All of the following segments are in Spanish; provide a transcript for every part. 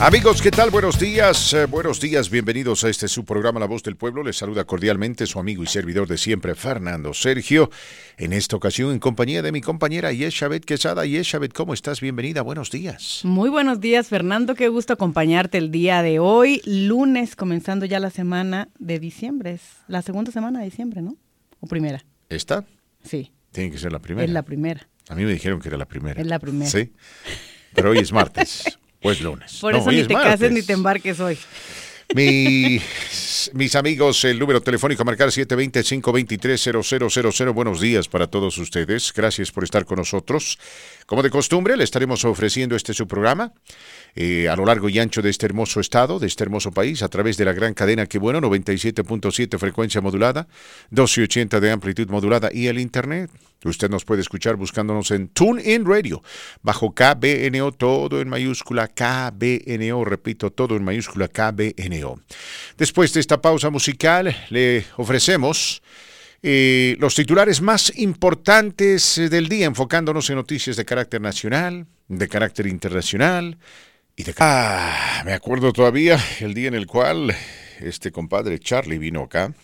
Amigos, ¿qué tal? Buenos días, eh, buenos días, bienvenidos a este su programa La Voz del Pueblo. Les saluda cordialmente su amigo y servidor de siempre, Fernando Sergio. En esta ocasión, en compañía de mi compañera Yeshabet Quesada. Yeshabet, ¿cómo estás? Bienvenida, buenos días. Muy buenos días, Fernando. Qué gusto acompañarte el día de hoy, lunes, comenzando ya la semana de diciembre. Es la segunda semana de diciembre, ¿no? ¿O primera? ¿Esta? Sí. Tiene que ser la primera. Es la primera. A mí me dijeron que era la primera. Es la primera. Sí. Pero hoy es martes. Pues lunes. Por eso ni te cases ni te embarques hoy. Mis, mis amigos, el número telefónico a marcar 720-523-0000. Buenos días para todos ustedes. Gracias por estar con nosotros. Como de costumbre, le estaremos ofreciendo este su programa eh, a lo largo y ancho de este hermoso estado, de este hermoso país, a través de la gran cadena que bueno, 97.7 frecuencia modulada, 1280 de amplitud modulada y el internet. Usted nos puede escuchar buscándonos en TuneIn Radio, bajo KBNO, todo en mayúscula, KBNO, repito, todo en mayúscula, KBNO. Después de esta pausa musical, le ofrecemos eh, los titulares más importantes eh, del día, enfocándonos en noticias de carácter nacional, de carácter internacional y. Ah, me acuerdo todavía el día en el cual este compadre Charlie vino acá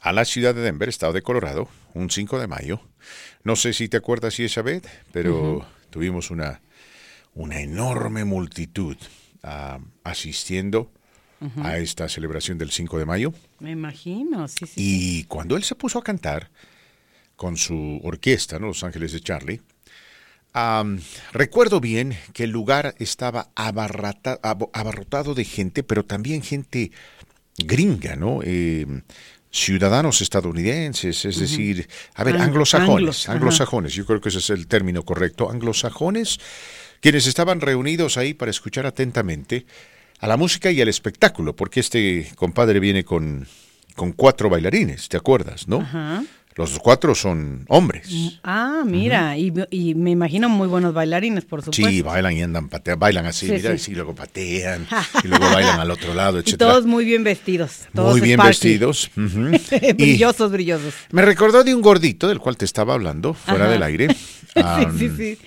a la ciudad de Denver, estado de Colorado, un 5 de mayo. No sé si te acuerdas, Isabel, pero tuvimos una, una enorme multitud ah, asistiendo a esta celebración del 5 de mayo. Me imagino, sí, sí. Y cuando él se puso a cantar con su orquesta, ¿no? Los Ángeles de Charlie, recuerdo bien que el lugar estaba abarrata- abarrotado de gente, pero también gente gringa, ¿no? Eh, ciudadanos estadounidenses, es decir, a ver, Ang- anglosajones, anglos, ajá. anglosajones, yo creo que ese es el término correcto, anglosajones, quienes estaban reunidos ahí para escuchar atentamente a la música y al espectáculo, porque este compadre viene con, con cuatro bailarines, ¿te acuerdas, no? Ajá. Los cuatro son hombres. Ah, mira, y, y me imagino muy buenos bailarines, por supuesto. Sí, bailan y andan, patean, bailan así, Sí, mira, sí. y luego patean, y luego bailan al otro lado, y etcétera. todos muy bien vestidos. Todos Muy bien vestidos. ujú. Y brillosos, brillosos. me recordó de un gordito del cual te estaba hablando, fuera Ajá. del aire, sí, sí, sí.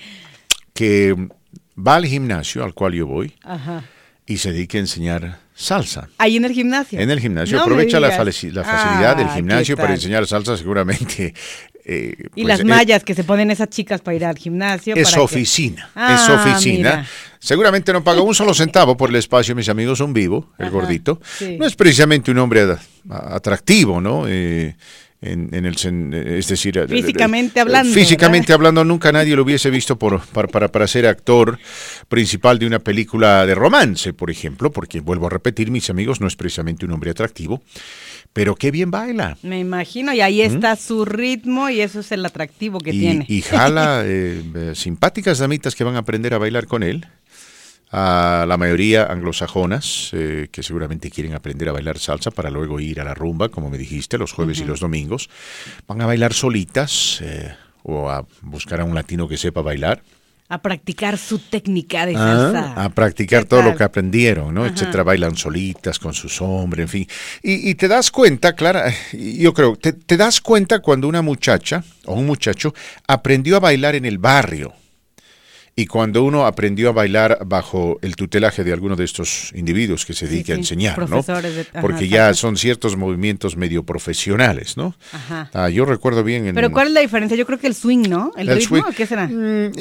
que va al gimnasio al cual yo voy Ajá. y se dedica a enseñar salsa. Ahí en el gimnasio. En el gimnasio. No Aprovecha la, facilidad del Ah, gimnasio ¿qué para enseñar salsa, seguramente. eh, Y pues, las eh, mallas que se ponen esas chicas para ir al gimnasio. Es para que- oficina, Ah, es oficina. mira. Seguramente no paga un solo centavo por el espacio, mis amigos, un vivo, el Ajá, gordito. sí. No es precisamente un hombre atractivo, ¿no? Eh, en, en el, es decir, eh, Físicamente eh, hablando, Físicamente ¿verdad? hablando, nunca nadie lo hubiese visto por, para, para, para ser actor principal de una película de romance, por ejemplo, porque vuelvo a repetir, mis amigos, no es precisamente un hombre atractivo, pero qué bien baila. Me imagino, y ahí está su ritmo y eso es el atractivo que y, tiene. y jala eh, eh, simpáticas damitas que van a aprender a bailar con él. A la mayoría anglosajonas eh, que seguramente quieren aprender a bailar salsa para luego ir a la rumba, como me dijiste, los jueves y los domingos. Van a bailar solitas eh, o a buscar a un latino que sepa bailar. A practicar su técnica de Ah, salsa. a practicar ¿Qué todo lo que aprendieron, ¿no? Ajá. Etcétera, bailan solitas con sus hombres, en fin. Y, y te das cuenta, Clara, yo creo, te, te das cuenta cuando una muchacha o un muchacho aprendió a bailar en el barrio. Y cuando uno aprendió a bailar bajo el tutelaje de alguno de estos individuos que se Sí, dedica a enseñar, ¿no? profesores de- ajá, Porque ya son ciertos movimientos medio profesionales, ¿no? Ajá. Ah, yo recuerdo bien en... Pero ¿cuál es la diferencia? Yo creo que el swing, ¿no? ¿El, El ritmo? swing. ¿Qué será? Mm,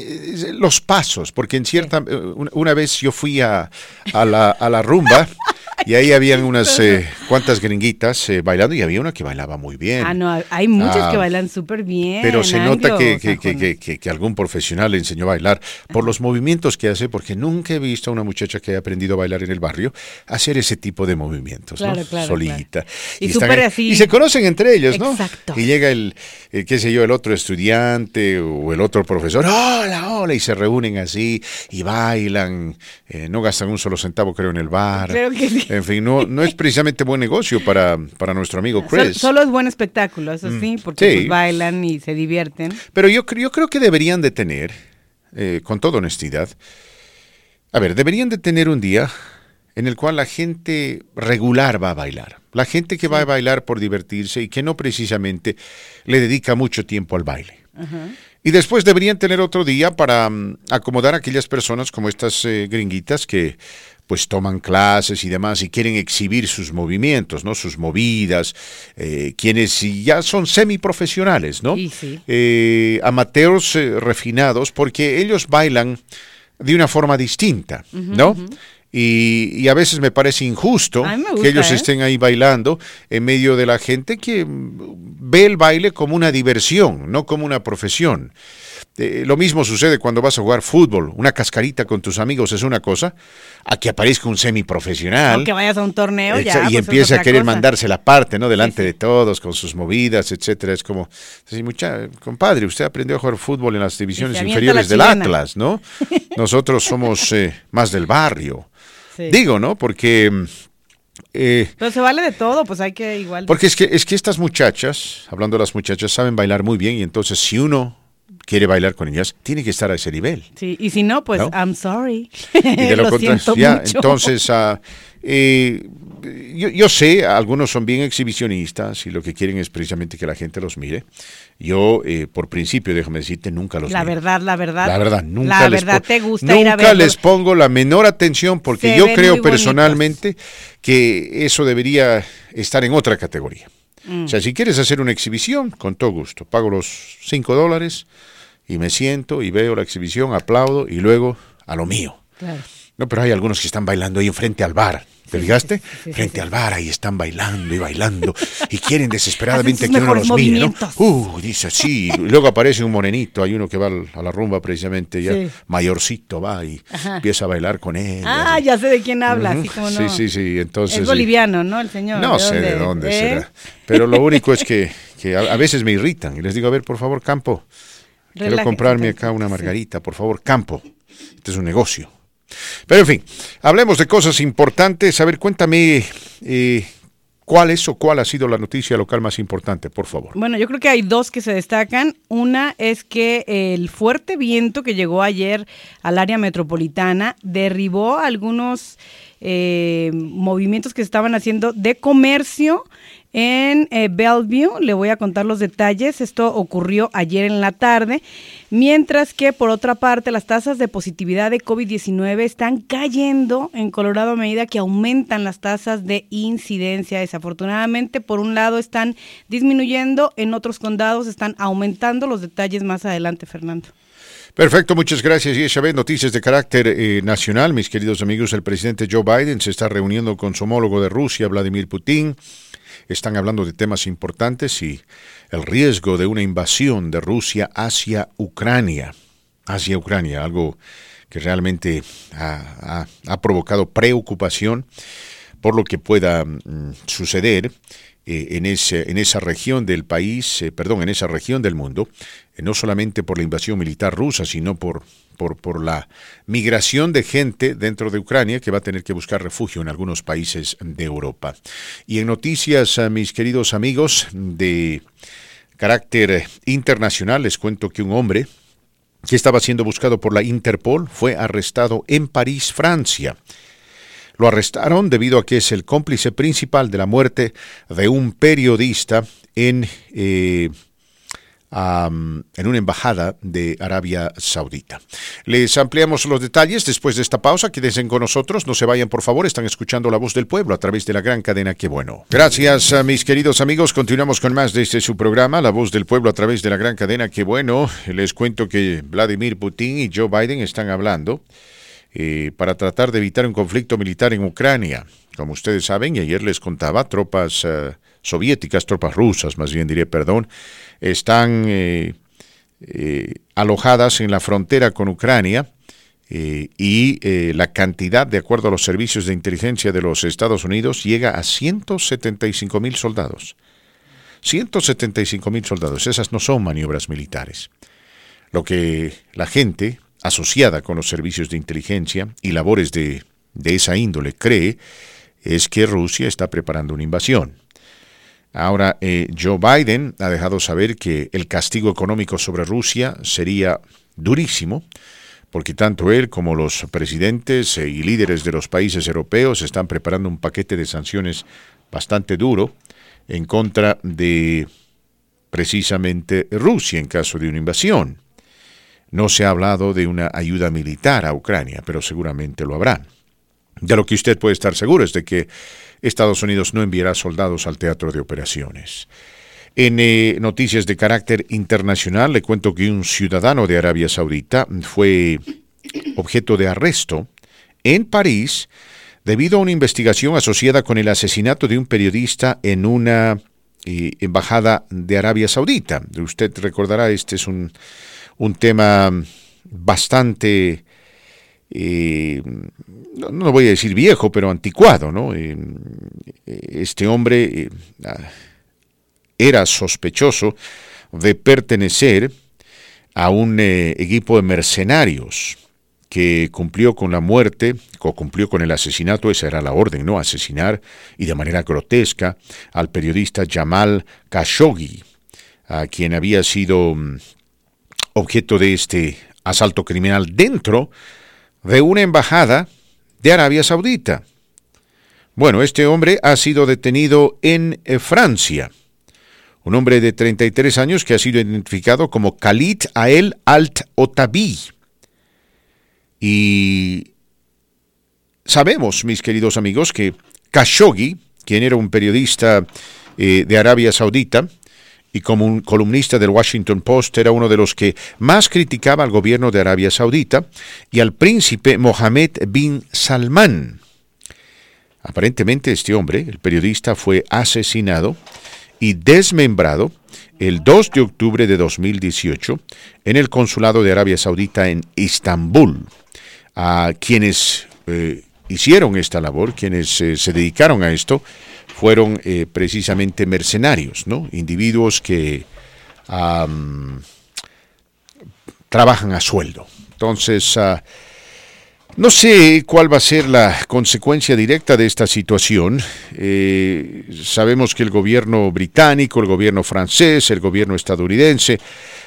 los pasos, porque en cierta eh, una, una vez yo fui a, a la, a la rumba y ahí habían unas eh, cuantas gringuitas eh, bailando y había una que bailaba muy bien. Ah, no, hay muchos Ah, que bailan súper bien. Pero se nota que, que, que, que- algún profesional le enseñó a bailar por los movimientos que hace, porque nunca he visto a una muchacha que haya aprendido a bailar en el barrio hacer ese tipo de movimientos, ¿no? Claro, claro, Solita. Y están así. y se conocen entre ellos, ¿no? Exacto. Y llega el, eh, qué sé yo, el otro estudiante o el otro profesor, hola, hola, y se reúnen así y bailan, eh, no gastan un solo centavo, creo, en el bar. Creo que sí. En fin, no, no es precisamente buen negocio para, para nuestro amigo Chris. solo es buen espectáculo, eso sí, porque Sí. pues, bailan y se divierten. Pero yo, yo creo que deberían de tener, eh, con toda honestidad, a ver, deberían de tener un día en el cual la gente regular va a bailar. La gente que va a bailar por divertirse y que no precisamente le dedica mucho tiempo al baile. Y después deberían tener otro día para mm, acomodar a aquellas personas como estas eh, gringuitas que pues toman clases y demás y quieren exhibir sus movimientos, ¿no? Sus movidas, eh, quienes ya son semiprofesionales, ¿no? Eh, amateurs eh, refinados, porque ellos bailan de una forma distinta, ¿no? Y, a veces me parece injusto que ellos estén ahí bailando en medio de la gente que ve el baile como una diversión, no como una profesión. Eh, lo mismo sucede cuando vas a jugar fútbol. Una cascarita con tus amigos es una cosa, a que aparezca un semiprofesional. O que vayas a un torneo ya, Y pues empiece a querer mandarse la parte, ¿no? Delante de todos, con sus movidas, etcétera. Es como, mucha, compadre, usted aprendió a jugar fútbol en las divisiones inferiores del Atlas, ¿no? Nosotros somos eh, más del barrio. Digo, ¿no? Porque eh, Pero se vale de todo, pues hay que igual. Porque es que, es que estas muchachas, hablando de las muchachas, saben bailar muy bien y entonces si uno quiere bailar con ellas, tiene que estar a ese nivel. Sí, y si no, pues I'm sorry. Y de lo, siento entonces, uh, eh, yo, yo, sé, algunos son bien exhibicionistas y lo que quieren es precisamente que la gente los mire. Yo, eh, por principio, déjame decirte, nunca los La verdad, la verdad. La verdad, nunca la verdad te gusta ir a Nunca les pongo la menor atención porque yo creo personalmente que eso debería estar en otra categoría. Mm. O sea, si quieres hacer una exhibición, con todo gusto, pago los 5 dólares y me siento y veo la exhibición, aplaudo y luego a lo mío. No, pero hay algunos que están bailando ahí enfrente al bar. ¿Te fijaste? Frente al bar ahí están bailando y bailando y quieren desesperadamente que uno los mire, ¿no? Uh, dice sí. Y luego aparece un morenito, hay uno que va a la rumba precisamente, ya mayorcito va y empieza a bailar con él. Ah, ya sé de quién habla, así como no. Sí, sí, sí, entonces... Es boliviano, ¿no? El señor. No sé de dónde ¿Eh? será. Pero lo único es que, que a, veces me irritan y les digo, a ver, por favor, Campo, quiero comprarme acá una margarita, por favor, Campo. Este es un negocio. Pero en fin, hablemos de cosas importantes. A ver, cuéntame eh, cuál es o cuál ha sido la noticia local más importante, por favor. Bueno, yo creo que hay dos que se destacan. Una es que el fuerte viento que llegó ayer al área metropolitana derribó algunos eh, movimientos que se estaban haciendo de comercio en eh, Bellevue. Le voy a contar los detalles. Esto ocurrió ayer en la tarde. Mientras que, por otra parte, las tasas de positividad de COVID-19 están cayendo en Colorado a medida que aumentan las tasas de incidencia. Desafortunadamente, por un lado, están disminuyendo, en otros condados están aumentando. Los detalles más adelante, Fernando. Perfecto, muchas gracias. Y esa vez noticias de carácter eh, nacional, mis queridos amigos. El presidente Joe Biden se está reuniendo con su homólogo de Rusia, Vladimir Putin. Están hablando de temas importantes y el riesgo de una invasión de Rusia hacia Ucrania. Hacia Ucrania, algo que realmente ha, provocado preocupación por lo que pueda mm, suceder eh, en, ese, en esa región del país, eh, perdón, en esa región del mundo, eh, no solamente por la invasión militar rusa, sino por, por, por, la migración de gente dentro de Ucrania que va a tener que buscar refugio en algunos países de Europa. Y en noticias, mis queridos amigos, de carácter internacional, les cuento que un hombre que estaba siendo buscado por la Interpol fue arrestado en París, Francia. Lo arrestaron debido a que es el cómplice principal de la muerte de un periodista en, eh, en una embajada de Arabia Saudita. Les ampliamos los detalles después de esta pausa. Quédense con nosotros, no se vayan por favor, están escuchando la voz del pueblo a través de la gran cadena Qué Bueno. Gracias a mis queridos amigos, continuamos con más de este su programa, La voz del pueblo a través de la gran cadena Qué Bueno. Les cuento que Vladimir Putin y Joe Biden están hablando. Eh, para tratar de evitar un conflicto militar en Ucrania. Como ustedes saben, y ayer les contaba, tropas eh, soviéticas, tropas rusas, más bien diré, perdón, están eh, alojadas en la frontera con Ucrania. y la cantidad, de acuerdo a los servicios de inteligencia de los Estados Unidos, llega a 175 mil soldados. 175 mil soldados, esas no son maniobras militares. Lo que la gente, asociada con los servicios de inteligencia y labores de, esa índole cree es que Rusia está preparando una invasión. Ahora, eh, Joe Biden ha dejado saber que el castigo económico sobre Rusia sería durísimo, porque tanto él como los presidentes eh, y líderes de los países europeos están preparando un paquete de sanciones bastante duro en contra de precisamente Rusia en caso de una invasión. no se ha hablado de una ayuda militar a Ucrania, pero seguramente lo habrá. De lo que usted puede estar seguro es de que Estados Unidos no enviará soldados al teatro de operaciones. En eh, noticias de carácter internacional le cuento que un ciudadano de Arabia Saudita fue objeto de arresto en París debido a una investigación asociada con el asesinato de un periodista en una eh, embajada de Arabia Saudita. Usted recordará, este es un, un tema bastante, eh, no, voy a decir viejo, pero anticuado. ¿no? Eh, este hombre era sospechoso de pertenecer a un equipo de mercenarios que cumplió con la muerte, o cumplió con el asesinato, esa era la orden, ¿no? Asesinar y de manera grotesca al periodista Jamal Khashoggi, a quien había sido mm, objeto de este asalto criminal dentro de una embajada de Arabia Saudita. Bueno, este hombre ha sido detenido en eh, Francia. Un hombre de 33 años que ha sido identificado como Khalid Ael Alt-Otabi y sabemos, mis queridos amigos, que Khashoggi, quien era un periodista eh, de Arabia Saudita, y como un columnista del Washington Post era uno de los que más criticaba al gobierno de Arabia Saudita y al príncipe Mohammed bin Salman. Aparentemente este hombre, el periodista, fue asesinado y desmembrado el 2 de octubre de 2018 en el consulado de Arabia Saudita en Estambul a quienes eh, hicieron esta labor, quienes eh, se dedicaron a esto, fueron eh, precisamente mercenarios, ¿no? Individuos que trabajan a sueldo. Entonces, ah, no sé cuál va a ser la consecuencia directa de esta situación. sabemos que el gobierno británico, el gobierno francés, el gobierno estadounidense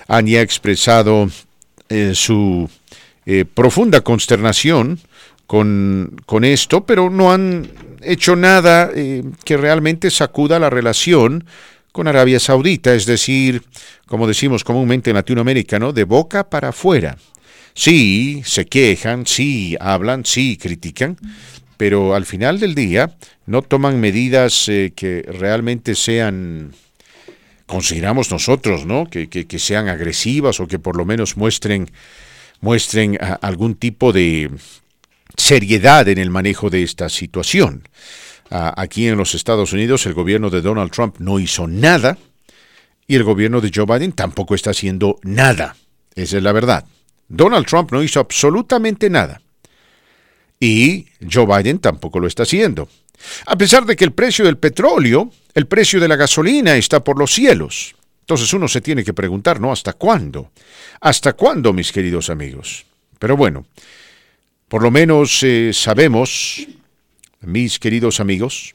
han ya expresado su eh, profunda consternación con, con, esto, pero no han hecho nada eh, que realmente sacuda la relación con Arabia Saudita, es decir, como decimos comúnmente en Latinoamérica, ¿no? De boca para afuera. Sí, se quejan, sí, hablan, sí, critican, pero al final del día no toman medidas eh, que realmente sean, consideramos nosotros, ¿no? Que, que, que sean agresivas o que por lo menos muestren muestren algún tipo de seriedad en el manejo de esta situación. aquí en los Estados Unidos el gobierno de Donald Trump no hizo nada y el gobierno de Joe Biden tampoco está haciendo nada. Esa es la verdad. Donald Trump no hizo absolutamente nada. Y Joe Biden tampoco lo está haciendo. A pesar de que el precio del petróleo, el precio de la gasolina está por los cielos. Entonces uno se tiene que preguntar, ¿no? ¿Hasta cuándo? ¿Hasta cuándo, mis queridos amigos? Pero bueno, por lo menos eh, sabemos, mis queridos amigos,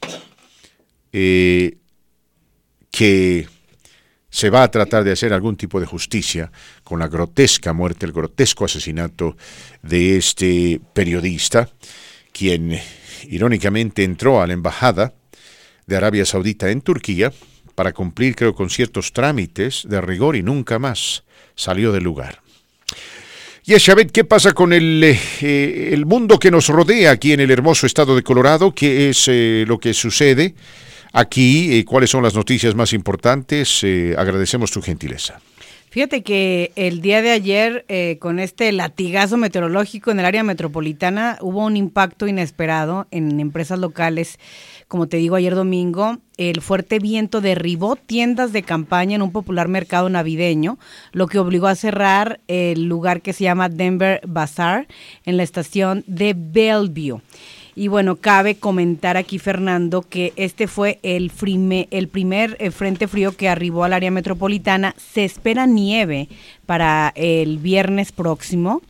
eh, que se va a tratar de hacer algún tipo de justicia con la grotesca muerte, el grotesco asesinato de este periodista, quien irónicamente entró a la embajada de Arabia Saudita en Turquía para cumplir, creo, con ciertos trámites de rigor y nunca más salió del lugar. Y es ¿qué pasa con el, eh, el, mundo que nos rodea aquí en el hermoso estado de Colorado? ¿Qué es eh, lo que sucede aquí? Eh, ¿Cuáles son las noticias más importantes? agradecemos tu gentileza. Fíjate que el día de ayer, con este latigazo meteorológico en el área metropolitana, hubo un impacto inesperado en empresas locales como te digo, ayer domingo, el fuerte viento derribó tiendas de campaña en un popular mercado navideño, lo que obligó a cerrar el lugar que se llama Denver Bazaar en la estación de Bellevue. Y bueno, cabe comentar aquí, Fernando, que este fue el, el primer eh, frente frío que arribó al área metropolitana. Se espera nieve para el viernes próximo.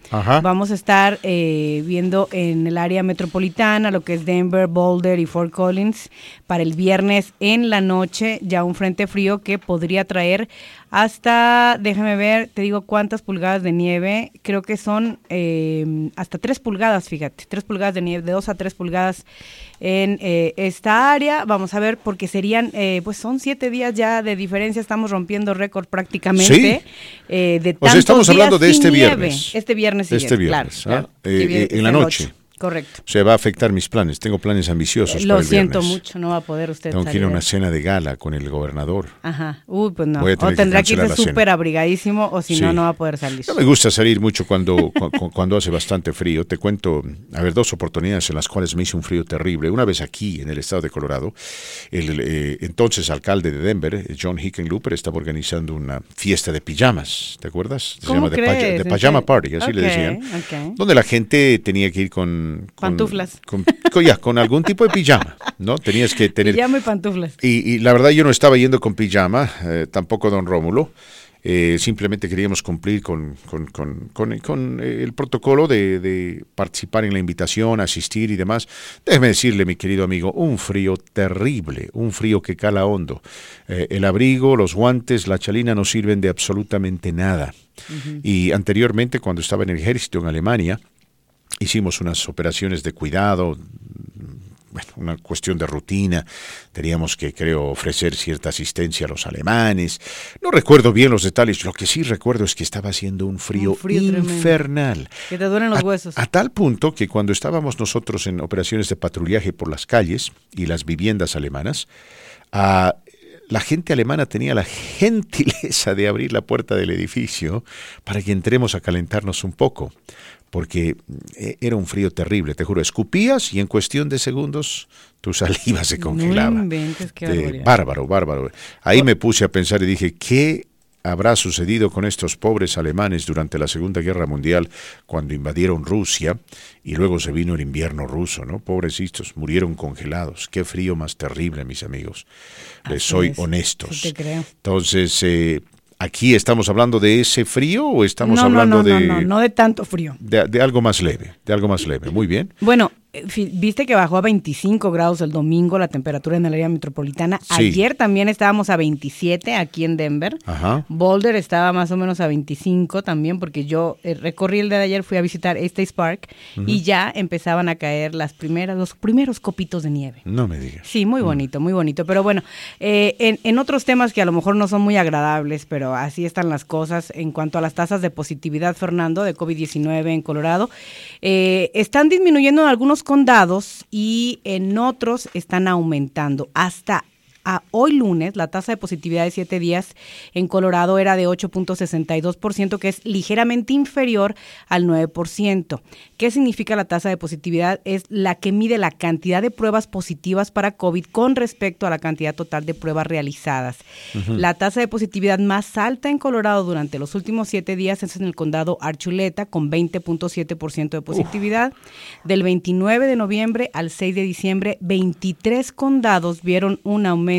Vamos a estar eh, viendo en el área metropolitana lo que es Denver, Boulder y Fort Collins para el viernes en la noche, ya un frente frío que podría traer hasta, déjame ver, te digo cuántas pulgadas de nieve, creo que son eh, hasta tres pulgadas, fíjate, tres pulgadas de nieve, de dos a tres pulgadas en eh, esta área. Vamos a ver, porque serían, pues son siete días ya de diferencia, estamos rompiendo récord prácticamente de O sea, estamos hablando de este nieve. viernes. Este viernes siguiente, Este viernes, claro, ¿ah? claro. Eh, Sí, viene- eh, en la noche. 8. Correcto. Se va a afectar mis planes. Tengo planes ambiciosos Lo para el siento viernes. mucho, no va a poder usted Tengo que ir a salir. una cena de gala con el gobernador. Ajá. Uy, pues no. O que tendrá que cancelar irse súper abrigadísimo o si no, Sí. no va a poder salir. No me gusta salir mucho cuando, cu- cu- cuando hace bastante frío. Te cuento, a ver, dos oportunidades en las cuales me hizo un frío terrible. Una vez aquí, en el estado de Colorado, el eh, entonces alcalde de Denver, John Hickenlooper, estaba organizando una fiesta de pijamas. ¿Te acuerdas? Se ¿Cómo llama crees? The ¿En Pajama? Party, así le Ok, decían. ok. Donde la gente tenía que ir con... con- Pantuflas. Con, con- ya, con algún tipo de pijama, ¿no? Tenías que tener... Pijama y pantuflas. Y, y la verdad yo no estaba yendo con pijama, eh, tampoco don Rómulo. Eh, simplemente queríamos cumplir con, con- con- con- el protocolo de, de participar en la invitación, asistir y demás. Déjeme decirle, mi querido amigo, un frío terrible, un frío que cala hondo. Eh, el abrigo, los guantes, la chalina no sirven de absolutamente nada. Y anteriormente, cuando estaba en el ejército en Alemania, hicimos unas operaciones de cuidado, bueno, una cuestión de rutina. Teníamos que, creo, ofrecer cierta asistencia a los alemanes. No recuerdo bien los detalles. Lo que sí recuerdo es que estaba haciendo un frío, Un frío tremendo. infernal. Que te duelen los A- huesos. A, tal punto que cuando estábamos nosotros en operaciones de patrullaje por las calles y las viviendas alemanas, la gente alemana tenía la gentileza de abrir la puerta del edificio para que entremos a calentarnos un poco, porque eh, era un frío terrible, te juro, escupías y en cuestión de segundos tu saliva se congelaba. No inventes, qué Eh, bárbaro, bárbaro. Ahí me puse a pensar y dije, ¿qué habrá sucedido con estos pobres alemanes durante la Segunda Guerra Mundial cuando invadieron Rusia y luego se vino el invierno ruso, ¿no? Pobrecitos, murieron congelados. Qué frío más terrible, mis amigos. Les Así soy es, honestos. te creo. Entonces, eh, ¿aquí estamos hablando de ese frío o estamos no, hablando no, no, de, no, no, no de tanto frío. de, de algo más leve? De algo más leve. Muy bien. Bueno, viste que bajó a 25 grados el domingo la temperatura en el área metropolitana. Sí. Ayer también estábamos a 27 aquí en Denver. Ajá. Boulder estaba más o menos a 25 también, porque yo eh, recorrí el día de ayer, fui a visitar Estes Park y ya empezaban a caer las primeras, los primeros copitos de nieve. No me digas. Sí, muy bonito, muy bonito. Pero bueno, eh, en, en otros temas que a lo mejor no son muy agradables, pero así están las cosas en cuanto a las tasas de positividad, Fernando, de COVID-19 en Colorado, eh, están disminuyendo en algunos condados y en otros están aumentando. Hasta a hoy lunes, la tasa de positividad de siete días en Colorado era de 8.62%, que es ligeramente inferior al 9%. ¿Qué significa la tasa de positividad? Es la que mide la cantidad de pruebas positivas para COVID con respecto a la cantidad total de pruebas realizadas. La tasa de positividad más alta en Colorado durante los últimos siete días es en el condado Archuleta, con 20.7% de positividad. Del 29 de noviembre al 6 de diciembre, 23 condados vieron un aumento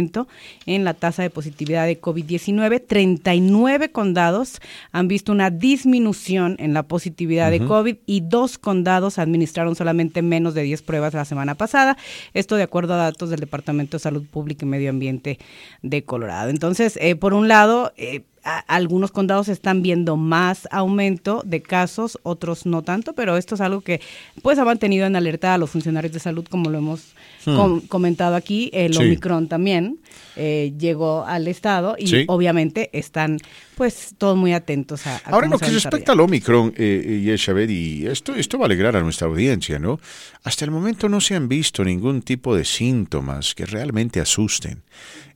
en la tasa de positividad de COVID-19. 39 condados han visto una disminución en la positividad de COVID y dos condados administraron solamente menos de 10 pruebas la semana pasada. Esto de acuerdo a datos del Departamento de Salud Pública y Medio Ambiente de Colorado. Entonces, eh, por un lado, eh, algunos condados están viendo más aumento de casos, otros no tanto, pero esto es algo que pues ha mantenido en alerta a los funcionarios de salud, como lo hemos com- comentado aquí. El Sí. Omicron también eh, llegó al estado y Sí. obviamente están pues todos muy atentos a, a Ahora, lo que respecta al Omicron, eh, y Shabed, y esto, esto va a alegrar a nuestra audiencia, ¿no? Hasta el momento no se han visto ningún tipo de síntomas que realmente asusten.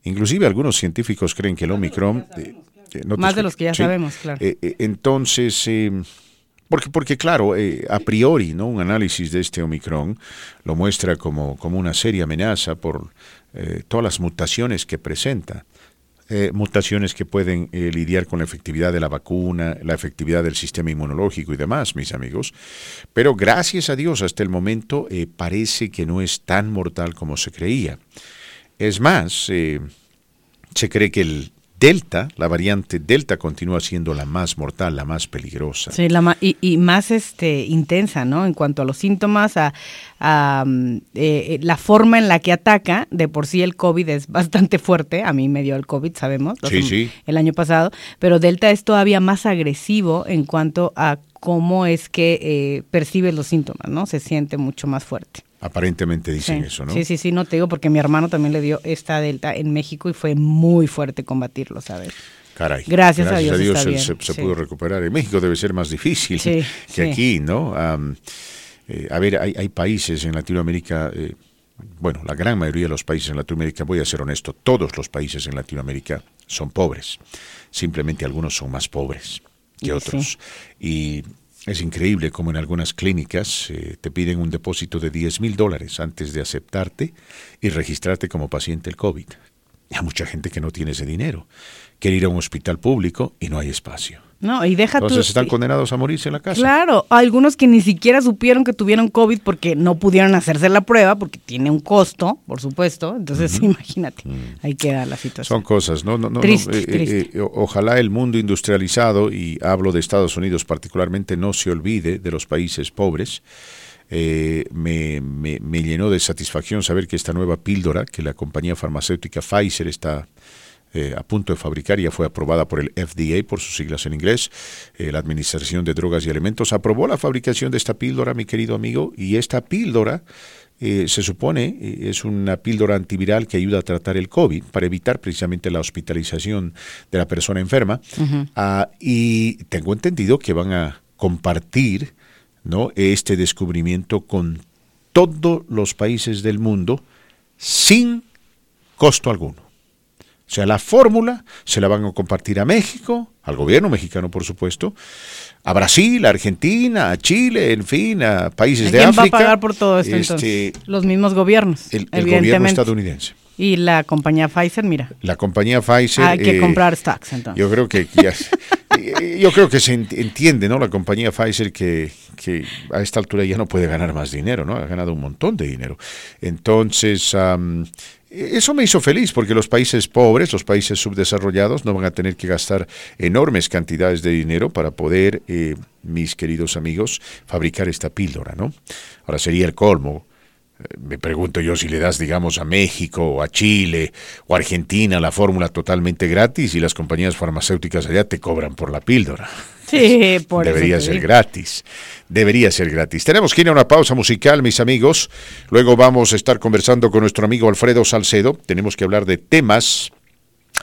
Inclusive algunos científicos creen que el Omicron... eh, eh, no Más de los que ya sabemos, claro. Eh, eh, entonces, eh, porque, porque claro, eh, a priori, ¿no? Un análisis de este Omicron lo muestra como, como una seria amenaza por eh, todas las mutaciones que presenta. Eh, mutaciones que pueden lidiar con la efectividad de la vacuna, la efectividad del sistema inmunológico y demás, mis amigos. Pero gracias a Dios, hasta el momento parece que no es tan mortal como se creía. Es más, se cree que el Delta, la variante Delta, continúa siendo la más mortal, la más peligrosa. Sí, la ma- y, y más este intensa, ¿no? En cuanto a los síntomas, a, a, mm, eh, la forma en la que ataca, de por sí el COVID es bastante fuerte, a mí me dio el COVID, sabemos, Sí, sí. el año pasado, pero Delta es todavía más agresivo en cuanto a cómo es que eh, percibe los síntomas, ¿no? Se siente mucho más fuerte. Aparentemente dicen sí. eso, ¿no? Sí, sí, sí, no te digo porque mi hermano también le dio esta Delta en México y fue muy fuerte combatirlo, ¿sabes? Caray. Gracias, a Dios, Dios está se, bien, se- se sí. pudo recuperar. En México debe ser más difícil Sí, que aquí, ¿no? Eh, a ver, hay, hay países en Latinoamérica, eh, bueno, la gran mayoría de los países en Latinoamérica, voy a ser honesto, todos los países en Latinoamérica son pobres. Simplemente algunos son más pobres que otros. Y es increíble como en algunas clínicas eh, te piden un depósito de 10 mil dólares antes de aceptarte y registrarte como paciente del COVID. Hay mucha gente que no tiene ese dinero. Quiere ir a un hospital público y no hay espacio. No, y deja Entonces tú. están condenados a morirse en la casa. Claro, algunos que ni siquiera supieron que tuvieron COVID porque no pudieron hacerse la prueba, porque tiene un costo, por supuesto. Entonces, imagínate, ahí queda la situación. Son cosas, ¿no? no, no, Triste, eh, eh, triste. eh, o- ojalá el mundo industrializado, y hablo de Estados Unidos particularmente, no se olvide de los países pobres. Eh, me, me- me llenó de satisfacción saber que esta nueva píldora que la compañía farmacéutica Pfizer está eh, a punto de fabricar, ya fue aprobada por el FDA, por sus siglas en inglés, eh, la Administración de Drogas y Alimentos, aprobó la fabricación de esta píldora, mi querido amigo, y esta píldora eh, se supone eh, es una píldora antiviral que ayuda a tratar el COVID para evitar precisamente la hospitalización de la persona enferma. Ah, y tengo entendido que van a compartir ¿no? este descubrimiento con todos los países del mundo sin costo alguno. O sea, la fórmula se la van a compartir a México, al gobierno mexicano, por supuesto, a Brasil, a Argentina, a Chile, en fin, a países de ¿Quién África. va a pagar por todo esto Este, entonces? Los mismos gobiernos, el, el gobierno estadounidense. Y la compañía Pfizer, mira, La compañía Pfizer. hay que eh, comprar stocks entonces. Yo creo que ya- yo creo que se ent- entiende, ¿no? La compañía Pfizer que, que a esta altura ya no puede ganar más dinero, ¿no? Ha ganado un montón de dinero. Entonces, eso me hizo feliz porque los países pobres, los países subdesarrollados, no van a tener que gastar enormes cantidades de dinero para poder, eh, mis queridos amigos, fabricar esta píldora, ¿no? Ahora sería el colmo eh, me pregunto yo si le das, digamos, a México o a Chile o a Argentina la fórmula totalmente gratis y las compañías farmacéuticas allá te cobran por la píldora. Sí, por Debería ser digo. gratis. Debería ser gratis. Tenemos que ir a una pausa musical, mis amigos. Luego vamos a estar conversando con nuestro amigo Alfredo Salcedo. Tenemos que hablar de temas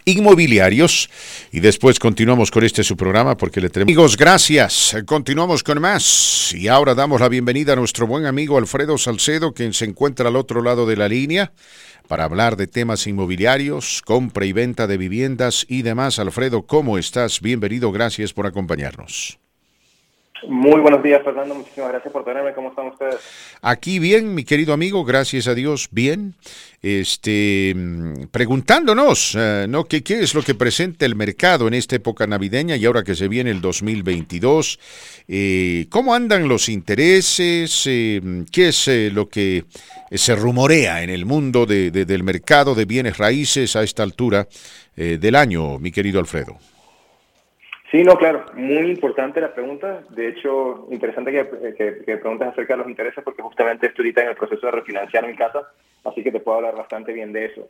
inmobiliarios y después continuamos con este su programa porque le tenemos amigos gracias continuamos con más y ahora damos la bienvenida a nuestro buen amigo Alfredo Salcedo quien se encuentra al otro lado de la línea para hablar de temas inmobiliarios compra y venta de viviendas y demás Alfredo cómo estás bienvenido gracias por acompañarnos Muy buenos días, Fernando. Muchísimas gracias por tenerme. ¿Cómo están ustedes? Aquí bien, mi querido amigo, gracias a Dios, bien. Este, mm, preguntándonos, eh, ¿no? ¿Qué, ¿Qué es lo que presenta el mercado en esta época navideña y ahora que se viene el 2022? Eh, ¿Cómo andan los intereses? Eh, ¿Qué es eh, lo que se rumorea en el mundo de- de- del mercado de bienes raíces a esta altura eh, del año, mi querido Alfredo? Sí, no, claro. Muy importante la pregunta. De hecho, interesante que, que, que preguntes acerca de los intereses porque justamente estoy ahorita en el proceso de refinanciar mi casa, así que te puedo hablar bastante bien de eso.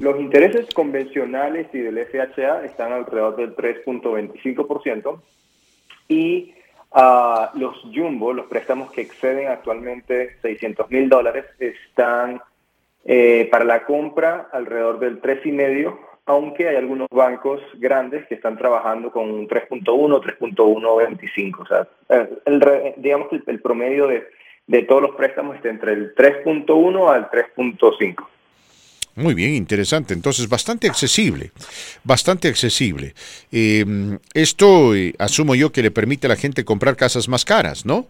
Los intereses convencionales y del FHA están alrededor del 3.25% y ah, los jumbo, los préstamos que exceden actualmente 600 mil dólares, están eh, para la compra alrededor del 3,5%, aunque hay algunos bancos grandes que están trabajando con un 3.1, 3.125. O sea, el digamos que el, el promedio de, de todos los préstamos está entre el 3.1 al 3.5. Muy bien, interesante. Entonces, bastante accesible, bastante accesible. Eh, esto eh, asumo yo que le permite a la gente comprar casas más caras, ¿no?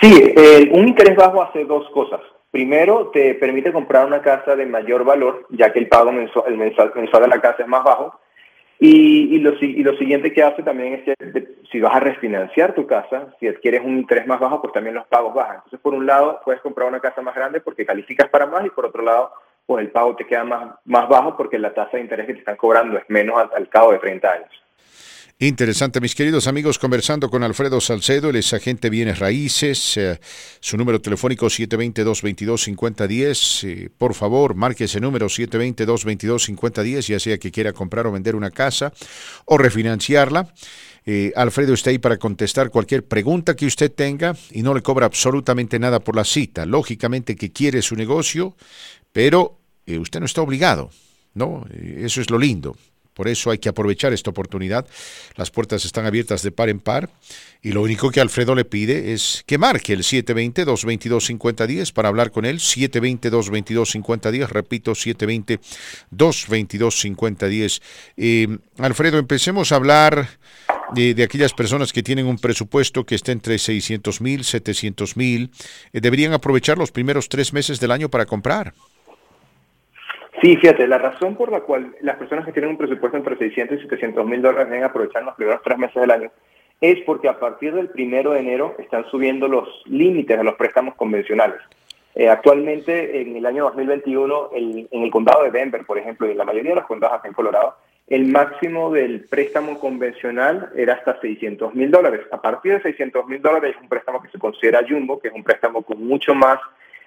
Sí, eh, un interés bajo hace dos cosas. Primero, te permite comprar una casa de mayor valor, ya que el pago mensual, el mensual, mensual de la casa es más bajo. Y, y, lo, y lo siguiente que hace también es que si vas a refinanciar tu casa, si adquieres un interés más bajo, pues también los pagos bajan. Entonces, por un lado, puedes comprar una casa más grande porque calificas para más y por otro lado, pues el pago te queda más, más bajo porque la tasa de interés que te están cobrando es menos al, al cabo de 30 años. Interesante, mis queridos amigos, conversando con Alfredo Salcedo, él es agente bienes raíces, eh, su número telefónico 720-222-5010, eh, por favor, marque ese número 720-222-5010, ya sea que quiera comprar o vender una casa o refinanciarla. Eh, Alfredo está ahí para contestar cualquier pregunta que usted tenga y no le cobra absolutamente nada por la cita. Lógicamente que quiere su negocio, pero eh, usted no está obligado, ¿no? Eso es lo lindo Por eso hay que aprovechar esta oportunidad. Las puertas están abiertas de par en par y lo único que Alfredo le pide es que marque el 720-222-5010 para hablar con él. 720-222-5010, repito, 720-222-5010. Eh, Alfredo, empecemos a hablar de, aquellas personas que tienen un presupuesto que está entre 600 mil, 700 mil. Eh, deberían aprovechar los primeros tres meses del año para comprar. Sí, fíjate, la razón por la cual las personas que tienen un presupuesto entre 600 y 700 mil dólares deben aprovechar los primeros tres meses del año es porque a partir del primero de enero están subiendo los límites de los préstamos convencionales. Eh, actualmente, en el año 2021, en el condado de Denver, por ejemplo, y en la mayoría de los condados acá en Colorado, el máximo del préstamo convencional era hasta 600 mil dólares. A partir de 600 mil dólares es un préstamo que se considera jumbo, que es un préstamo con mucho más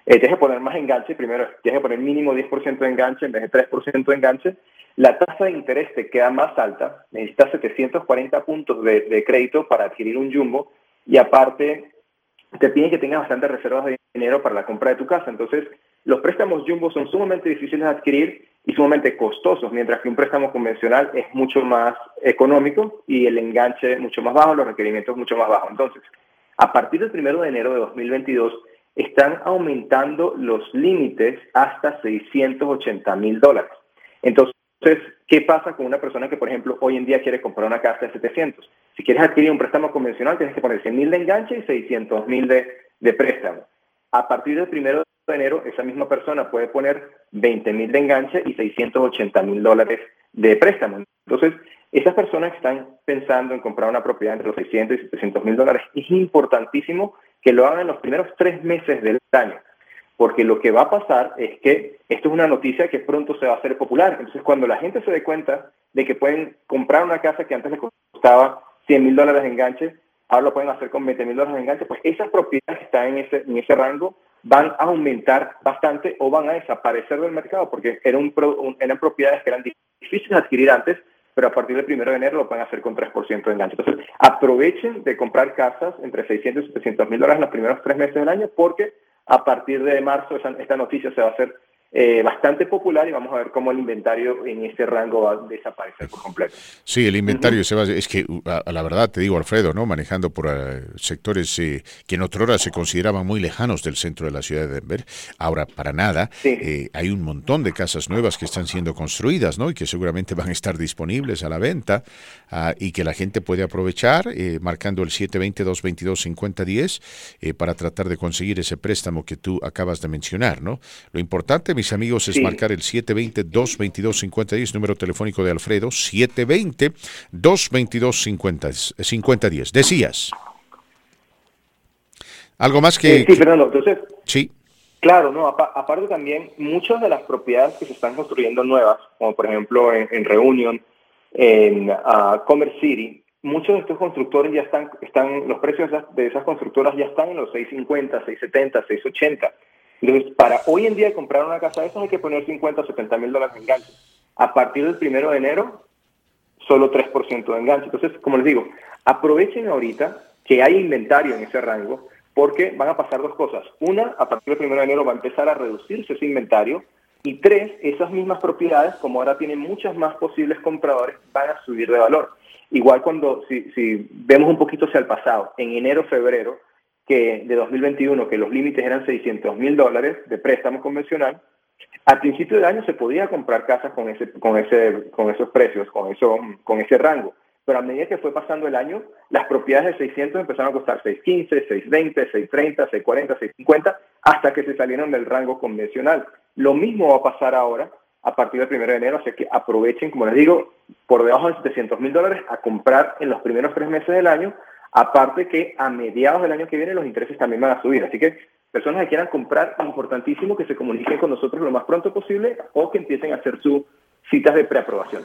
eh, tienes que poner más enganche, primero tienes que poner mínimo 10% de enganche en vez de 3% de enganche, la tasa de interés te queda más alta, necesitas 740 puntos de, crédito para adquirir un jumbo y aparte te piden que tengas bastantes reservas de dinero para la compra de tu casa. Entonces, los préstamos jumbo son sumamente difíciles de adquirir y sumamente costosos, mientras que un préstamo convencional es mucho más económico y el enganche mucho más bajo, los requerimientos mucho más bajos. Entonces, a partir del 1 de enero de 2022, están aumentando los límites hasta 680 mil dólares. Entonces, ¿qué pasa con una persona que, por ejemplo, hoy en día quiere comprar una casa de 700? Si quieres adquirir un préstamo convencional, tienes que poner 100 mil de enganche y 600 mil de, préstamo. A partir del primero de enero, esa misma persona puede poner 20 mil de enganche y 680 mil dólares de préstamo. Entonces, esas personas que están pensando en comprar una propiedad entre los 600 y 700 mil dólares, es importantísimo que lo hagan en los primeros tres meses del año. Porque lo que va a pasar es que esto es una noticia que pronto se va a hacer popular. Entonces, cuando la gente se dé cuenta de que pueden comprar una casa que antes les costaba 100 mil dólares de enganche, ahora lo pueden hacer con 20 mil dólares de enganche, pues esas propiedades que están en ese, en ese rango van a aumentar bastante o van a desaparecer del mercado, porque eran, eran propiedades que eran difíciles de adquirir antes, pero a partir del 1 de enero lo pueden hacer con 3% de enganche. Entonces, aprovechen de comprar casas entre 600 y 700 mil dólares en los primeros tres meses del año, porque a partir de marzo esta noticia se va a hacer eh, bastante popular y vamos a ver cómo el inventario en ese rango va a desaparecer por completo. Sí, el inventario se va, es que a, la verdad te digo Alfredo, ¿no? Manejando por eh, sectores eh, que en otra hora se consideraban muy lejanos del centro de la ciudad de Denver, ahora para nada, hay un montón de casas nuevas que están siendo construidas, ¿no? Y que seguramente van a estar disponibles a la venta ah, y que la gente puede aprovechar marcando el 720-222-5010 para tratar de conseguir ese préstamo que tú acabas de mencionar, ¿no? Lo importante mis amigos, es marcar el 720-222-5010, número telefónico de Alfredo, 720-222-5010. Decías. ¿Algo más que...? Eh, sí, Fernando, entonces... Sí. Claro, no, aparte también, muchas de las propiedades que se están construyendo nuevas, como por ejemplo en, Reunion, en uh, Commerce City, muchos de estos constructores ya están, están los precios de esas constructoras ya están en los 650, 670, 680. Entonces, para hoy en día comprar una casa de esas hay que poner 50 o 70 mil dólares de enganche. A partir del primero de enero, solo 3% de enganche. Entonces, como les digo, aprovechen ahorita que hay inventario en ese rango, porque van a pasar dos cosas. Una, a partir del primero de enero va a empezar a reducirse ese inventario. Y tres, esas mismas propiedades, como ahora tienen muchas más posibles compradores, van a subir de valor. Igual cuando, si, si vemos un poquito hacia el pasado, en enero, febrero, que de 2021, que los límites eran 600 mil dólares de préstamo convencional, al principio de año se podía comprar casas con, ese, con, ese, con esos precios, con, eso, con ese rango. Pero a medida que fue pasando el año, las propiedades de 600 empezaron a costar 615, 620, 630, 640, 650, hasta que se salieron del rango convencional. Lo mismo va a pasar ahora a partir del 1 de enero, así que aprovechen, como les digo, por debajo de 700 mil dólares a comprar en los primeros tres meses del año Aparte que a mediados del año que viene los intereses también van a subir. Así que personas que quieran comprar, importantísimo que se comuniquen con nosotros lo más pronto posible o que empiecen a hacer sus citas de preaprobación.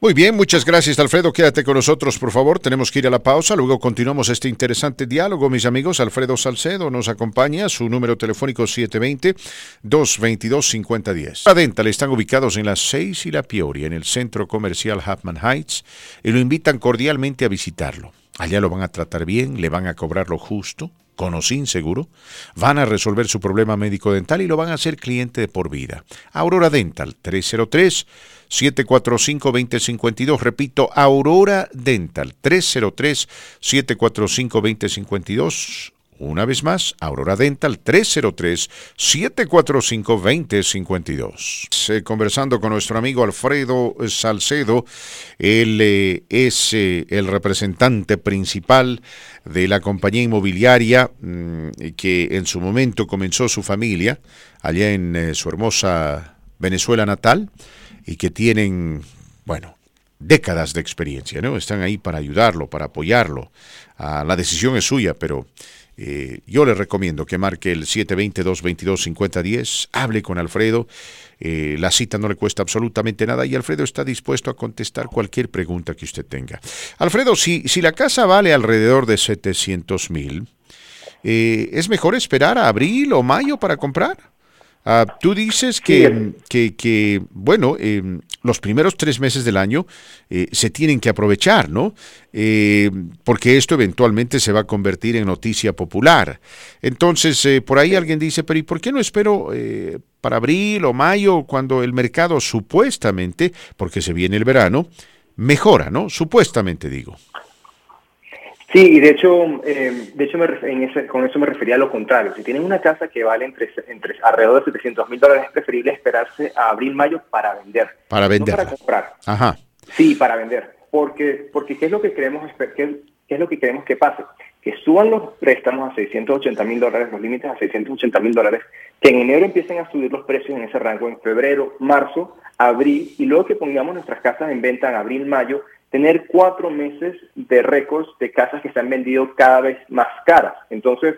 Muy bien, muchas gracias Alfredo. Quédate con nosotros, por favor. Tenemos que ir a la pausa. Luego continuamos este interesante diálogo, mis amigos. Alfredo Salcedo nos acompaña. Su número telefónico 720-222-5010. La Dental están ubicados en las 6 y la Peoria, en el centro comercial Hapman Heights, y lo invitan cordialmente a visitarlo. Allá lo van a tratar bien, le van a cobrar lo justo con o sin seguro, van a resolver su problema médico dental y lo van a hacer cliente de por vida. Aurora Dental 303 745 2052, repito, Aurora Dental 303 745 2052 una vez más, Aurora Dental 303-745-2052. Conversando con nuestro amigo Alfredo Salcedo, él eh, es eh, el representante principal de la compañía inmobiliaria mm, que en su momento comenzó su familia allá en eh, su hermosa Venezuela natal y que tienen, bueno, décadas de experiencia, ¿no? Están ahí para ayudarlo, para apoyarlo. Ah, la decisión es suya, pero eh, yo le recomiendo que marque el 720-222-5010, hable con Alfredo, eh, la cita no le cuesta absolutamente nada y Alfredo está dispuesto a contestar cualquier pregunta que usted tenga. Alfredo, si, si la casa vale alrededor de 700 mil, eh, ¿es mejor esperar a abril o mayo para comprar? Ah, tú dices que, que, bueno, em, los primeros tres meses del año eh, se tienen que aprovechar, ¿no? Eh, porque esto eventualmente se va a convertir en noticia popular. Entonces, eh, por ahí alguien dice, pero ¿y por qué no espero para abril o mayo cuando el mercado supuestamente, porque se viene el verano, mejora, ¿no? Supuestamente digo. Sí, y de hecho, eh, de hecho con eso me refería a lo contrario. Si tienen una casa que vale entre, entre alrededor de 700 mil dólares, es preferible esperarse a abril-mayo para vender. Para vender. No para comprar. Ajá. Sí, para vender. Porque, porque ¿qué, es lo que queremos, qué, es lo que queremos que pase? Que suban los préstamos a 680 mil dólares, los límites a 680 mil dólares, que en enero empiecen a subir los precios en ese rango, en febrero, marzo, abril, y luego que pongamos nuestras casas en venta en abril-mayo, tener cuatro meses de récords de casas que se han vendido cada vez más caras. Entonces,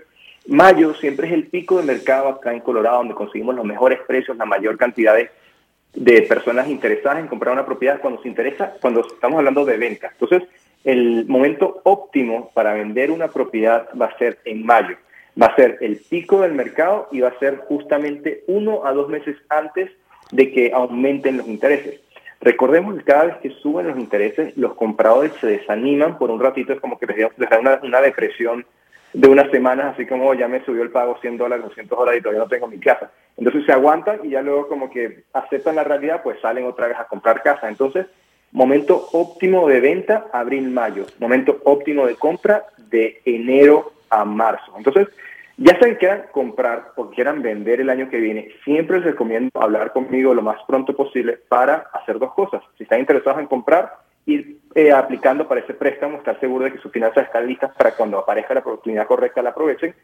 mayo siempre es el pico de mercado acá en Colorado, donde conseguimos los mejores precios, la mayor cantidad de, personas interesadas en comprar una propiedad cuando se interesa, cuando estamos hablando de venta. Entonces, el momento óptimo para vender una propiedad va a ser en mayo. Va a ser el pico del mercado y va a ser justamente uno a dos meses antes de que aumenten los intereses. Recordemos que cada vez que suben los intereses, los compradores se desaniman por un ratito, es como que les da una, una depresión de unas semanas, así como oh, ya me subió el pago 100 dólares, 200 dólares y todavía no tengo mi casa. Entonces se aguantan y ya luego como que aceptan la realidad, pues salen otra vez a comprar casa. Entonces, momento óptimo de venta, abril-mayo. Momento óptimo de compra de enero a marzo. Entonces, ya sea que quieran comprar o quieran vender el año que viene, siempre les recomiendo hablar conmigo lo más pronto posible para hacer dos cosas. Si están interesados en comprar, ir eh, aplicando para ese préstamo, estar seguro de que sus finanzas están listas para cuando aparezca la oportunidad correcta la aprovechen.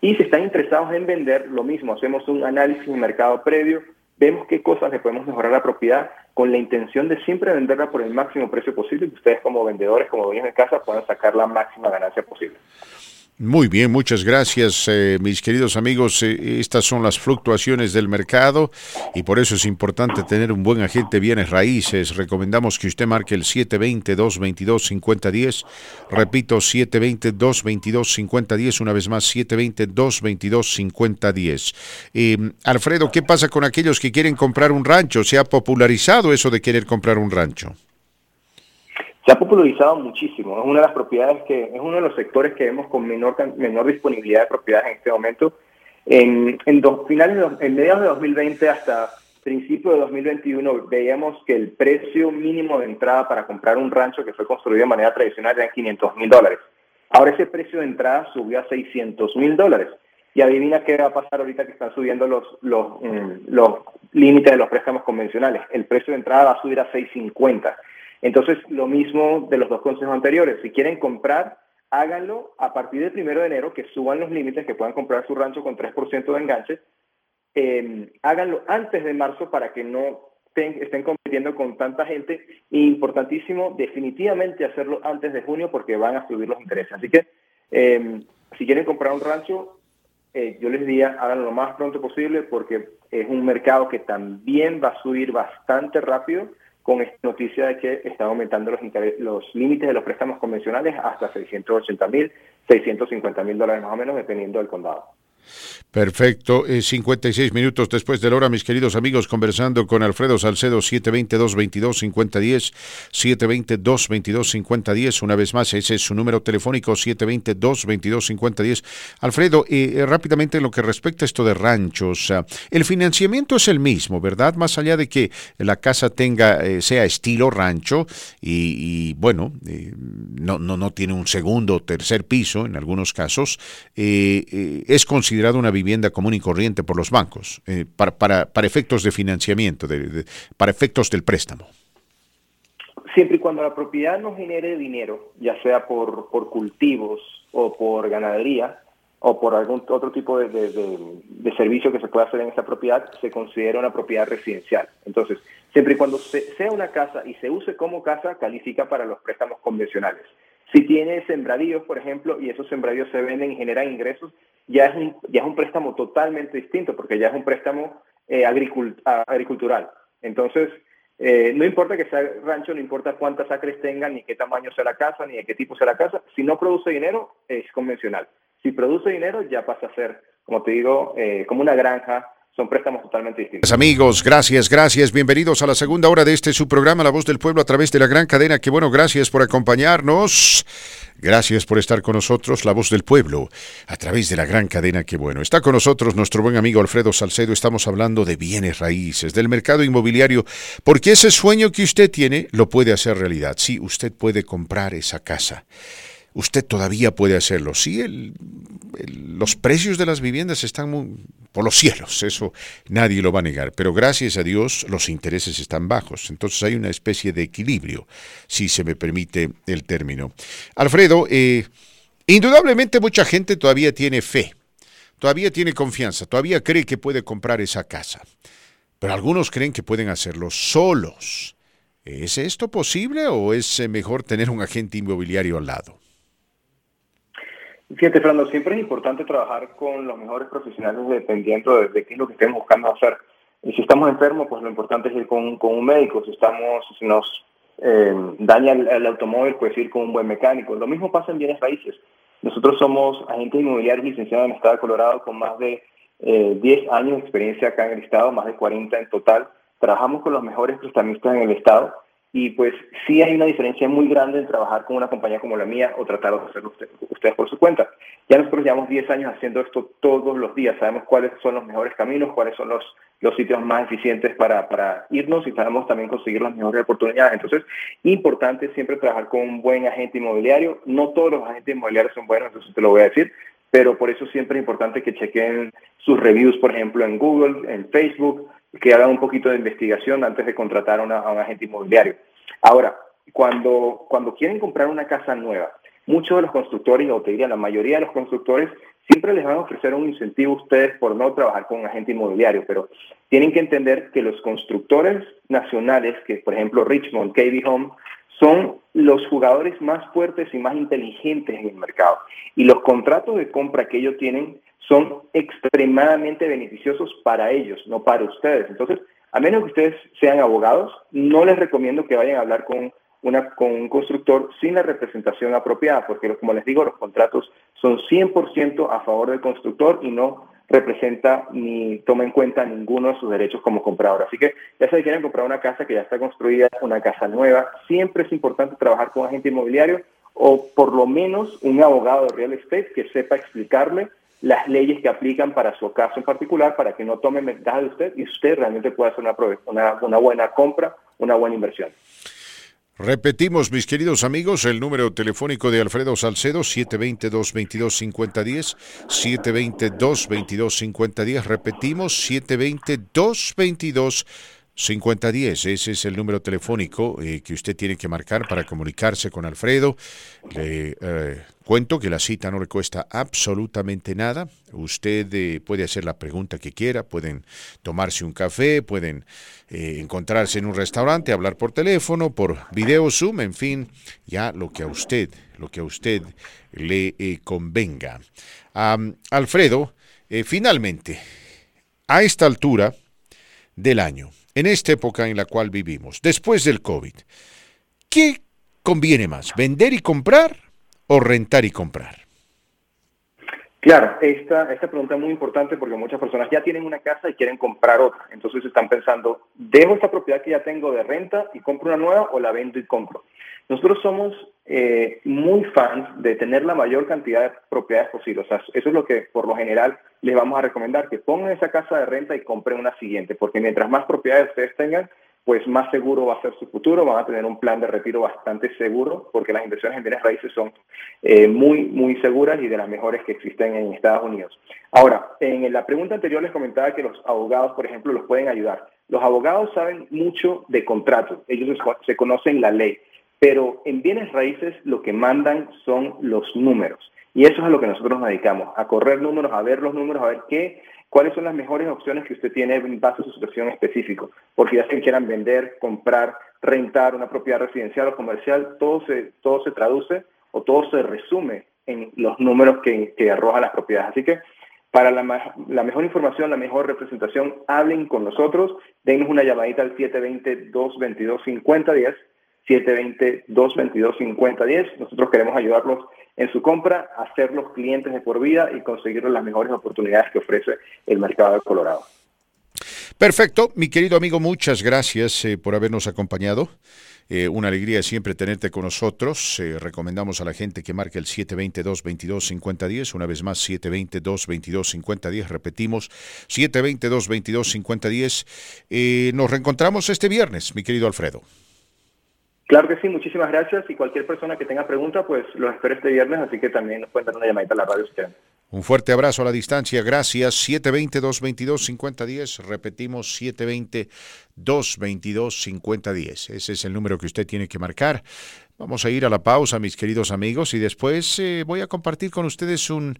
Y si están interesados en vender, lo mismo, hacemos un análisis de mercado previo, vemos qué cosas le podemos mejorar la propiedad con la intención de siempre venderla por el máximo precio posible y que ustedes como vendedores, como dueños de casa, puedan sacar la máxima ganancia posible. Muy bien, muchas gracias, eh, mis queridos amigos. Eh, estas son las fluctuaciones del mercado y por eso es importante tener un buen agente bienes raíces. Recomendamos que usted marque el 720-222-5010. Repito, 720-222-5010. Una vez más, 720-222-5010. Eh, Alfredo, ¿qué pasa con aquellos que quieren comprar un rancho? ¿Se ha popularizado eso de querer comprar un rancho? Se ha popularizado muchísimo. Es una de las propiedades que, es uno de los sectores que vemos con menor, menor disponibilidad de propiedades en este momento. En, en dos, finales, en mediados de 2020 hasta principio de 2021 veíamos que el precio mínimo de entrada para comprar un rancho que fue construido de manera tradicional era 500 mil dólares. Ahora ese precio de entrada subió a 600 mil dólares. Y adivina qué va a pasar ahorita que están subiendo los, los, mm, los límites de los préstamos convencionales. El precio de entrada va a subir a 650. Entonces, lo mismo de los dos consejos anteriores. Si quieren comprar, háganlo a partir del primero de enero, que suban los límites, que puedan comprar su rancho con 3% de enganche. Em, háganlo antes de marzo para que no estén compitiendo con tanta gente. importantísimo, definitivamente hacerlo antes de junio porque van a subir los intereses. Así que, em, si quieren comprar un rancho, eh, yo les diría, háganlo lo más pronto posible porque es un mercado que también va a subir bastante rápido con esta noticia de que están aumentando los, los límites de los préstamos convencionales hasta 680 mil, 650 mil dólares más o menos, dependiendo del condado. Perfecto, 56 eh, minutos después de la hora, mis queridos amigos, conversando con Alfredo Salcedo, 720-222-5010, 720-222-5010, una vez más, ese es su número telefónico, 720-222-5010. Alfredo, eh, eh, rápidamente en lo que respecta a esto de ranchos, ah, el financiamiento es el mismo, ¿verdad? Más allá de que la casa tenga, sea estilo rancho y, bueno, no, no, no tiene un segundo o tercer piso en algunos casos, es considerado una vivienda vivienda común y corriente por los bancos, eh, para, para, para, efectos de financiamiento, de, para efectos del préstamo? Siempre y cuando la propiedad no genere dinero, ya sea por, por cultivos o por ganadería o por algún otro tipo de, de, servicio que se pueda hacer en esa propiedad, se considera una propiedad residencial. Entonces, siempre y cuando sea una casa y se use como casa, califica para los préstamos convencionales. Si tiene sembradíos, por ejemplo, y esos sembradíos se venden y generan ingresos, ya es un, ya es un préstamo totalmente distinto, porque ya es un préstamo eh, agricultural. Entonces, eh, no importa que sea rancho, no importa cuántas acres tengan, ni qué tamaño sea la casa, ni de qué tipo sea la casa, si no produce dinero, es convencional. Si produce dinero, ya pasa a ser, como te digo, eh, como una granja son préstamos totalmente distintos. Amigos, gracias, gracias. Bienvenidos a la segunda hora de este su programa La Voz del Pueblo a través de la gran cadena. Que bueno, gracias por acompañarnos. Gracias por estar con nosotros, La Voz del Pueblo, a través de la gran cadena. Que bueno, está con nosotros nuestro buen amigo Alfredo Salcedo. Estamos hablando de bienes raíces, del mercado inmobiliario, porque ese sueño que usted tiene lo puede hacer realidad. Sí, usted puede comprar esa casa usted todavía puede hacerlo. Sí, los precios de las viviendas están por los cielos, eso nadie lo va a negar, pero gracias a Dios los intereses están bajos, entonces hay una especie de equilibrio, si se me permite el término. Alfredo, eh, indudablemente mucha gente todavía tiene fe, todavía tiene confianza, todavía cree que puede comprar esa casa, pero algunos creen que pueden hacerlo solos. ¿Es esto posible o es eh, mejor tener un agente inmobiliario al lado? Fíjate, Fernando, siempre es importante trabajar con los mejores profesionales dependiendo de, qué es lo que estemos buscando hacer. Si estamos enfermos, pues lo importante es ir con, un médico. Si estamos, si nos eh, daña el, automóvil, pues ir con un buen mecánico. Lo mismo pasa en bienes raíces. Nosotros somos agentes inmobiliarios licenciados en el Estado de Colorado con más de 10 eh, años de experiencia acá en el Estado, más de 40 en total. Trabajamos con los mejores prestamistas en el Estado y pues sí hay una diferencia muy grande en trabajar con una compañía como la mía o tratar de hacerlo ustedes por su cuenta. Ya nosotros llevamos 10 años haciendo esto todos los días, sabemos cuáles son los mejores caminos, cuáles son los, los sitios más eficientes para, para irnos y sabemos también conseguir las mejores oportunidades. Entonces, importante siempre trabajar con un buen agente inmobiliario. No todos los agentes inmobiliarios son buenos, eso te lo voy a decir, pero por eso siempre es importante que chequen sus reviews, por ejemplo, en Google, en Facebook, que hagan un poquito de investigación antes de contratar a, un agente inmobiliario. Ahora, cuando, cuando quieren comprar una casa nueva, muchos de los constructores, o te diría la mayoría de los constructores, siempre les van a ofrecer un incentivo a ustedes por no trabajar con un agente inmobiliario, pero tienen que entender que los constructores nacionales, que por ejemplo Richmond, KB Home, son los jugadores más fuertes y más inteligentes en el mercado. Y los contratos de compra que ellos tienen son extremadamente beneficiosos para ellos, no para ustedes. Entonces, a menos que ustedes sean abogados, no les recomiendo que vayan a hablar con, una, con un constructor sin la representación apropiada, porque como les digo, los contratos son 100% a favor del constructor y no representa ni toma en cuenta ninguno de sus derechos como comprador. Así que ya se quieren comprar una casa que ya está construida, una casa nueva, siempre es importante trabajar con un agente inmobiliario o por lo menos un abogado de real estate que sepa explicarle las leyes que aplican para su caso en particular para que no tome ventaja de usted y usted realmente pueda hacer una, una, buena compra, una buena inversión. Repetimos, mis queridos amigos, el número telefónico de Alfredo Salcedo, 720-222-5010, 720-222-5010, repetimos, 720-222-5010. 5010, ese es el número telefónico eh, que usted tiene que marcar para comunicarse con Alfredo. Le eh, cuento que la cita no le cuesta absolutamente nada. Usted eh, puede hacer la pregunta que quiera, pueden tomarse un café, pueden encontrarse en un restaurante, hablar por teléfono, por video Zoom, en fin, ya lo que a usted, lo que a usted le convenga. Alfredo, finalmente, a esta altura del año, en esta época en la cual vivimos, después del COVID, ¿qué conviene más, vender y comprar o rentar y comprar? Claro, esta, esta pregunta es muy importante porque muchas personas ya tienen una casa y quieren comprar otra. Entonces están pensando, ¿dejo esta propiedad que ya tengo de renta y compro una nueva o la vendo y compro? Nosotros somos eh, muy fans de tener la mayor cantidad de propiedades posible. O sea, eso es lo que por lo general les vamos a recomendar, que pongan esa casa de renta y compren una siguiente, porque mientras más propiedades ustedes tengan, pues más seguro va a ser su futuro, van a tener un plan de retiro bastante seguro, porque las inversiones en bienes raíces son eh, muy, muy seguras y de las mejores que existen en Estados Unidos. Ahora, en la pregunta anterior les comentaba que los abogados, por ejemplo, los pueden ayudar. Los abogados saben mucho de contratos, ellos se conocen la ley, pero en bienes raíces lo que mandan son los números. Y eso es a lo que nosotros nos dedicamos, a correr números, a ver los números, a ver qué cuáles son las mejores opciones que usted tiene en base a su situación específica. Porque ya se quieran vender, comprar, rentar una propiedad residencial o comercial, todo se, todo se traduce o todo se resume en los números que, que arrojan las propiedades. Así que para la, la, mejor información, la mejor representación, hablen con nosotros, denos una llamadita al 720-222-5010 720-222-5010. Nosotros queremos ayudarlos en su compra, hacerlos clientes de por vida y conseguir las mejores oportunidades que ofrece el mercado de Colorado. Perfecto, mi querido amigo, muchas gracias eh, por habernos acompañado. Eh, una alegría siempre tenerte con nosotros. Eh, recomendamos a la gente que marque el 720-222-5010. Una vez más, 720-222-5010. Repetimos, 720-222-5010. nos reencontramos este viernes, mi querido Alfredo. Claro que sí, muchísimas gracias. Y cualquier persona que tenga pregunta, pues los espero este viernes, así que también nos pueden dar una llamadita a la radio si Un fuerte abrazo a la distancia, gracias. 720-222-5010, repetimos 720-222-5010. Ese es el número que usted tiene que marcar. Vamos a ir a la pausa, mis queridos amigos, y después eh, voy a compartir con ustedes un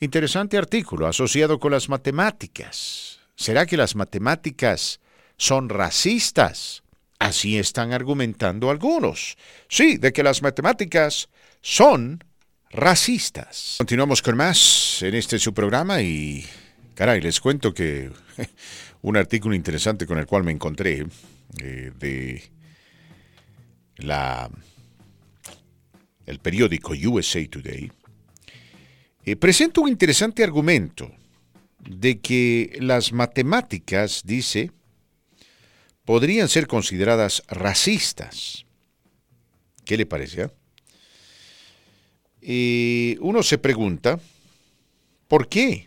interesante artículo asociado con las matemáticas. ¿Será que las matemáticas son racistas? Así están argumentando algunos. Sí, de que las matemáticas son racistas. Continuamos con más en este su programa y, caray, les cuento que un artículo interesante con el cual me encontré eh, de la el periódico USA Today eh, presenta un interesante argumento de que las matemáticas, dice, podrían ser consideradas racistas. ¿Qué le parece? Ah? Y uno se pregunta, ¿por qué?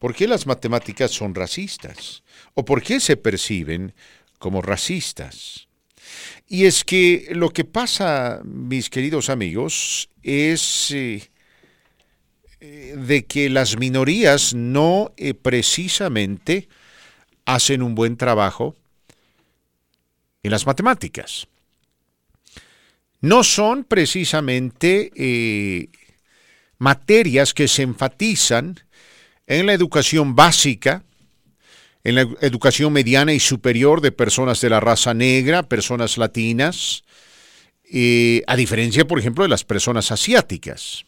¿Por qué las matemáticas son racistas? ¿O por qué se perciben como racistas? Y es que lo que pasa, mis queridos amigos, es eh, eh, de que las minorías no eh, precisamente hacen un buen trabajo en las matemáticas. No son precisamente eh, materias que se enfatizan en la educación básica, en la educación mediana y superior de personas de la raza negra, personas latinas, eh, a diferencia, por ejemplo, de las personas asiáticas.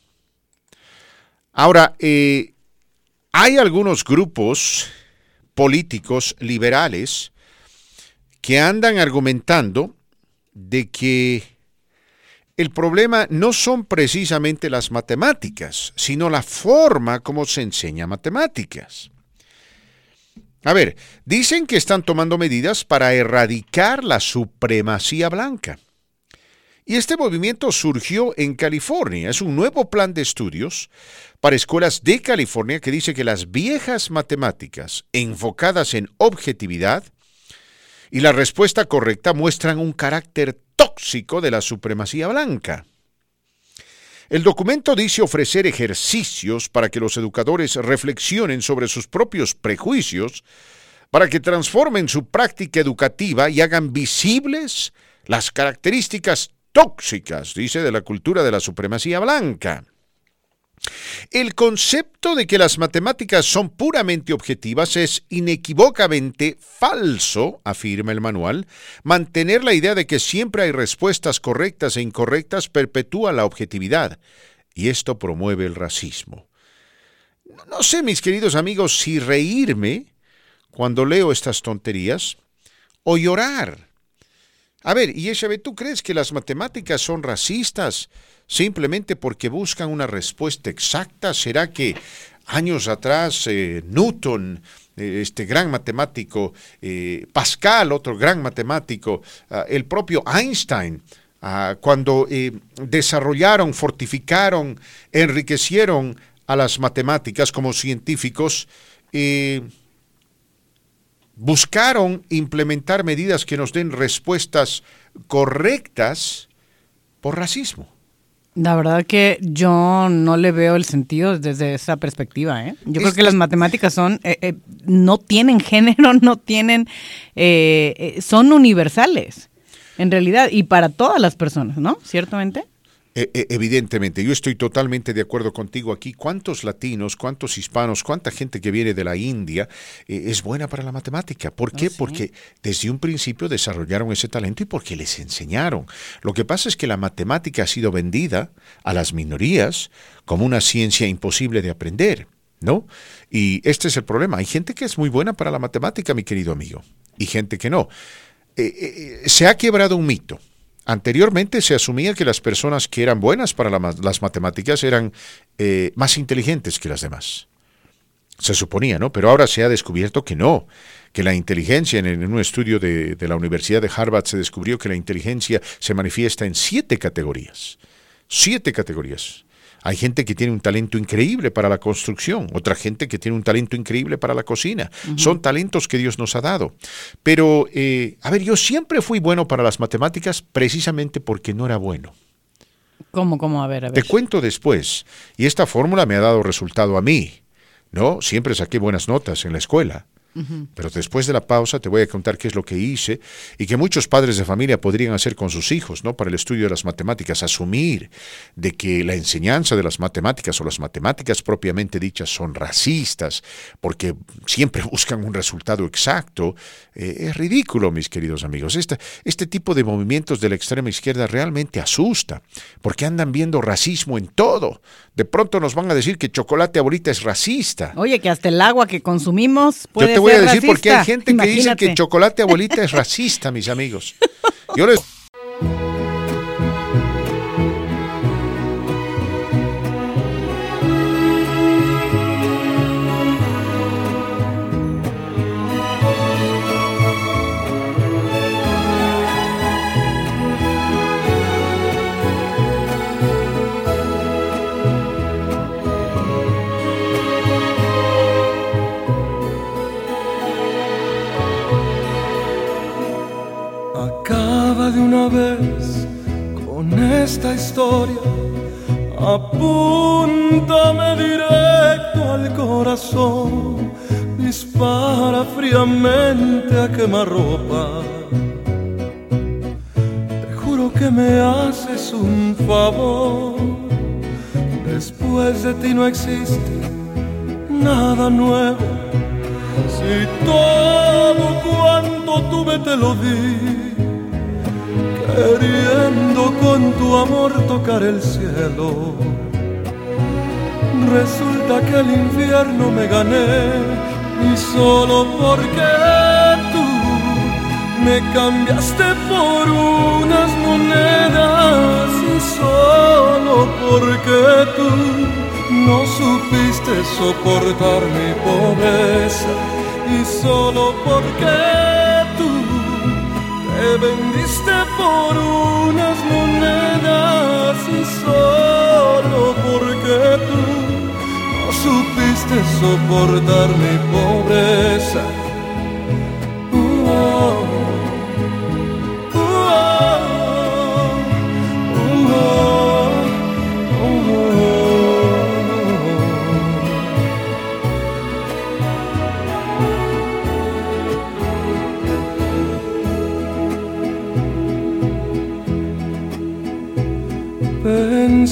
Ahora, eh, hay algunos grupos políticos liberales que andan argumentando de que el problema no son precisamente las matemáticas, sino la forma como se enseña matemáticas. A ver, dicen que están tomando medidas para erradicar la supremacía blanca. Y este movimiento surgió en California. Es un nuevo plan de estudios para escuelas de California que dice que las viejas matemáticas enfocadas en objetividad y la respuesta correcta muestran un carácter tóxico de la supremacía blanca. El documento dice ofrecer ejercicios para que los educadores reflexionen sobre sus propios prejuicios, para que transformen su práctica educativa y hagan visibles las características tóxicas, dice, de la cultura de la supremacía blanca. El concepto de que las matemáticas son puramente objetivas es inequívocamente falso, afirma el manual. Mantener la idea de que siempre hay respuestas correctas e incorrectas perpetúa la objetividad, y esto promueve el racismo. No sé, mis queridos amigos, si reírme cuando leo estas tonterías o llorar A ver, y ¿tú crees que las matemáticas son racistas simplemente porque buscan una respuesta exacta? ¿Será que años atrás eh, Newton, eh, este gran matemático, eh, Pascal, otro gran matemático, ah, el propio Einstein, ah, cuando desarrollaron, fortificaron, enriquecieron a las matemáticas como científicos, buscaron implementar medidas que nos den respuestas correctas por racismo. La verdad que yo no le veo el sentido desde esa perspectiva. ¿eh? Yo creo que las matemáticas son, eh, eh, no tienen género, no tienen, son universales en realidad y para todas las personas, ¿no? Ciertamente. E, e, evidentemente, yo estoy totalmente de acuerdo contigo aquí. ¿Cuántos latinos, cuántos hispanos, cuánta gente que viene de la India eh, es buena para la matemática? ¿Por qué? Ah, porque desde un principio desarrollaron ese talento y porque les enseñaron. Lo que pasa es que la matemática ha sido vendida a las minorías como una ciencia imposible de aprender, ¿no? Y este es el problema. Hay gente que es muy buena para la matemática, mi querido amigo, y gente que no. Eh, eh, se ha quebrado un mito Anteriormente se asumía que las personas que eran buenas para las matemáticas eran eh, más inteligentes que las demás. Se suponía, ¿no? Pero ahora se ha descubierto que no, que la inteligencia, en, un estudio de, de la Universidad de Harvard se descubrió que la inteligencia se manifiesta en siete categorías. Siete categorías. Hay gente que tiene un talento increíble para la construcción, otra gente que tiene un talento increíble para la cocina. Son talentos que Dios nos ha dado. Pero, eh, a ver, yo siempre fui bueno para las matemáticas precisamente porque no era bueno. ¿Cómo, cómo? A ver, a ver. Te cuento después. Y esta fórmula me ha dado resultado a mí. ¿No? Siempre saqué buenas notas en la escuela. Pero después de la pausa te voy a contar qué es lo que hice y que muchos padres de familia podrían hacer con sus hijos, ¿no? Para el estudio de las matemáticas, asumir de que la enseñanza de las matemáticas o las matemáticas propiamente dichas son racistas, porque siempre buscan un resultado exacto, eh, es ridículo, mis queridos amigos. Este, este tipo de movimientos de la extrema izquierda realmente asusta, porque andan viendo racismo en todo. De pronto nos van a decir que chocolate abuelita es racista. Oye, que hasta el agua que consumimos puede voy a decir porque hay gente que dice que chocolate abuelita es racista, mis amigos. Yo les... una vez con esta historia. Apúntame directo al corazón, dispara fríamente a quemarropa. Te juro que me haces un favor. Después de ti no existe nada nuevo. Si todo cuanto tuve te lo di queriendo con tu amor tocar el cielo. Resulta que el infierno me gané y solo porque tú me cambiaste por unas monedas y solo porque tú no supiste soportar mi pobreza y solo porque me vendiste por unas monedas y solo porque tú no supiste soportar mi pobreza.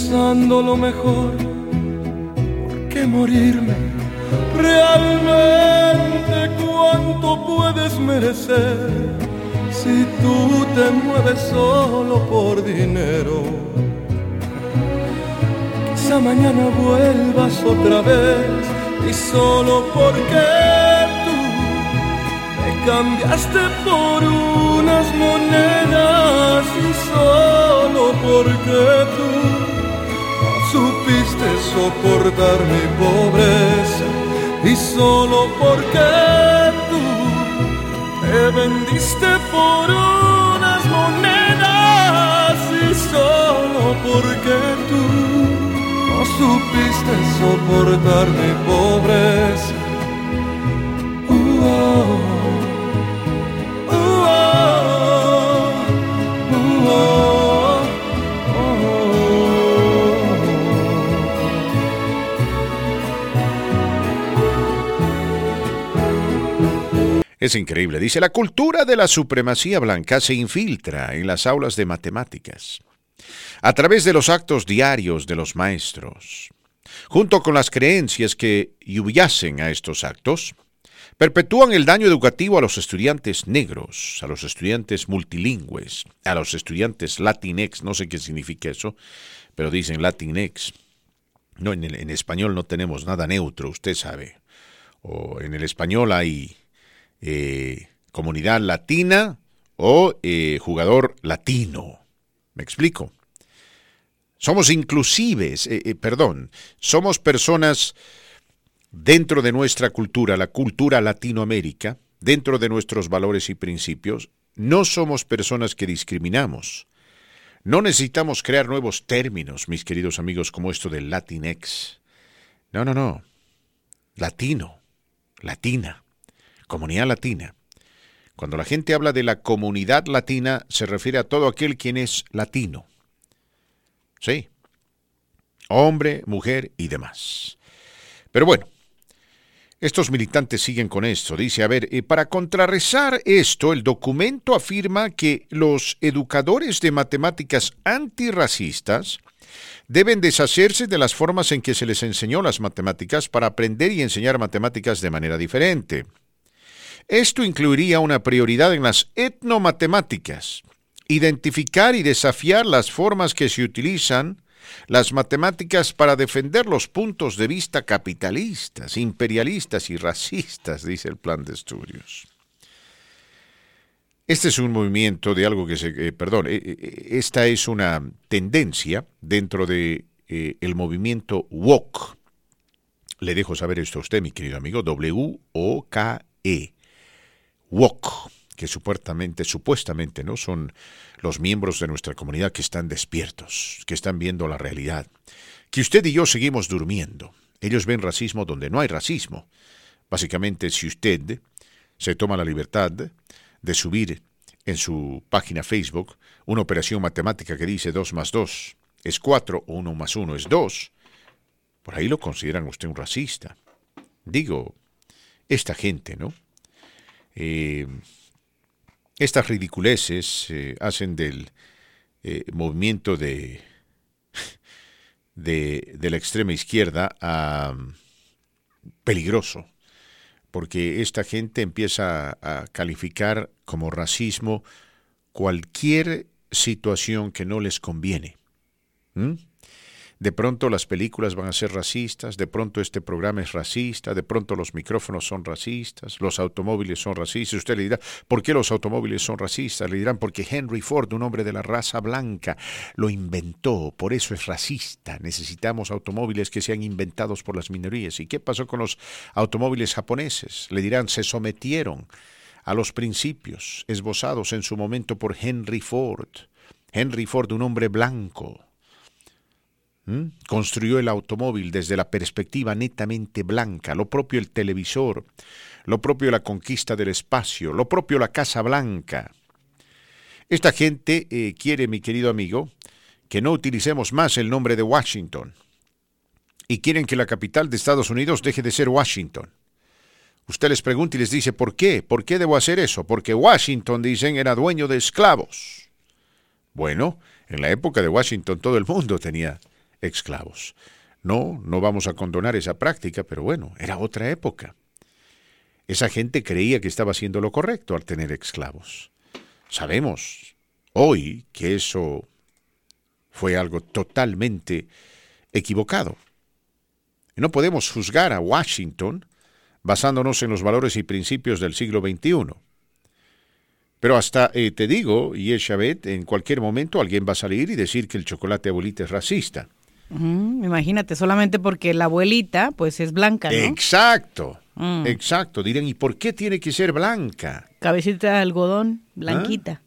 Pensando lo mejor, ¿por qué morirme? Realmente cuánto puedes merecer si tú te mueves solo por dinero. Quizá mañana vuelvas otra vez y solo porque tú me cambiaste por unas monedas y solo porque tú soportar mi pobreza y solo porque tú me vendiste por unas monedas y solo porque tú no supiste soportar mi pobreza. Uh, oh. Es increíble. Dice, la cultura de la supremacía blanca se infiltra en las aulas de matemáticas, a través de los actos diarios de los maestros, junto con las creencias que yubyacen a estos actos, perpetúan el daño educativo a los estudiantes negros, a los estudiantes multilingües, a los estudiantes latinex, no sé qué significa eso, pero dicen latinex. No, en, en español no tenemos nada neutro, usted sabe. O en el español hay eh, comunidad latina o eh, jugador latino. ¿Me explico? Somos inclusives, eh, perdón, somos personas dentro de nuestra cultura, la cultura Latinoamérica, dentro de nuestros valores y principios, no somos personas que discriminamos. No necesitamos crear nuevos términos, mis queridos amigos, como esto del Latinex. No, no, no. Latino, latina comunidad latina. Cuando la gente habla de la comunidad latina, se refiere a todo aquel quien es latino. Sí. Hombre, mujer y demás. Pero bueno, estos militantes siguen con esto. Dice, a ver, eh, para contrarrestar esto, el documento afirma que los educadores de matemáticas antirracistas deben deshacerse de las formas en que se les enseñó las matemáticas para aprender y enseñar matemáticas de manera diferente. Esto incluiría una prioridad en las etnomatemáticas, identificar y desafiar las formas que se utilizan las matemáticas para defender los puntos de vista capitalistas, imperialistas y racistas, dice el plan de estudios. Este es un movimiento de algo que se, eh, perdón, eh, eh, esta es una tendencia dentro de el movimiento WOK. Le dejo saber esto a usted, mi querido amigo, W-O-K-E. WOK, que supuestamente, supuestamente, ¿no? Son los miembros de nuestra comunidad que están despiertos, que están viendo la realidad. Que usted y yo seguimos durmiendo. Ellos ven racismo donde no hay racismo. Básicamente, si usted se toma la libertad de subir en su página Facebook una operación matemática que dice 2 más 2 es 4 o 1 más 1 es 2, por ahí lo consideran usted un racista. Digo, esta gente, ¿no? Eh, estas ridiculeces eh, hacen del eh, movimiento de, de, la extrema izquierda a, peligroso, porque esta gente empieza a, calificar como racismo cualquier situación que no les conviene de pronto las películas van a ser racistas, de pronto este programa es racista, de pronto los micrófonos son racistas, los automóviles son racistas. Usted le dirá, ¿por qué los automóviles son racistas? Le dirán, porque Henry Ford, un hombre de la raza blanca, lo inventó, por eso es racista. Necesitamos automóviles que sean inventados por las minorías. ¿Y qué pasó con los automóviles japoneses? Le dirán, se sometieron a los principios esbozados en su momento por Henry Ford. Henry Ford, un hombre blanco ¿Mm? Construyó el automóvil desde la perspectiva netamente blanca, lo propio el televisor, lo propio la conquista del espacio, lo propio la Casa Blanca. Esta gente eh, quiere, mi querido amigo, que no utilicemos más el nombre de Washington. Y quieren que la capital de Estados Unidos deje de ser Washington. Usted les pregunta y les dice, ¿por qué? ¿Por qué debo hacer eso? Porque Washington, dicen, era dueño de esclavos. Bueno, en la época de Washington todo el mundo tenía esclavos. No, no vamos a condonar esa práctica, pero bueno, era otra época. Esa gente creía que estaba haciendo lo correcto al tener esclavos. Sabemos hoy que eso fue algo totalmente equivocado. no podemos juzgar a Washington basándonos en los valores y principios del siglo XXI. Pero hasta eh, te digo, y es Chabet, en cualquier momento alguien va a salir y decir que el chocolate abuelita es racista. Imagínate, solamente porque la abuelita pues es blanca, ¿no? Exacto, mm. exacto. Dirán, ¿y por qué tiene que ser blanca? Cabecita de algodón, blanquita.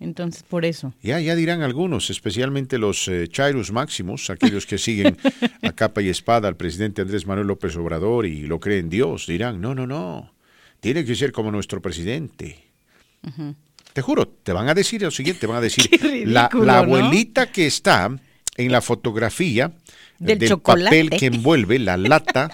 Entonces, por eso. Ya, ya dirán algunos, especialmente los eh, Chairus Máximos, aquellos que siguen a capa y espada al presidente Andrés Manuel López Obrador y lo creen Dios, dirán, no, no, no, tiene que ser como nuestro presidente. Te juro, te van a decir lo siguiente, te van a decir, la, abuelita que está en la fotografía del, papel que envuelve la lata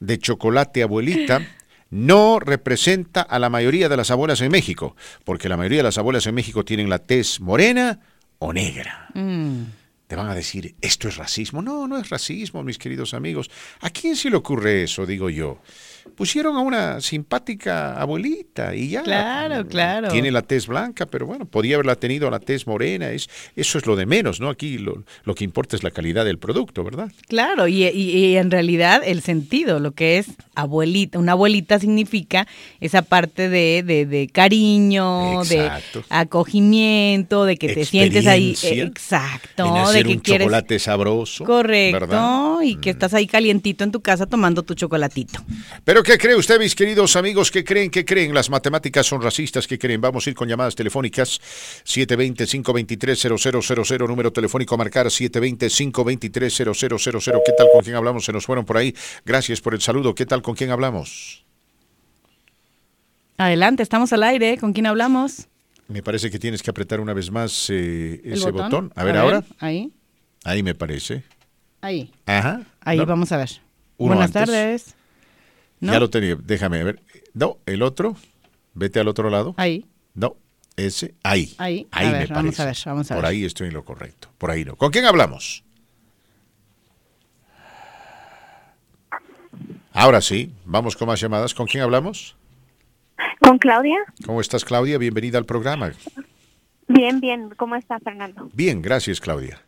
de chocolate abuelita, no representa a la mayoría de las abuelas en México, porque la mayoría de las abuelas en México tienen la tez morena o negra. Mm. Te van a decir, ¿esto es racismo? No, no es racismo, mis queridos amigos. ¿A quién se le ocurre eso, digo yo? Pusieron a una simpática abuelita y ya. Claro, claro. Tiene la tez blanca, pero bueno, podía haberla tenido la tez morena. Es, eso es lo de menos, ¿no? Aquí lo, lo que importa es la calidad del producto, ¿verdad? Claro, y, y, en realidad el sentido, lo que es abuelita, una abuelita significa esa parte de, de, cariño, de acogimiento, de que te sientes ahí. exacto. de que un chocolate sabroso. Correcto. Y que mm. estás ahí calientito en tu casa tomando tu chocolatito. Pero ¿qué cree usted, mis queridos amigos? ¿Qué creen? ¿Qué creen? Las matemáticas son racistas. ¿Qué creen? Vamos a ir con llamadas telefónicas. 720-523-0000, número telefónico a marcar 720-523-0000. ¿Qué tal? ¿Con quién hablamos? Se nos fueron por ahí. Gracias por el saludo. ¿Qué tal? ¿Con quién hablamos? Adelante, estamos al aire. ¿Con quién hablamos? Me parece que tienes que apretar una vez más eh, ese botón? A ver, ahora. ahí. Ahí me parece. Ahí. Ajá. Ahí vamos a ver. Buenas tardes. Ya lo tenía, déjame ver. No, el otro, vete al otro lado. Ahí. No, ese, ahí. Ahí, ahí me vamos a ver, vamos a ver. Por ahí estoy en lo correcto, por ahí no. ¿Con quién hablamos? Ahora sí, vamos con más llamadas. ¿Con quién hablamos? Con Claudia. ¿Cómo estás, Claudia? Bienvenida al programa. Bien, bien. ¿Cómo está, Fernando? Bien, gracias, Claudia.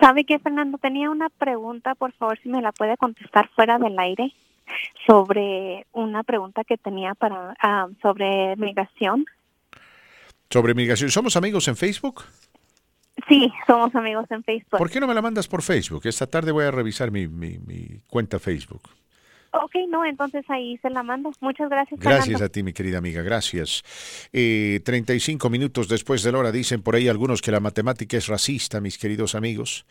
¿Sabe qué, Fernando? Tenía una pregunta, por favor, si me la puede contestar fuera del aire sobre una pregunta que tenía para ah, sobre migración. Sobre migración. ¿Somos amigos en Facebook? Sí, somos amigos en Facebook. ¿Por qué no me la mandas por Facebook? Esta tarde voy a revisar mi, mi, cuenta Facebook. Ok, no, entonces ahí se la mando. Muchas gracias. Gracias a ti, mi querida amiga, gracias. Eh, 35 minutos después de la hora dicen por ahí algunos que la matemática es racista, mis queridos amigos.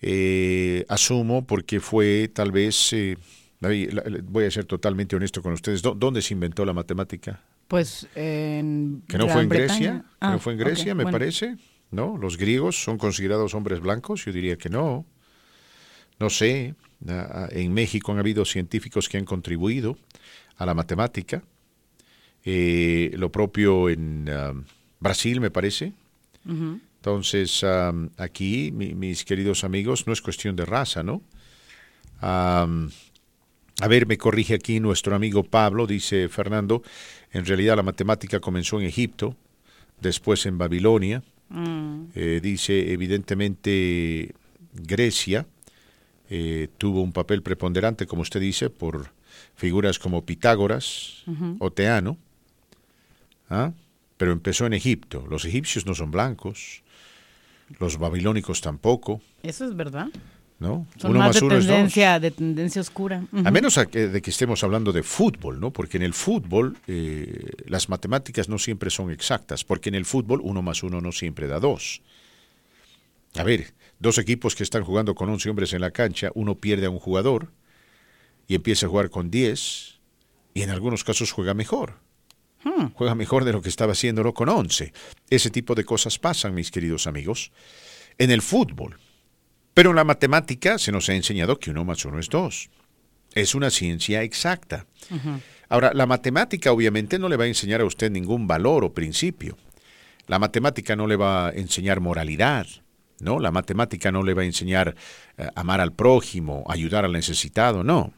Eh, asumo porque fue tal vez... Eh, voy a ser totalmente honesto con ustedes. ¿Dónde se inventó la matemática? Pues en. ¿Que no fue en Grecia? ¿Que no ah, fue en Grecia, me parece? ¿No? ¿Los griegos son considerados hombres blancos? Yo diría que no. No sé. En México han habido científicos que han contribuido a la matemática. Eh, lo propio en um, Brasil, me parece. Entonces, um, aquí, mis queridos amigos, no es cuestión de raza, ¿no? Um, a ver, me corrige aquí nuestro amigo Pablo, dice Fernando, en realidad la matemática comenzó en Egipto, después en Babilonia, mm. eh, dice evidentemente Grecia eh, tuvo un papel preponderante, como usted dice, por figuras como Pitágoras o Teano, ¿ah? pero empezó en Egipto. Los egipcios no son blancos, los babilónicos tampoco. Eso es verdad. ¿No? uno más, de, tendencia, de tendencia oscura. A menos de que estemos hablando de fútbol, ¿no? Porque en el fútbol eh, las matemáticas no siempre son exactas, porque en el fútbol uno más uno no siempre da dos. A ver, dos equipos que están jugando con 11 hombres en la cancha, uno pierde a un jugador y empieza a jugar con 10 y en algunos casos juega mejor. Hmm. Juega mejor de lo que estaba haciéndolo con 11. Ese tipo de cosas pasan, mis queridos amigos. En el fútbol, pero en la matemática se nos ha enseñado que uno más uno es dos. Es una ciencia exacta. Ahora, la matemática obviamente no le va a enseñar a usted ningún valor o principio. La matemática no le va a enseñar moralidad, ¿no? La matemática no le va a enseñar eh, amar al prójimo, ayudar al necesitado, no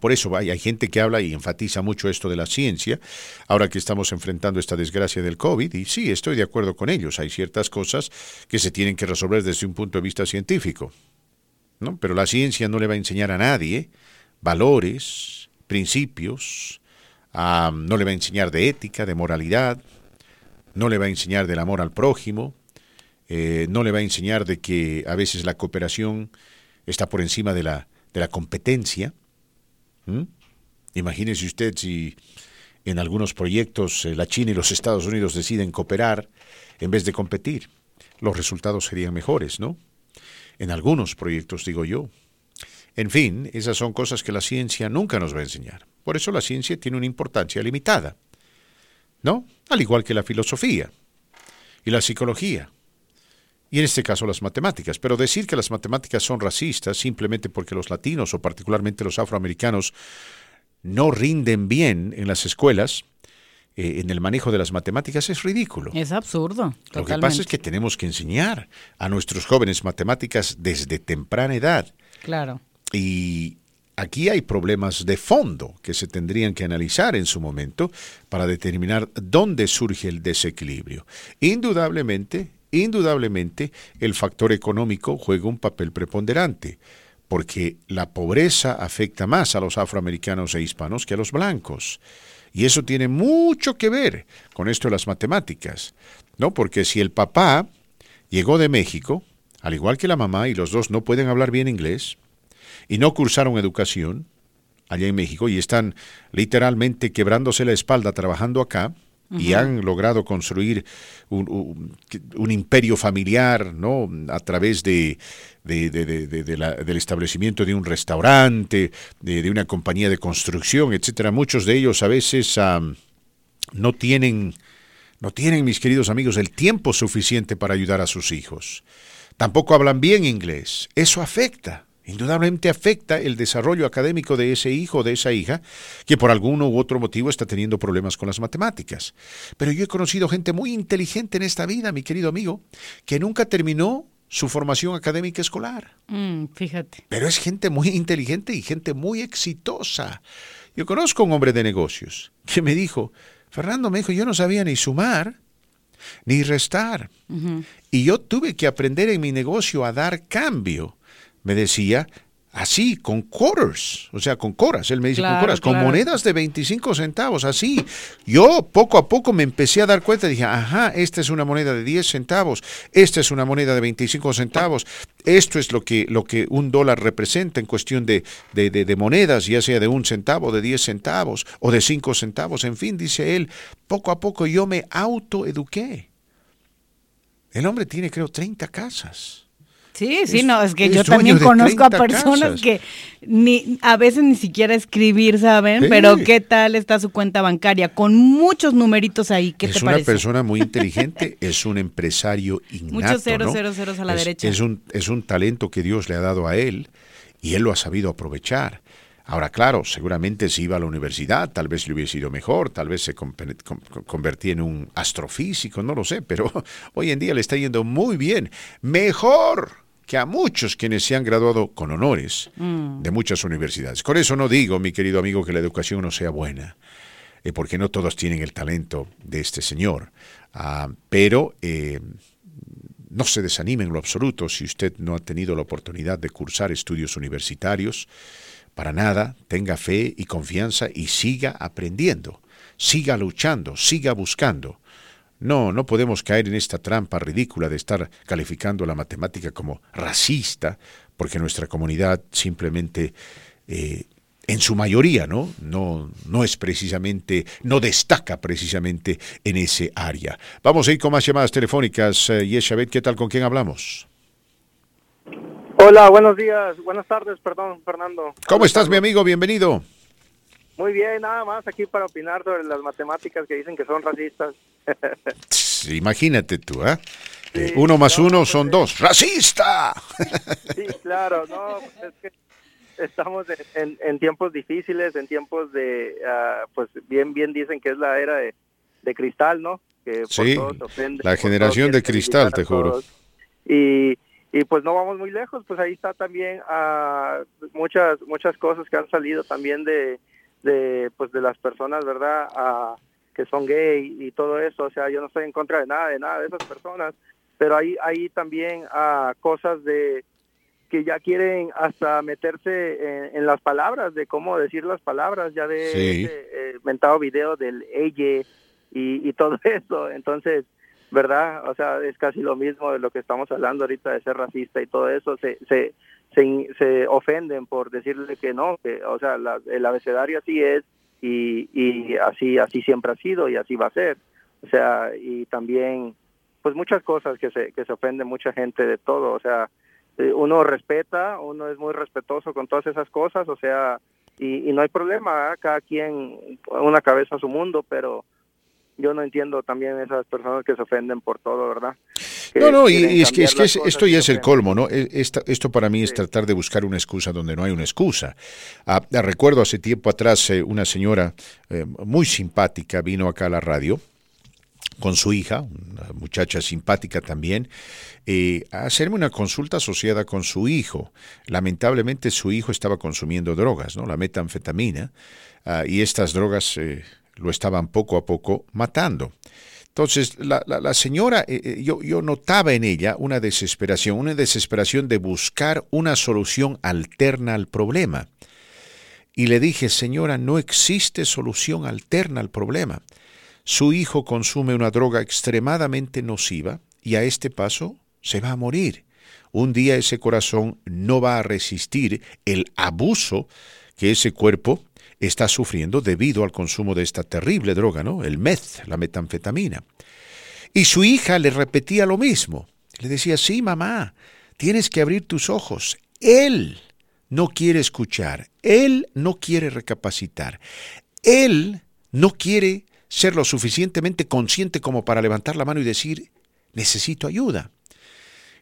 por eso hay, hay, gente que habla y enfatiza mucho esto de la ciencia, ahora que estamos enfrentando esta desgracia del COVID, y sí, estoy de acuerdo con ellos, hay ciertas cosas que se tienen que resolver desde un punto de vista científico, ¿no? pero la ciencia no le va a enseñar a nadie valores, principios, no le va a enseñar de ética, de moralidad, no le va a enseñar del amor al prójimo, eh, no le va a enseñar de que a veces la cooperación está por encima de la, de la competencia. Imagínese usted si en algunos proyectos eh, la China y los Estados Unidos deciden cooperar en vez de competir. Los resultados serían mejores, ¿no? En algunos proyectos, digo yo. En fin, esas son cosas que la ciencia nunca nos va a enseñar. Por eso la ciencia tiene una importancia limitada. ¿No? Al igual que la filosofía y la psicología. Y en este caso las matemáticas. Pero decir que las matemáticas son racistas simplemente porque los latinos o particularmente los afroamericanos no rinden bien en las escuelas, eh, en el manejo de las matemáticas es ridículo. Es absurdo. Lo que pasa es que tenemos que enseñar a nuestros jóvenes matemáticas desde temprana edad. Claro. Y aquí hay problemas de fondo que se tendrían que analizar en su momento para determinar dónde surge el desequilibrio. Indudablemente, indudablemente, el factor económico juega un papel preponderante porque la pobreza afecta más a los afroamericanos e hispanos que a los blancos. Y eso tiene mucho que ver con esto de las matemáticas, ¿no? Porque si el papá llegó de México, al igual que la mamá, y los dos no pueden hablar bien inglés, y no cursaron educación allá en México, y están literalmente quebrándose la espalda trabajando acá, y han logrado construir un, imperio familiar ¿no? a través de, del establecimiento de un restaurante, de, una compañía de construcción, etcétera. Muchos de ellos a veces no tienen, no tienen, mis queridos amigos, el tiempo suficiente para ayudar a sus hijos. Tampoco hablan bien inglés. Eso afecta indudablemente afecta el desarrollo académico de ese hijo o de esa hija que por algún u otro motivo está teniendo problemas con las matemáticas. Pero yo he conocido gente muy inteligente en esta vida, mi querido amigo, que nunca terminó su formación académica escolar. Mm, fíjate. Pero es gente muy inteligente y gente muy exitosa. Yo conozco a un hombre de negocios que me dijo, Fernando me dijo, yo no sabía ni sumar ni restar. Y yo tuve que aprender en mi negocio a dar cambio me decía, así, con quarters, o sea, con coras, él me dice con coras, con monedas de 25 centavos, así. Yo poco a poco me empecé a dar cuenta, dije, ajá, esta es una moneda de 10 centavos, esta es una moneda de 25 centavos, esto es lo que, lo que un dólar representa en cuestión de, de, de, de monedas, ya sea de un centavo, de 10 centavos o de 5 centavos, en fin, dice él, poco a poco yo me autoeduqué. El hombre tiene, creo, 30 casas. Sí, sí, no, es que yo también conozco a personas que ni a veces ni siquiera escribir saben, pero qué tal está su cuenta bancaria con muchos numeritos ahí, ¿qué es te parece? Es una persona muy inteligente, es un empresario innato, Muchos ceros, ceros, ceros a la derecha. Es un, es un talento que Dios le ha dado a él y él lo ha sabido aprovechar. Ahora, claro, seguramente si iba a la universidad, tal vez le hubiese ido mejor, tal vez se convertía en un astrofísico, no lo sé, pero hoy en día le está yendo muy bien. Mejor que a muchos quienes se han graduado con honores mm. de muchas universidades. Con eso no digo, mi querido amigo, que la educación no sea buena, eh, porque no todos tienen el talento de este señor. Ah, pero eh, no se desanime en lo absoluto si usted no ha tenido la oportunidad de cursar estudios universitarios. Para nada, tenga fe y confianza y siga aprendiendo, siga luchando, siga buscando. No, no podemos caer en esta trampa ridícula de estar calificando la matemática como racista, porque nuestra comunidad simplemente, eh, en su mayoría, ¿no? ¿no? No es precisamente, no destaca precisamente en ese área. Vamos a ir con más llamadas telefónicas. Eh, Yeshabet, ¿qué tal? ¿Con quién hablamos? Hola, buenos días, buenas tardes, perdón, Fernando. ¿Cómo estás, mi amigo? Bienvenido. Muy bien, nada más aquí para opinar sobre las matemáticas que dicen que son racistas. Imagínate tú, ¿eh? eh uno más uno pues, son dos. ¡Racista! Sí, claro, no, pues, es que estamos en, tiempos difíciles, en tiempos de, ah, pues bien, bien dicen que es la era de, cristal, ¿no? Que sí, la generación de cristal, te juro. Y, y pues no vamos muy lejos, pues ahí está también uh, muchas, muchas cosas que han salido también de de pues de las personas verdad que son gay y todo eso o sea yo no estoy en contra de nada de nada de esas personas pero hay hay también a cosas de que ya quieren hasta meterse en, las palabras, de cómo decir las palabras, ya de Sí. ese, eh, mentado video del ella y, y todo eso. Entonces, ¿verdad? O sea, es casi lo mismo de lo que estamos hablando ahorita de ser racista y todo eso. Se, se, se, se ofenden por decirle que no, que, o sea, la- el abecedario así es y, y así, así siempre ha sido y así va a ser. O sea, y también, pues muchas cosas que se, que se ofende mucha gente de todo. O sea, eh, uno respeta, uno es muy respetuoso con todas esas cosas, o sea, y, y no hay problema, ¿verdad? cada quien una cabeza a su mundo, pero yo no entiendo también esas personas que se ofenden por todo, ¿verdad? No, no, y, es que, es que es- esto ya es el colmo, ¿no? E- Esta- esto para mí es Sí. tratar de buscar una excusa donde no hay una excusa. Ah, ah, recuerdo hace tiempo atrás eh, una señora eh, muy simpática vino acá a la radio con su hija, una muchacha simpática también, eh, a hacerme una consulta asociada con su hijo. Lamentablemente su hijo estaba consumiendo drogas, ¿no? La metanfetamina, ah, y estas drogas lo estaban poco a poco matando. Entonces, la, señora, eh, eh, yo notaba en ella una desesperación, una desesperación de buscar una solución alterna al problema. Y le dije, señora, no existe solución alterna al problema. Su hijo consume una droga extremadamente nociva y a este paso se va a morir. Un día ese corazón no va a resistir el abuso que ese cuerpo está sufriendo debido al consumo de esta terrible droga, ¿no? El meth, la metanfetamina. Y su hija le repetía lo mismo. Le decía, sí, mamá, tienes que abrir tus ojos. Él no quiere escuchar. Él no quiere recapacitar. Él no quiere ser lo suficientemente consciente como para levantar la mano y decir, necesito ayuda.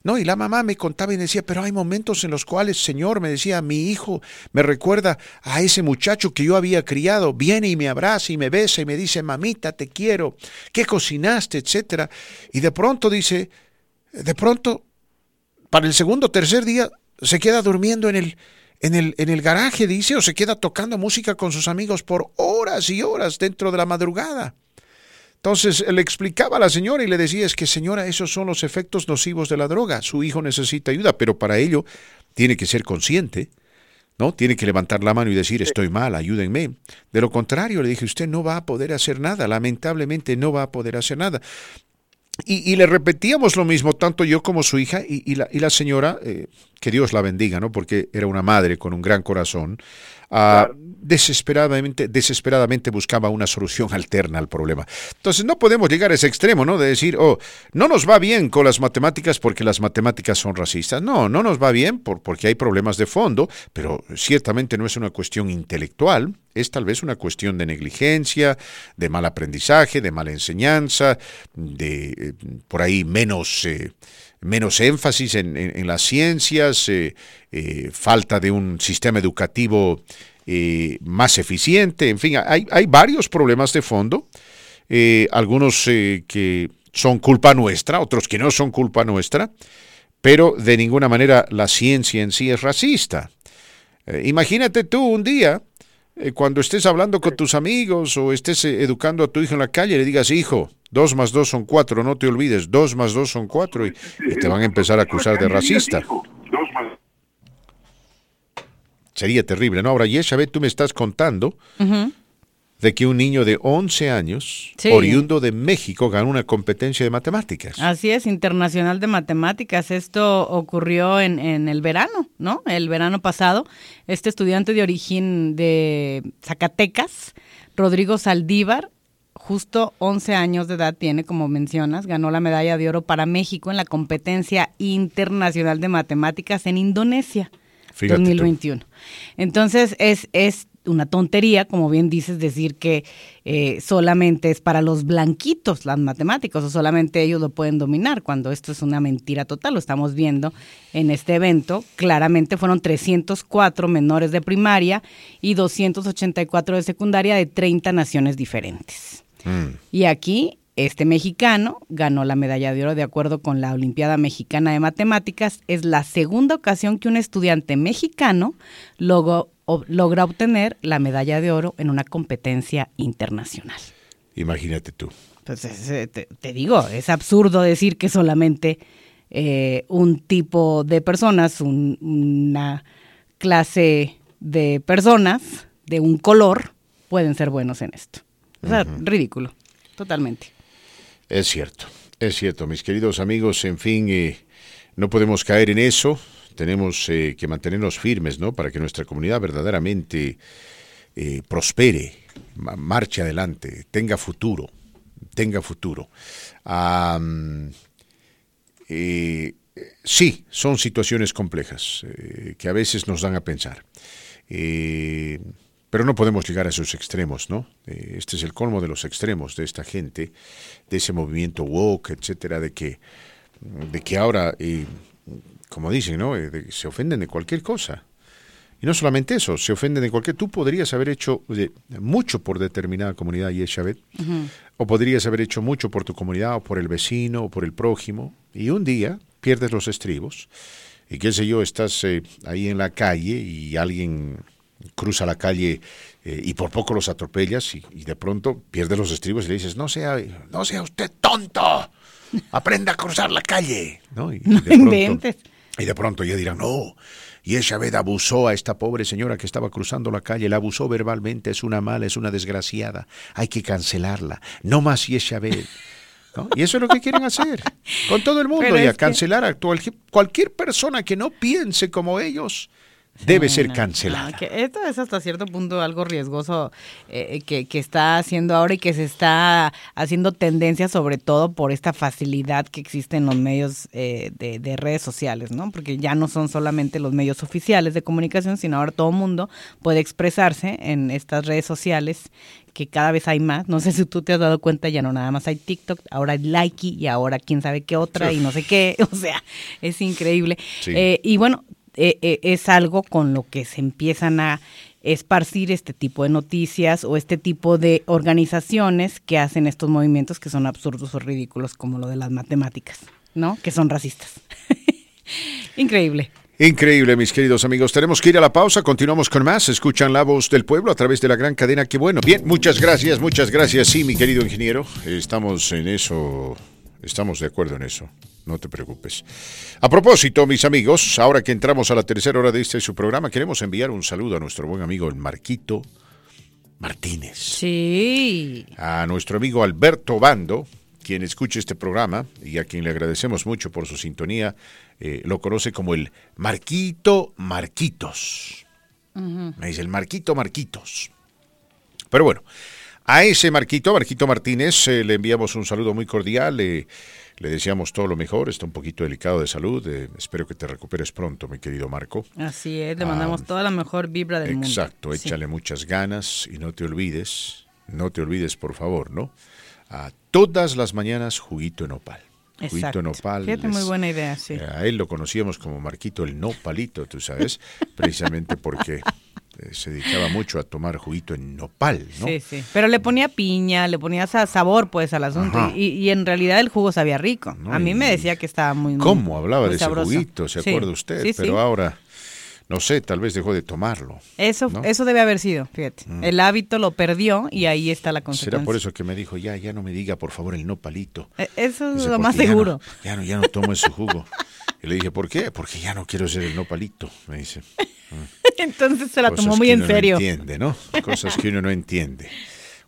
No, y la mamá me contaba y decía, pero hay momentos en los cuales, Señor, me decía, mi hijo me recuerda a ese muchacho que yo había criado, viene y me abraza y me besa y me dice, mamita, te quiero, ¿qué cocinaste? etcétera. Y de pronto dice, de pronto, para el segundo o tercer día, se queda durmiendo en el, en el, en el garaje, dice, o se queda tocando música con sus amigos por horas y horas dentro de la madrugada. Entonces le explicaba a la señora y le decía, es que señora, esos son los efectos nocivos de la droga. Su hijo necesita ayuda, pero para ello tiene que ser consciente, ¿no? Tiene que levantar la mano y decir, estoy mal, ayúdenme. De lo contrario, le dije, usted no va a poder hacer nada, lamentablemente no va a poder hacer nada. Y, y le repetíamos lo mismo, tanto yo como su hija y, y la, y la señora, eh, que Dios la bendiga, ¿no? Porque era una madre con un gran corazón, ah, desesperadamente, desesperadamente buscaba una solución alterna al problema. Entonces no podemos llegar a ese extremo, ¿no? De decir, oh, no nos va bien con las matemáticas porque las matemáticas son racistas. No, no nos va bien por, porque hay problemas de fondo, pero ciertamente no es una cuestión intelectual, es tal vez una cuestión de negligencia, de mal aprendizaje, de mala enseñanza, de eh, por ahí menos, eh, menos énfasis en, en- las ciencias, eh, eh, falta de un sistema educativo eh, más eficiente, en fin, hay, hay varios problemas de fondo, algunos que son culpa nuestra, otros que no son culpa nuestra, pero de ninguna manera la ciencia en sí es racista. Imagínate tú un día, eh, cuando estés hablando con tus amigos o estés eh, educando a tu hijo en la calle, le digas, hijo, dos más dos son cuatro, no te olvides, dos más dos son cuatro, y, y te van a empezar a acusar de racista. Sería terrible, ¿no? Ahora, Yeshabet, tú me estás contando. De que un niño de 11 años, Sí. oriundo de México, ganó una competencia de matemáticas. Así es, Internacional de Matemáticas. Esto ocurrió en, en el verano, ¿no? El verano pasado. Este estudiante de origen de Zacatecas, Rodrigo Saldívar, justo 11 años de edad tiene, como mencionas, ganó la medalla de oro para México en la competencia internacional de matemáticas en Indonesia. Fíjate tú. 2021. Entonces es, es una tontería, como bien dices, decir que eh, solamente es para los blanquitos las matemáticas o solamente ellos lo pueden dominar, cuando esto es una mentira total. Lo estamos viendo en este evento. Claramente fueron 304 menores de primaria y 284 de secundaria de 30 naciones diferentes. Mm. Y aquí, este mexicano ganó la medalla de oro de acuerdo con la Olimpiada Mexicana de Matemáticas. Es la segunda ocasión que un estudiante mexicano o- logra obtener la medalla de oro en una competencia internacional. Imagínate tú. Pues es, eh, te, te digo, es absurdo decir que solamente eh, un tipo de personas, una clase de personas de un color pueden ser buenos en esto. O sea, ridículo, totalmente. Es cierto, es cierto, mis queridos amigos, en fin, eh, no podemos caer en eso, tenemos eh, que mantenernos firmes, ¿no? Para que nuestra comunidad verdaderamente eh, prospere, marche adelante, tenga futuro, tenga futuro. sí, son situaciones complejas que a veces nos dan a pensar. Pero no podemos llegar a esos extremos, ¿no? Eh, este es el colmo de los extremos de esta gente, de ese movimiento woke, etcétera, de que, de que ahora, eh, como dicen, ¿no? Eh, se ofenden de cualquier cosa. Y no solamente eso, se ofenden de cualquier... Tú podrías haber hecho mucho por determinada comunidad, y es o podrías haber hecho mucho por tu comunidad, o por el vecino, o por el prójimo, y un día pierdes los estribos, y qué sé yo, estás ahí en la calle y alguien cruza la calle eh, y por poco los atropellas y, de pronto pierde los estribos y le dices, no sea, no sea usted tonto, aprenda a cruzar la calle. ¿no? Y, de pronto, y de pronto ya dirán, no, y esa vez abusó a esta pobre señora que estaba cruzando la calle, la abusó verbalmente, es una mala, es una desgraciada, hay que cancelarla, no más y esa vez. Y eso es lo que quieren hacer con todo el mundo, y a cancelar a cualquier persona que no piense como ellos debe ser cancelada. esto es hasta cierto punto algo riesgoso eh, que, está haciendo ahora y que se está haciendo tendencia sobre todo por esta facilidad que existe en los medios eh, de, redes sociales, ¿no? Porque ya no son solamente los medios oficiales de comunicación, sino ahora todo el mundo puede expresarse en estas redes sociales que cada vez hay más. No sé si tú te has dado cuenta, ya no nada más hay TikTok, ahora hay Likey y ahora quién sabe qué otra y no sé qué. O sea, es increíble. Eh, y bueno, eh, eh, es algo con lo que se empiezan a esparcir este tipo de noticias o este tipo de organizaciones que hacen estos movimientos que son absurdos o ridículos, como lo de las matemáticas, ¿no? Que son racistas. Increíble. Increíble, mis queridos amigos. Tenemos que ir a la pausa. Continuamos con más. Escuchan la voz del pueblo a través de la gran cadena. Qué bueno. Bien, muchas gracias, muchas gracias. Sí, mi querido ingeniero. Estamos en eso. Estamos de acuerdo en eso no te preocupes. A propósito, mis amigos, ahora que entramos a la tercera hora de este su programa, queremos enviar un saludo a nuestro buen amigo el Marquito Martínez. Sí. A nuestro amigo Alberto Bando, quien escucha este programa y a quien le agradecemos mucho por su sintonía, eh, lo conoce como el Marquito Marquitos. Me dice el Marquito Marquitos. Pero bueno, a ese Marquito, Marquito Martínez, eh, le enviamos un saludo muy cordial. Eh, le deseamos todo lo mejor, está un poquito delicado de salud. Eh, espero que te recuperes pronto, mi querido Marco. Así es, le mandamos toda la mejor vibra del mundo. Exacto, échale muchas ganas y no te olvides, no te olvides, por favor, ¿no? A todas las mañanas juguito en opal. Juguito en opal. Fíjate, muy buena idea, sí. A él lo conocíamos como Marquito el Nopalito, tú sabes, precisamente porque eh, se dedicaba mucho a tomar juguito en nopal, ¿no? Sí, sí. Pero le ponía piña, le ponía sabor, pues, al asunto. Y, en realidad el jugo sabía rico. a mí me decía que estaba muy ¿Cómo hablaba de ese juguito? ¿Se acuerda usted? Pero ahora, no sé, tal vez dejó de tomarlo. Eso, eso debe haber sido, fíjate. Mm. El hábito lo perdió y ahí está la consecuencia. Será por eso que me dijo, ya, ya no me diga, por favor, el nopalito. E, eso es lo más seguro. Ya no, ya no, tomo ese jugo. y le dije, ¿por qué? Porque ya no quiero ser el nopalito, me dice. Entonces se la tomó muy en serio. No entiende, ¿no? Cosas que uno no entiende.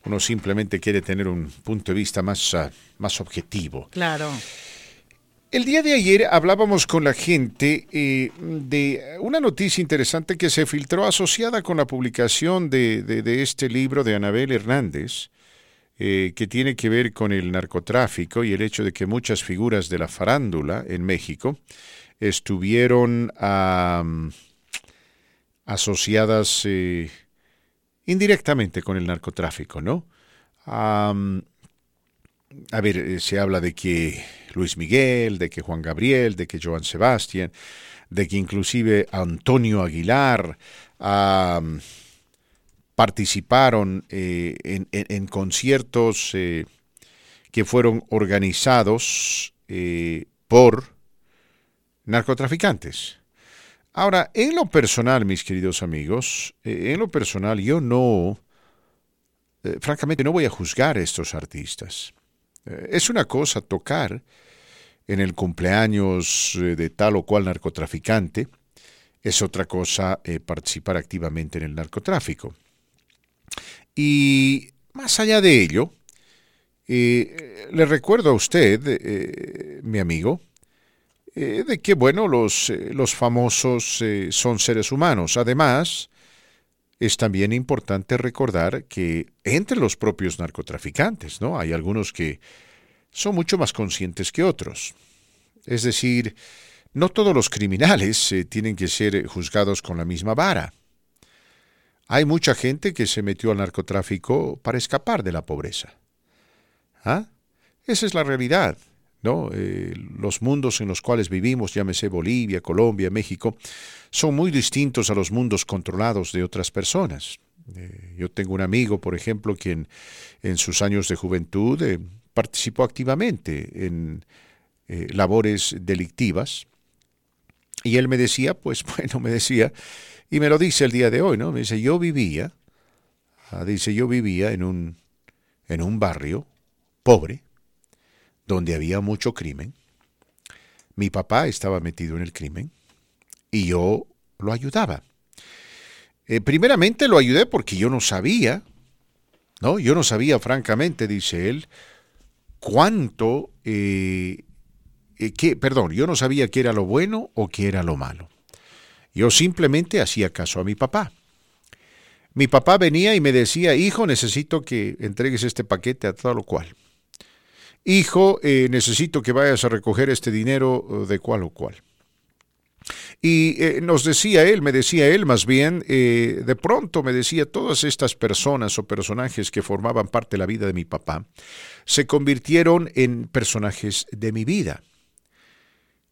Uno simplemente quiere tener un punto de vista más, ah, más objetivo. Claro. El día de ayer hablábamos con la gente eh, de una noticia interesante que se filtró asociada con la publicación de, este libro de Anabel Hernández, eh, que tiene que ver con el narcotráfico y el hecho de que muchas figuras de la farándula en México estuvieron asociadas eh, indirectamente con el narcotráfico, ¿no? a ver, eh, se habla de que Luis Miguel, de que Juan Gabriel, de que Joan Sebastián, de que inclusive Antonio Aguilar participaron eh, en, conciertos que fueron organizados por narcotraficantes. Ahora, en lo personal, mis queridos amigos, eh, en lo personal yo no, eh, francamente no voy a juzgar a estos artistas. Eh, es una cosa tocar en el cumpleaños eh, de tal o cual narcotraficante, es otra cosa eh, participar activamente en el narcotráfico. Y más allá de ello, eh, le recuerdo a usted, mi amigo, de que, bueno, los, los famosos son seres humanos. Además, es también importante recordar que entre los propios narcotraficantes, ¿no? Hay algunos que son mucho más conscientes que otros. Es decir, no todos los criminales eh, tienen que ser juzgados con la misma vara. Hay mucha gente que se metió al narcotráfico para escapar de la pobreza. ¿Ah? Esa es la realidad. ¿no? Eh, los mundos en los cuales vivimos, llámese Bolivia, Colombia, México, son muy distintos a los mundos controlados de otras personas. Eh, yo tengo un amigo, por ejemplo, quien en sus años de juventud eh, participó activamente en labores delictivas y él me decía, pues bueno, me decía, y me lo dice el día de hoy, ¿no? Me dice, yo vivía, ah, dice, yo vivía en un, en un barrio pobre, donde había mucho crimen. Mi papá estaba metido en el crimen y yo lo ayudaba. Eh, primeramente lo ayudé porque yo no sabía, ¿no? Yo no sabía, francamente, dice él, cuánto, eh, eh, perdón, yo no sabía qué era lo bueno o qué era lo malo. Yo simplemente hacía caso a mi papá. Mi papá venía y me decía, hijo, necesito que entregues este paquete a todo lo cual hijo, eh, necesito que vayas a recoger este dinero eh, de cual o cual. Y eh, nos decía él, me decía él más bien, de pronto me decía, todas estas personas o personajes que formaban parte de la vida de mi papá, se convirtieron en personajes de mi vida.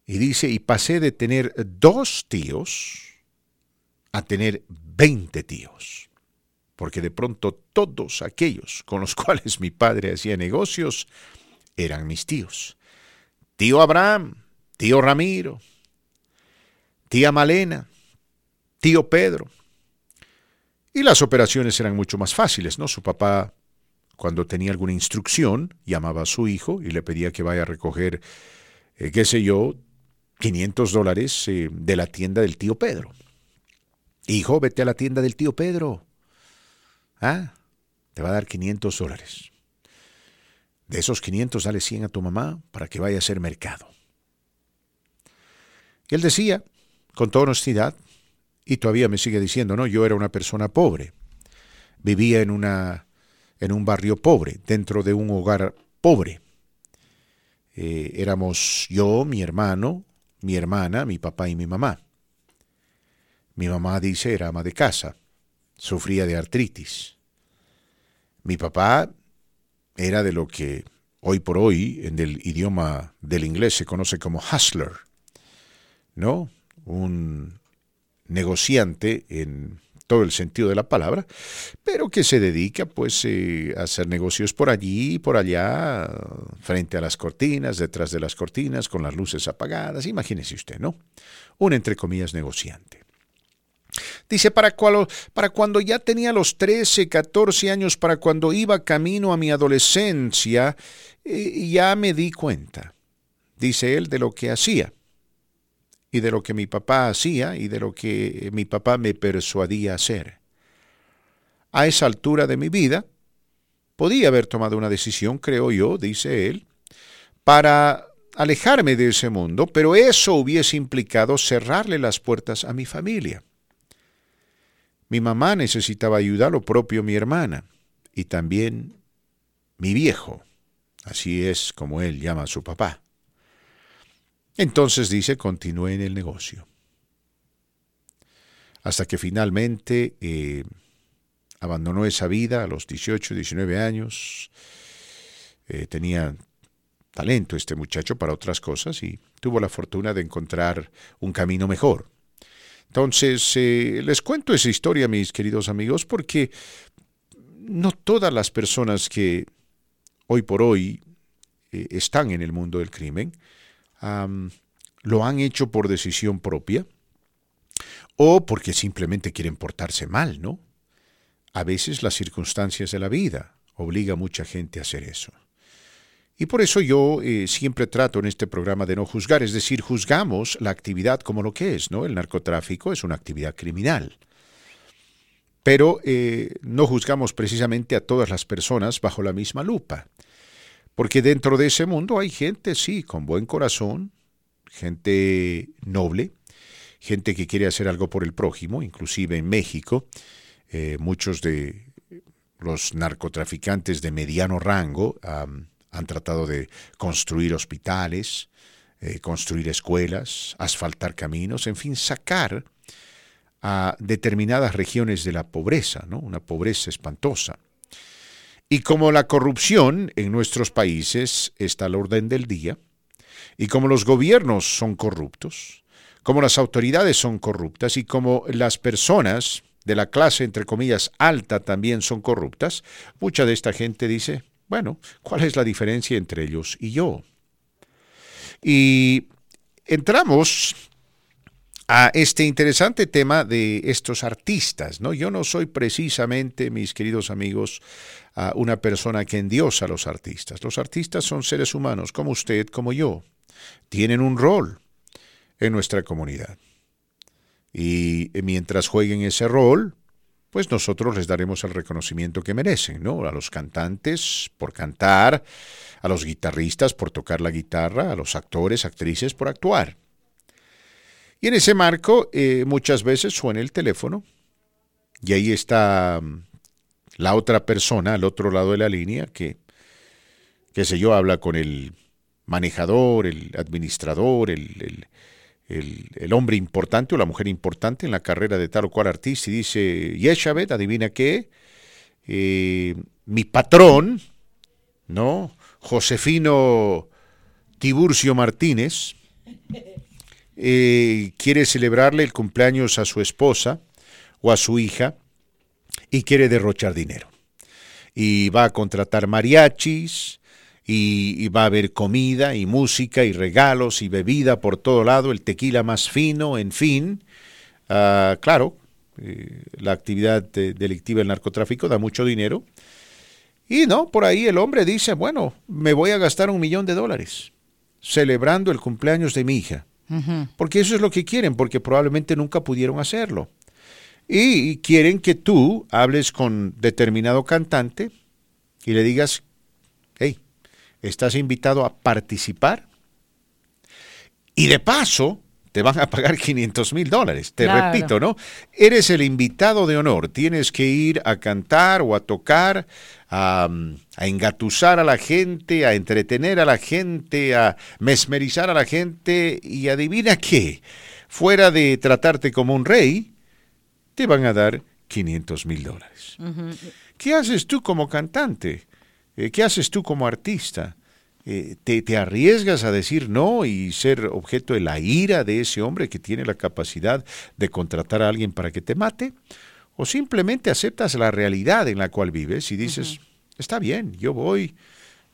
Y dice, y pasé de tener dos tíos a tener veinte tíos. Porque de pronto todos aquellos con los cuales mi padre hacía negocios eran mis tíos. Tío Abraham, tío Ramiro, tía Malena, tío Pedro. Y las operaciones eran mucho más fáciles, ¿no? Su papá, cuando tenía alguna instrucción, llamaba a su hijo y le pedía que vaya a recoger, eh, qué sé yo, 500 dólares eh, de la tienda del tío Pedro. Hijo, vete a la tienda del tío Pedro. Ah, te va a dar 500 dólares. De esos 500 dale 100 a tu mamá para que vaya a hacer mercado. Y él decía, con toda honestidad, y todavía me sigue diciendo, no, yo era una persona pobre. Vivía en, una, en un barrio pobre, dentro de un hogar pobre. Eh, éramos yo, mi hermano, mi hermana, mi papá y mi mamá. Mi mamá dice era ama de casa, sufría de artritis. Mi papá era de lo que hoy por hoy en el idioma del inglés se conoce como hustler, ¿no? Un negociante en todo el sentido de la palabra, pero que se dedica pues eh, a hacer negocios por allí y por allá, frente a las cortinas, detrás de las cortinas, con las luces apagadas, imagínese usted, ¿no? Un entre comillas negociante. Dice, para, para cuando ya tenía los 13, 14 años, para cuando iba camino a mi adolescencia, eh, ya me di cuenta, dice él, de lo que hacía y de lo que mi papá hacía y de lo que mi papá me persuadía hacer. A esa altura de mi vida, podía haber tomado una decisión, creo yo, dice él, para alejarme de ese mundo, pero eso hubiese implicado cerrarle las puertas a mi familia. Mi mamá necesitaba ayuda, lo propio mi hermana, y también mi viejo. Así es como él llama a su papá. Entonces dice, continué en el negocio. Hasta que finalmente eh, abandonó esa vida a los 18, 19 años. Eh, tenía talento este muchacho para otras cosas y tuvo la fortuna de encontrar un camino mejor. Entonces, eh, les cuento esa historia, mis queridos amigos, porque no todas las personas que hoy por hoy están en el mundo del crimen lo han hecho por decisión propia o porque simplemente quieren portarse mal, ¿no? A veces las circunstancias de la vida obligan a mucha gente a hacer eso. Y por eso yo eh, siempre trato en este programa de no juzgar, es decir, juzgamos la actividad como lo que es, ¿no? El narcotráfico es una actividad criminal. Pero eh, no juzgamos precisamente a todas las personas bajo la misma lupa. Porque dentro de ese mundo hay gente, sí, con buen corazón, gente noble, gente que quiere hacer algo por el prójimo, inclusive en México, eh, muchos de los narcotraficantes de mediano rango han tratado de construir hospitales, eh, construir escuelas, asfaltar caminos, en fin, sacar a determinadas regiones de la pobreza, ¿no? una pobreza espantosa. Y como la corrupción en nuestros países está al orden del día, y como los gobiernos son corruptos, como las autoridades son corruptas y como las personas de la clase, entre comillas, alta también son corruptas, mucha de esta gente dice, bueno, ¿cuál es la diferencia entre ellos y yo? Y entramos a este interesante tema de estos artistas, ¿no? Yo no soy precisamente, mis queridos amigos, una persona que endiosa a los artistas. Los artistas son seres humanos, como usted, como yo. Tienen un rol en nuestra comunidad. Y mientras jueguen ese rol, pues nosotros les daremos el reconocimiento que merecen, ¿no? A los cantantes por cantar, a los guitarristas por tocar la guitarra, a los actores, actrices por actuar. Y en ese marco eh, muchas veces suena el teléfono y ahí está mm, la otra persona al otro lado de la línea que, qué sé yo, habla con el manejador, el administrador, el, el, hombre importante o la mujer importante en la carrera de tal o cual artista y dice, Yeshabet, adivina qué, eh, mi patrón, ¿no? Josefino Tiburcio Martínez, eh, quiere celebrarle el cumpleaños a su esposa o a su hija y quiere derrochar dinero. Y va a contratar mariachis, y, va a haber comida y música y regalos y bebida por todo lado, el tequila más fino, en fin. Ah, claro, eh, la actividad delictiva del narcotráfico da mucho dinero. Y no, por ahí el hombre dice, bueno, me voy a gastar un millón de dólares celebrando el cumpleaños de mi hija. Porque eso es lo que quieren, porque probablemente nunca pudieron hacerlo. Y quieren que tú hables con determinado cantante y le digas, hey, estás invitado a participar y de paso te van a pagar 500 mil dólares. Te repito, ¿no? Eres el invitado de honor. Tienes que ir a cantar o a tocar, a, a, engatusar a la gente, a entretener a la gente, a mesmerizar a la gente. Y adivina qué, fuera de tratarte como un rey, te van a dar 500 mil dólares. ¿Qué haces tú como cantante? Eh, ¿Qué haces tú como artista? Eh, te, arriesgas a decir no y ser objeto de la ira de ese hombre que tiene la capacidad de contratar a alguien para que te mate? ¿O simplemente aceptas la realidad en la cual vives y dices, está bien, yo voy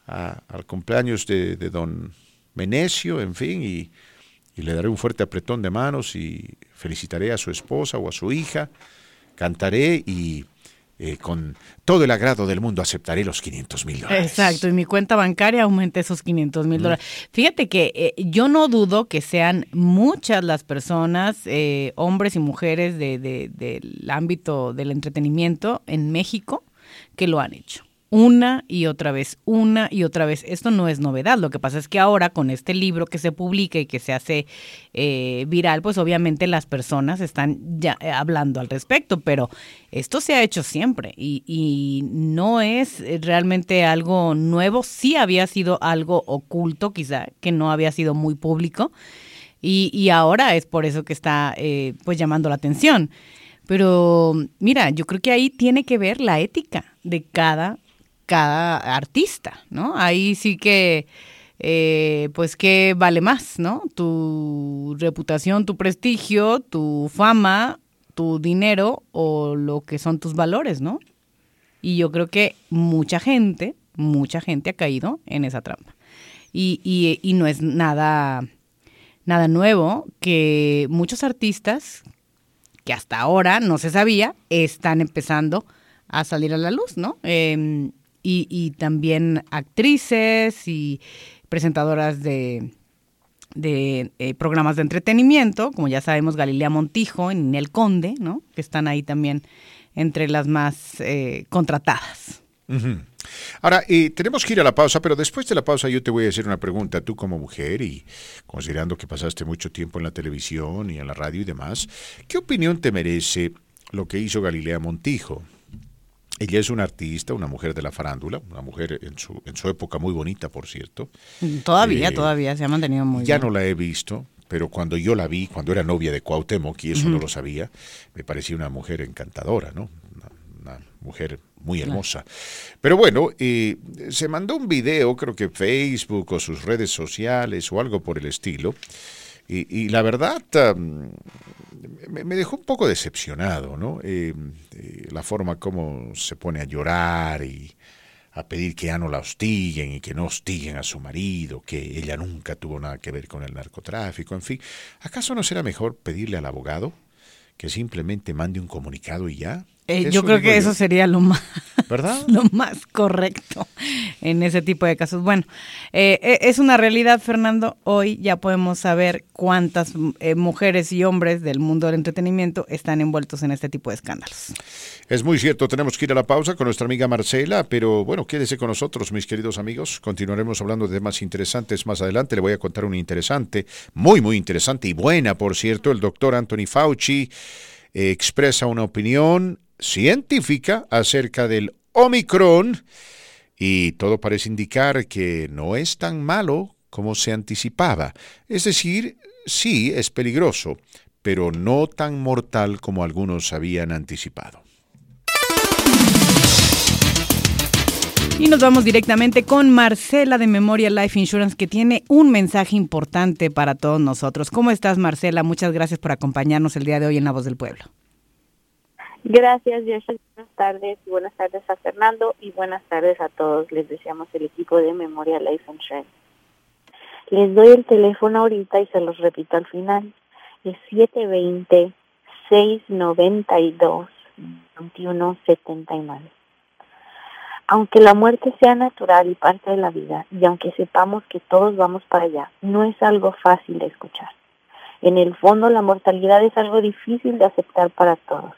al cumpleaños de, don Menecio, en fin, y, y le daré un fuerte apretón de manos y felicitaré a su esposa o a su hija, cantaré y eh, con todo el agrado del mundo aceptaré los 500 mil dólares. Exacto, y mi cuenta bancaria aumente esos 500 mil dólares. Fíjate que eh, yo no dudo que sean muchas las personas, eh, hombres y mujeres de, del ámbito del entretenimiento en México, que lo han hecho una y otra vez, una y otra vez. Esto no es novedad. Lo que pasa es que ahora con este libro que se publica y que se hace eh, viral, pues obviamente las personas están ya eh, hablando al respecto, pero esto se ha hecho siempre y, y no es realmente algo nuevo. Sí había sido algo oculto, quizá, que no había sido muy público. Y, y ahora es por eso que está eh, pues llamando la atención. Pero mira, yo creo que ahí tiene que ver la ética de cada cada artista, ¿no? Ahí sí que, eh, pues, ¿qué vale más, ¿no? Tu reputación, tu prestigio, tu fama, tu dinero o lo que son tus valores, ¿no? Y yo creo que mucha gente, mucha gente ha caído en esa trampa. Y, y, y no es nada, nada nuevo que muchos artistas que hasta ahora no se sabía, están empezando a salir a la luz, ¿no? Eh, y, también actrices y presentadoras de, eh, programas de entretenimiento, como ya sabemos Galilea Montijo y Ninel Conde, ¿no? que están ahí también entre las más eh, contratadas. Ahora, tenemos que ir a la pausa, pero después de la pausa yo te voy a hacer una pregunta. Tú como mujer y considerando que pasaste mucho tiempo en la televisión y en la radio y demás, ¿qué opinión te merece lo que hizo Galilea Montijo? Ella es una artista, una mujer de la farándula, una mujer en su, en su época muy bonita, por cierto. Todavía, eh, todavía, se ha mantenido muy Ya no la he visto, pero cuando yo la vi, cuando era novia de Cuauhtémoc, y eso no lo sabía, me parecía una mujer encantadora, ¿no? Una, mujer muy hermosa. Pero bueno, eh, se mandó un video, creo que Facebook o sus redes sociales o algo por el estilo, y, la verdad me, dejó un poco decepcionado, ¿no? Eh, eh, la forma como se pone a llorar y a pedir que ya no la hostiguen y que no hostiguen a su marido, que ella nunca tuvo nada que ver con el narcotráfico, en fin. ¿Acaso no será mejor pedirle al abogado que simplemente mande un comunicado y ya? Eh, yo creo que eso sería lo más, ¿verdad? lo más correcto en ese tipo de casos. Bueno, eh, eh, es una realidad, Fernando. Hoy ya podemos saber cuántas mujeres y hombres del mundo del entretenimiento están envueltos en este tipo de escándalos. Es muy cierto, tenemos que ir a la pausa con nuestra amiga Marcela, pero bueno, quédese con nosotros, mis queridos amigos. Continuaremos hablando de temas interesantes más adelante. Le voy a contar una interesante, muy, muy interesante y buena, por cierto, el doctor Anthony Fauci expresa una opinión científica acerca del Omicron y todo parece indicar que no es tan malo como se anticipaba. Es decir, sí es peligroso, pero no tan mortal como algunos habían anticipado. Y nos vamos directamente con Marcela de Memoria Life Insurance, que tiene un mensaje importante para todos nosotros. ¿Cómo estás, Marcela? Muchas gracias por acompañarnos el día de hoy en La Voz del Pueblo. Gracias, Joshua. Buenas tardes y buenas tardes a Fernando y buenas tardes a todos. Les deseamos el equipo de Memoria Life Insurance. Les doy el teléfono ahorita y se los repito al final. Es 720-692-2179. Aunque la muerte sea natural y parte de la vida, y aunque sepamos que todos vamos para allá, no es algo fácil de escuchar. En el fondo, la mortalidad es algo difícil de aceptar para todos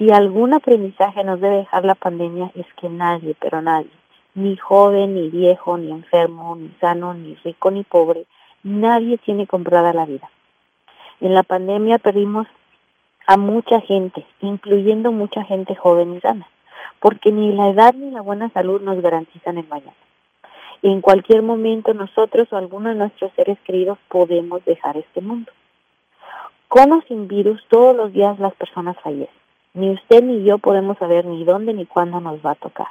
si algún aprendizaje nos debe dejar la pandemia es que nadie, pero nadie, ni joven, ni viejo, ni enfermo, ni sano, ni rico, ni pobre, nadie tiene comprada la vida. En la pandemia perdimos a mucha gente, incluyendo mucha gente joven y sana, porque ni la edad ni la buena salud nos garantizan el mañana. En cualquier momento nosotros o alguno de nuestros seres queridos podemos dejar este mundo. Con o sin virus, todos los días las personas fallecen. Ni usted ni yo podemos saber ni dónde ni cuándo nos va a tocar,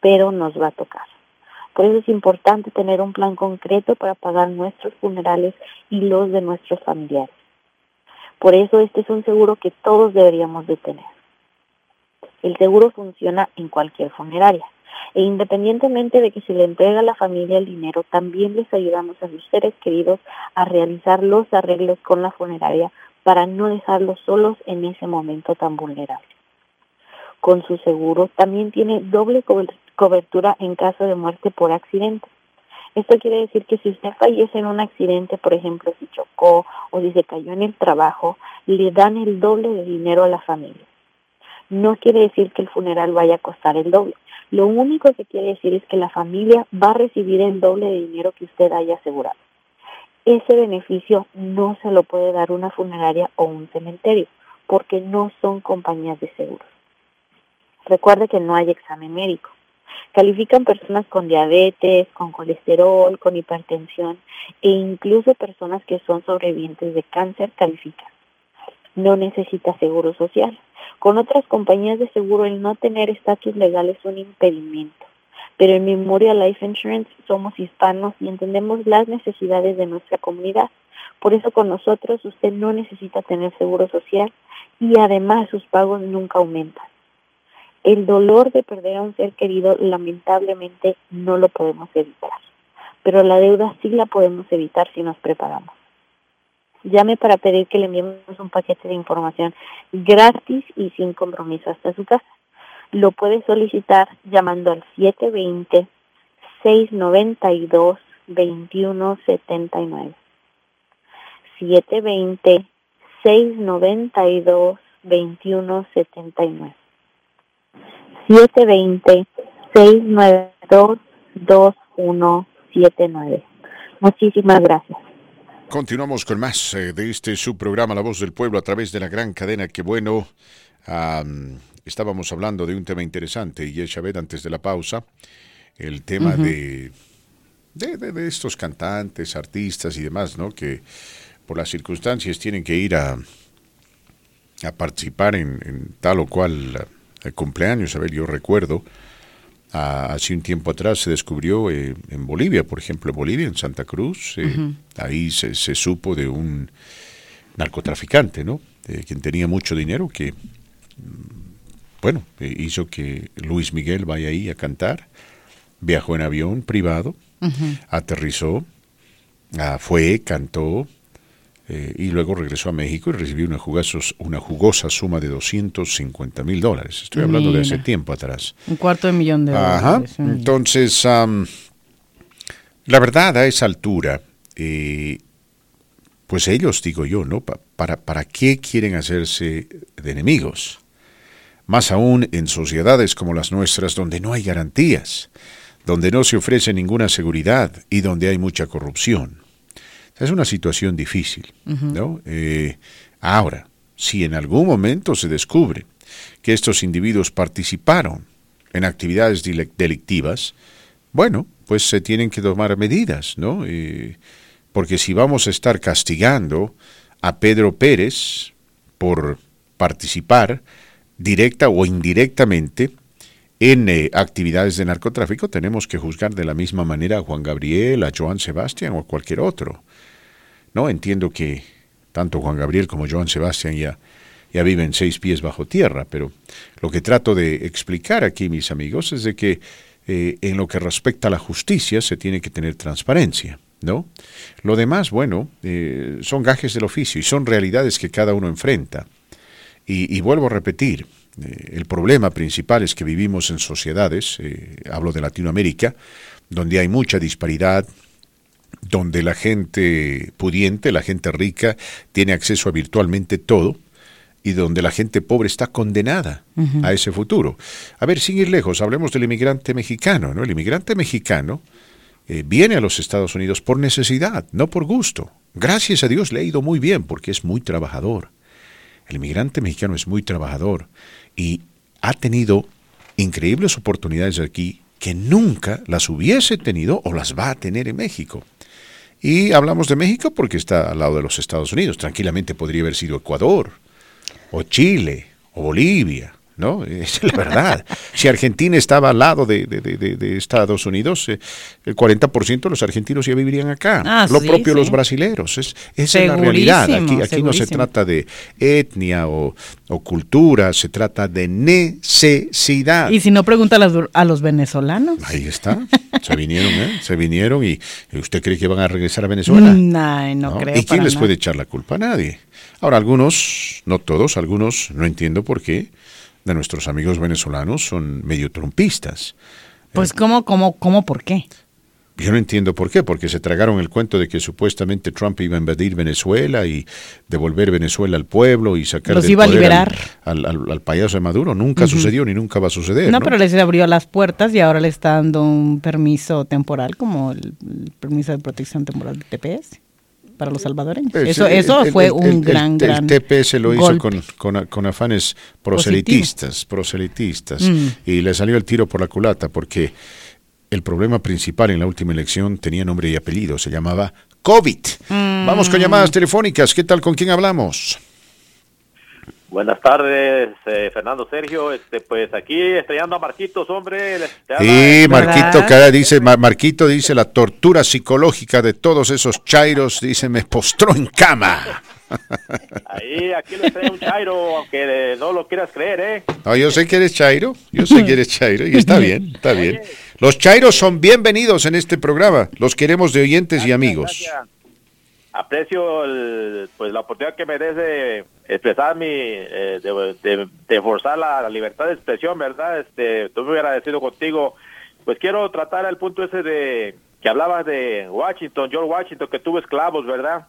pero nos va a tocar. Por eso es importante tener un plan concreto para pagar nuestros funerales y los de nuestros familiares. Por eso este es un seguro que todos deberíamos de tener. El seguro funciona en cualquier funeraria e independientemente de que se le entregue a la familia el dinero, también les ayudamos a sus seres queridos a realizar los arreglos con la funeraria para no dejarlos solos en ese momento tan vulnerable. Con su seguro también tiene doble cobertura en caso de muerte por accidente. Esto quiere decir que si usted fallece en un accidente, por ejemplo, si chocó o si se cayó en el trabajo, le dan el doble de dinero a la familia. No quiere decir que el funeral vaya a costar el doble. Lo único que quiere decir es que la familia va a recibir el doble de dinero que usted haya asegurado ese beneficio no se lo puede dar una funeraria o un cementerio, porque no son compañías de seguros. Recuerde que no hay examen médico. Califican personas con diabetes, con colesterol, con hipertensión e incluso personas que son sobrevivientes de cáncer califican. No necesita seguro social. Con otras compañías de seguro el no tener estatus legal es un impedimento pero en Memoria Life Insurance somos hispanos y entendemos las necesidades de nuestra comunidad. Por eso con nosotros usted no necesita tener seguro social y además sus pagos nunca aumentan. El dolor de perder a un ser querido lamentablemente no lo podemos evitar, pero la deuda sí la podemos evitar si nos preparamos. Llame para pedir que le enviemos un paquete de información gratis y sin compromiso hasta su casa. Lo puedes solicitar llamando al 720-692-2179. 720-692-2179. 720-692-2179. Muchísimas gracias. Continuamos con más eh, de este subprograma La Voz del Pueblo a través de la gran cadena Que Bueno. Estábamos hablando de un tema interesante y Chabet antes de la pausa, el tema de, de, estos cantantes, artistas y demás, ¿no? Que por las circunstancias tienen que ir a, a participar en, tal o cual eh, cumpleaños. A ver, yo recuerdo hace un tiempo atrás se descubrió eh, en Bolivia, por ejemplo, en Bolivia, en Santa Cruz, eh, ahí se, supo de un narcotraficante, ¿no? quien tenía mucho dinero, que, bueno, eh, hizo que Luis Miguel vaya ahí a cantar, viajó en avión privado, aterrizó, ah, fue, cantó, eh, y luego regresó a México y recibió una, una jugosa suma de 250 mil dólares. Estoy hablando de hace tiempo atrás. Un cuarto de millón de dólares. Entonces, la verdad, a esa altura, eh, pues ellos, digo yo, ¿no? ¿Para, ¿Para qué quieren hacerse de enemigos? Más aún en sociedades como las nuestras, donde no hay garantías, donde no se ofrece ninguna seguridad y donde hay mucha corrupción. Es una situación difícil, ¿no? Eh, ahora, si en algún momento se descubre que estos individuos participaron en actividades delictivas, bueno, pues se tienen que tomar medidas, ¿no? Eh, porque si vamos a estar castigando a Pedro Pérez por participar directa o indirectamente en eh, actividades de narcotráfico, tenemos que juzgar de la misma manera a Juan Gabriel, a Joan Sebastián o a cualquier otro. No entiendo que tanto Juan Gabriel como Joan Sebastián ya, ya viven seis pies bajo tierra, pero lo que trato de explicar aquí, mis amigos, es de que eh, en lo que respecta a la justicia se tiene que tener transparencia. ¿No? Lo demás, bueno, eh, son gajes del oficio y son realidades que cada uno enfrenta. Y, vuelvo a repetir, eh, el problema principal es que vivimos en sociedades, hablo de Latinoamérica, donde hay mucha disparidad, donde la gente pudiente, la gente rica, tiene acceso a virtualmente todo y donde la gente pobre está condenada a ese futuro. A ver, sin ir lejos, hablemos del inmigrante mexicano, ¿no? El inmigrante mexicano eh, viene a los Estados Unidos por necesidad, no por gusto. Gracias a Dios le ha ido muy bien porque es muy trabajador. El inmigrante mexicano es muy trabajador y ha tenido increíbles oportunidades aquí que nunca las hubiese tenido o las va a tener en México. Y hablamos de México porque está al lado de los Estados Unidos. Tranquilamente podría haber sido Ecuador, o Chile, o Bolivia, ¿no? Es la verdad. si Argentina estaba al lado de, Estados Unidos, eh, el 40% de los argentinos ya vivirían acá. Ah, Lo propio los brasileros. Es, esa es la realidad. Aquí, aquí no se trata de etnia o, cultura, se trata de necesidad. Y si no, pregunta a los, venezolanos. Ahí está. Se vinieron, ¿eh? Se vinieron y ¿usted cree que van a regresar a Venezuela? no, no, creo. ¿Y quién les puede echar la culpa? Nadie. Ahora, algunos, no todos, algunos, no entiendo por qué, de nuestros amigos venezolanos son medio trumpistas. Pues, eh, ¿cómo, cómo, cómo, por qué? Yo no entiendo por qué, porque se tragaron el cuento de que supuestamente Trump iba a invadir Venezuela y devolver Venezuela al pueblo y sacar Los iba a liberar. Al, al, payaso de Maduro. Nunca sucedió ni nunca va a suceder. No, pero les abrió las puertas y ahora le está dando un permiso temporal, como el, permiso de protección temporal de TPS para los salvadoreños. eso eso fue un gran, gran. El TPS lo hizo con, con, afanes proselitistas, proselitistas, mm. y le salió el tiro por la culata porque el problema principal en la última elección tenía nombre y apellido, se llamaba COVID. Mm. Vamos con llamadas telefónicas. ¿Qué tal? ¿Con quién hablamos? Buenas tardes, eh, Fernando Sergio. Este, pues aquí estrellando a Marquitos, hombre. Sí, Marquito, cada dice, Marquito dice la tortura psicológica de todos esos chairos, dice, me postró en cama. Ahí, aquí le trae un chairo, aunque no lo quieras creer, ¿eh? No, yo sé que eres chairo, yo sé que eres chairo, y está bien, está bien. Los chairos son bienvenidos en este programa, los queremos de oyentes y amigos. Aprecio pues la oportunidad que me des de expresar mi, eh, de, forzar la, libertad de expresión, ¿verdad? Este, estoy muy agradecido contigo. Pues quiero tratar el punto ese de que hablabas de Washington, George Washington, que tuvo esclavos, ¿verdad?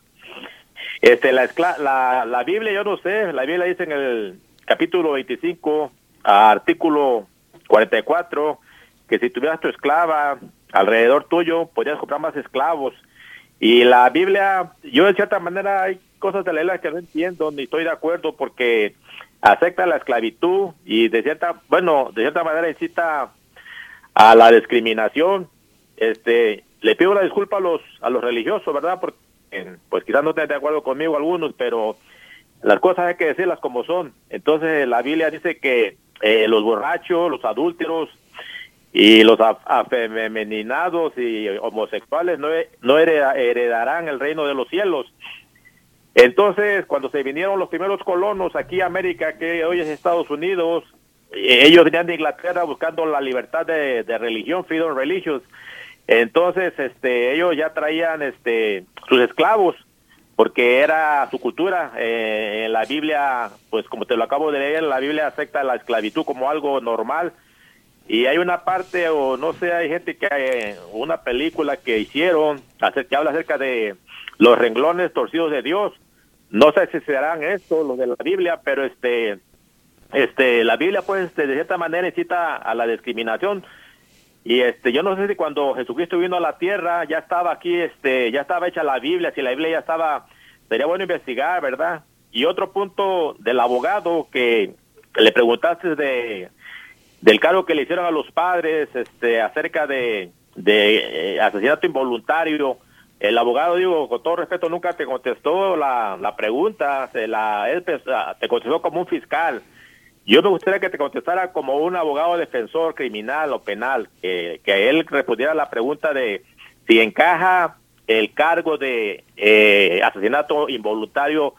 Este, la, la, la Biblia, yo no sé, la Biblia dice en el capítulo 25, artículo 44, que si tuvieras tu esclava alrededor tuyo, podrías comprar más esclavos. Y la Biblia, yo de cierta manera hay cosas de la Biblia que no entiendo ni estoy de acuerdo porque acepta la esclavitud y de cierta, bueno, de cierta manera incita a la discriminación. Este, le pido una disculpa a los a los religiosos, ¿verdad? Porque pues quizás no estén de acuerdo conmigo algunos, pero las cosas hay que decirlas como son. Entonces la Biblia dice que eh, los borrachos, los adúlteros y los afeminados y homosexuales no, no heredarán el reino de los cielos. Entonces, cuando se vinieron los primeros colonos aquí a América, que hoy es Estados Unidos, eh, ellos venían de Inglaterra buscando la libertad de, religión, freedom religious. Entonces, este, ellos ya traían, este, sus esclavos, porque era su cultura. Eh, en la Biblia, pues como te lo acabo de leer, la Biblia acepta la esclavitud como algo normal. Y hay una parte, o no sé, hay gente que hay eh, una película que hicieron que habla acerca de los renglones torcidos de Dios. No sé si serán esto, los de la Biblia, pero este, este, la Biblia pues este, de cierta manera incita a la discriminación. Y este, yo no sé si cuando Jesucristo vino a la tierra ya estaba aquí, este, ya estaba hecha la Biblia, si la Biblia ya estaba, sería bueno investigar, ¿verdad? Y otro punto del abogado que le preguntaste de del cargo que le hicieron a los padres este, acerca de, eh, asesinato involuntario. El abogado, digo, con todo respeto, nunca te contestó la, la pregunta, se la, él te contestó como un fiscal. Yo me gustaría que te contestara como un abogado defensor criminal o penal, que, él respondiera la pregunta de si encaja el cargo de eh, asesinato involuntario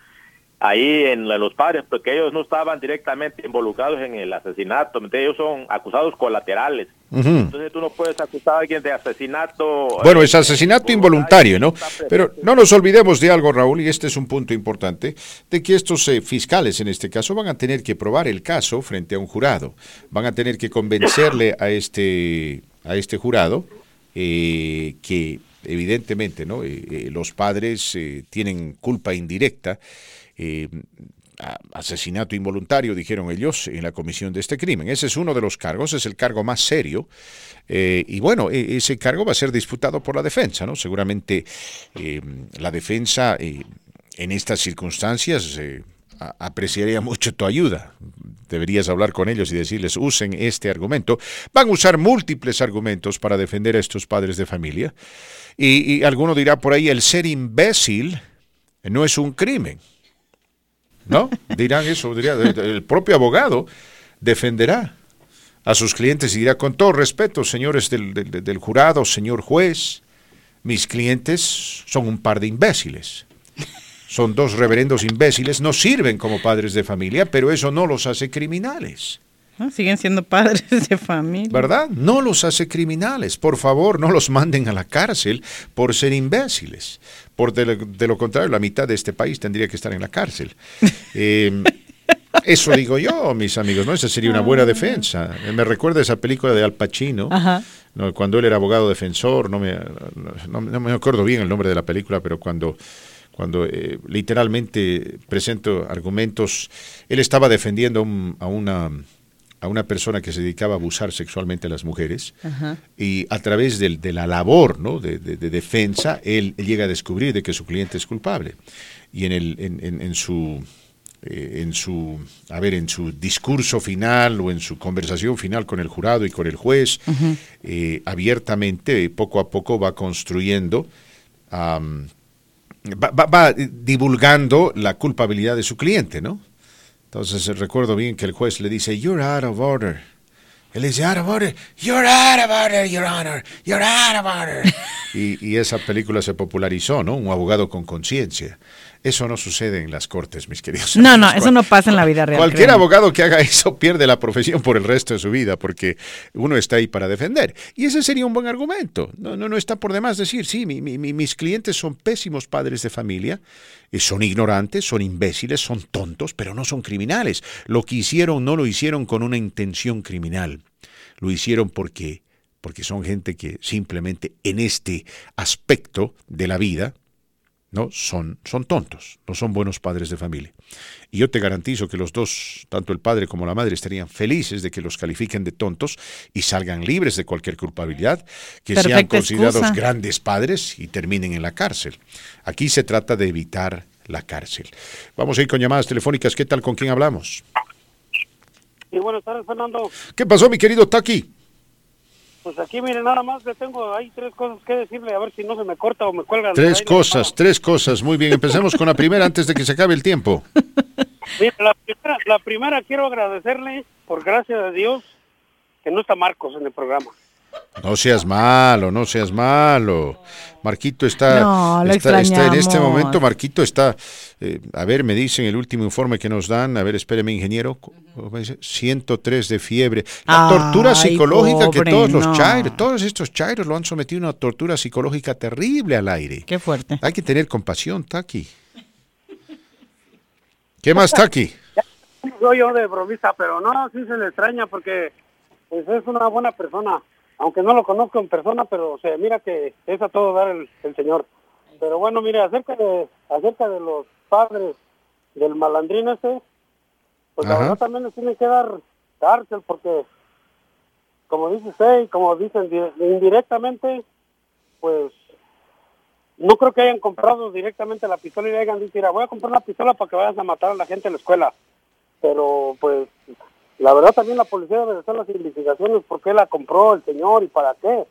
ahí en los padres, porque ellos no estaban directamente involucrados en el asesinato, ellos son acusados colaterales. Entonces tú no puedes acusar a alguien de asesinato. Bueno, es asesinato involuntario, ¿no? Pero no nos olvidemos de algo, Raúl, y este es un punto importante, de que estos eh, fiscales en este caso van a tener que probar el caso frente a un jurado, van a tener que convencerle a este, a este jurado eh, que evidentemente no eh, los padres tienen culpa indirecta eh, asesinato involuntario, dijeron ellos, en la comisión de este crimen. Ese es uno de los cargos, es el cargo más serio. Eh, y bueno, e, ese cargo va a ser disputado por la defensa, ¿no? Seguramente eh, la defensa en estas circunstancias apreciaría mucho tu ayuda. Deberías hablar con ellos y decirles, usen este argumento. Van a usar múltiples argumentos para defender a estos padres de familia. Y, y alguno dirá por ahí, el ser imbécil no es un crimen. ¿No? Dirán eso, diría, el propio abogado defenderá a sus clientes y dirá, con todo respeto, señores del, jurado, señor juez, mis clientes son un par de imbéciles. Son dos reverendos imbéciles, no sirven como padres de familia, pero eso no los hace criminales. Siguen siendo padres de familia. ¿Verdad? No los hace criminales. Por favor, no los manden a la cárcel por ser imbéciles. Por de lo, contrario, la mitad de este país tendría que estar en la cárcel. Em, eso digo yo, mis amigos, ¿no? Esa sería una buena defensa. Me recuerda esa película de Al Pacino, cuando él era abogado defensor, no me, no, me acuerdo bien el nombre de la película, pero cuando cuando eh, literalmente presento argumentos, él estaba defendiendo a una a una persona que se dedicaba a abusar sexualmente a las mujeres y a través de, la labor ¿no? de, defensa, él, llega a descubrir de que su cliente es culpable. Y en, el, en, su... Eh, en su, a ver, en su discurso final o en su conversación final con el jurado y con el juez, eh, abiertamente, poco a poco va construyendo, va, divulgando la culpabilidad de su cliente, ¿no? Entonces recuerdo bien que el juez le dice, You're out of order. Él dice, Out of order. You're out of order, Your Honor. You're out of order. y, esa película se popularizó, ¿no? Un abogado con conciencia. Eso no sucede en las cortes, mis queridos. No, no, eso no pasa en la vida real. Cualquier abogado que haga eso pierde la profesión por el resto de su vida, porque uno está ahí para defender. Y ese sería un buen argumento. No, no, no está por demás decir, sí, mis clientes son pésimos padres de familia, eh, son ignorantes, son imbéciles, son tontos, pero no son criminales. Lo que hicieron no lo hicieron con una intención criminal. Lo hicieron porque porque son gente que simplemente en este aspecto de la vida ¿no? Son, son tontos, no son buenos padres de familia. Y yo te garantizo que los dos, tanto el padre como la madre, estarían felices de que los califiquen de tontos y salgan libres de cualquier culpabilidad, que sean considerados grandes padres y terminen en la cárcel. Aquí se trata de evitar la cárcel. Vamos a ir con llamadas telefónicas. ¿Qué tal? ¿Con quién hablamos? Sí, buenas tardes, Fernando. ¿Qué pasó, mi querido Taki? Pues aquí, mire, nada más le tengo ahí tres cosas que decirle, a ver si no se me corta o me cuelga. Tres cosas, tres cosas. Muy bien, empecemos con la primera antes de que se acabe el tiempo. Mire, la primera, la primera quiero agradecerle, por gracia de Dios, que no está Marcos en el programa. No seas malo, no seas malo. Marquito está, no, está, en este momento, Marquito está, eh, a ver, me dicen el último informe que nos dan, a ver, espéreme, ingeniero, 103 de fiebre. La tortura psicológica que todos los chairos, todos estos chairos lo han sometido a una tortura psicológica terrible al aire. Qué fuerte. Hay que tener compasión, Taki. ¿Qué más, Taki? Soy yo de bromista, pero no, sí se le extraña porque pues, es una buena persona aunque no lo conozco en persona, pero se mira que es a todo dar el, señor. Pero bueno, mire, acerca de acerca de los padres del malandrín ese, pues la verdad también les tiene que dar cárcel porque, como dice usted y como dicen indirectamente, pues no creo que hayan comprado directamente la pistola y le hayan dicho, voy a comprar una pistola para que vayas a matar a la gente en la escuela. Pero pues la verdad también la policía debe hacer las investigaciones por qué la compró el señor y para qué.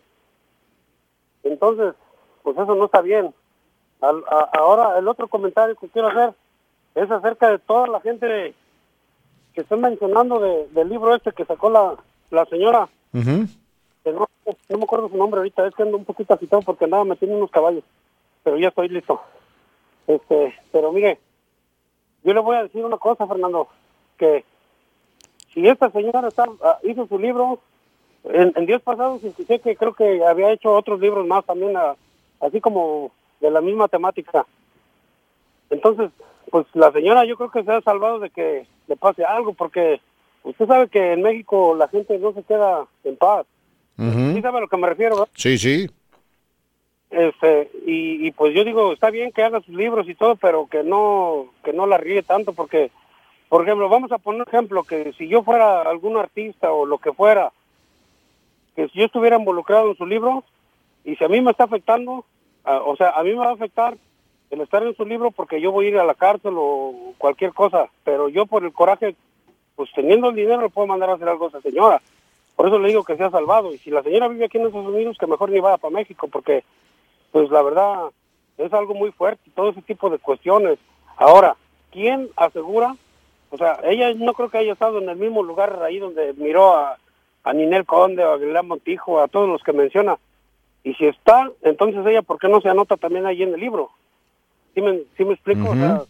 Entonces, pues eso no está bien. ahora, el otro comentario que quiero hacer es acerca de toda la gente que están mencionando del libro este que sacó la, la señora. no, me acuerdo su nombre ahorita, es que ando un poquito agitado porque andaba metiendo unos caballos. Pero ya estoy listo. Este, pero mire, yo le voy a decir una cosa, Fernando, que si esta señora ah, hizo su libro, en, días pasados escuché que creo que había hecho otros libros más también, ah, así como de la misma temática. Entonces, pues la señora yo creo que se ha salvado de que le pase algo, porque usted sabe que en México la gente no se queda en paz. ¿Sí sabe a lo que me refiero? Sí, sí. Este, y, y, pues yo digo, está bien que haga sus libros y todo, pero que no, que no la ríe tanto, porque por ejemplo, vamos a poner un ejemplo, que si yo fuera algún artista o lo que fuera, que si yo estuviera involucrado en su libro, y si a mí me está afectando, o sea, a mí me va a afectar el estar en su libro porque yo voy a ir a la cárcel o cualquier cosa, pero yo por el coraje, pues teniendo el dinero le puedo mandar a hacer algo a esa señora. Por eso le digo que se ha salvado. Y si la señora vive aquí en Estados Unidos, que mejor ni vaya para México, porque, pues la verdad, es algo muy fuerte, todo ese tipo de cuestiones. Ahora, ¿quién asegura o sea, ella no creo que haya estado en el mismo lugar ahí donde miró a, a Ninel Conde, a Aguilar Montijo, a todos los que menciona. Y si está, entonces ella, ¿por qué no se anota también ahí en el libro? ¿Sí me, sí me explico? o sea,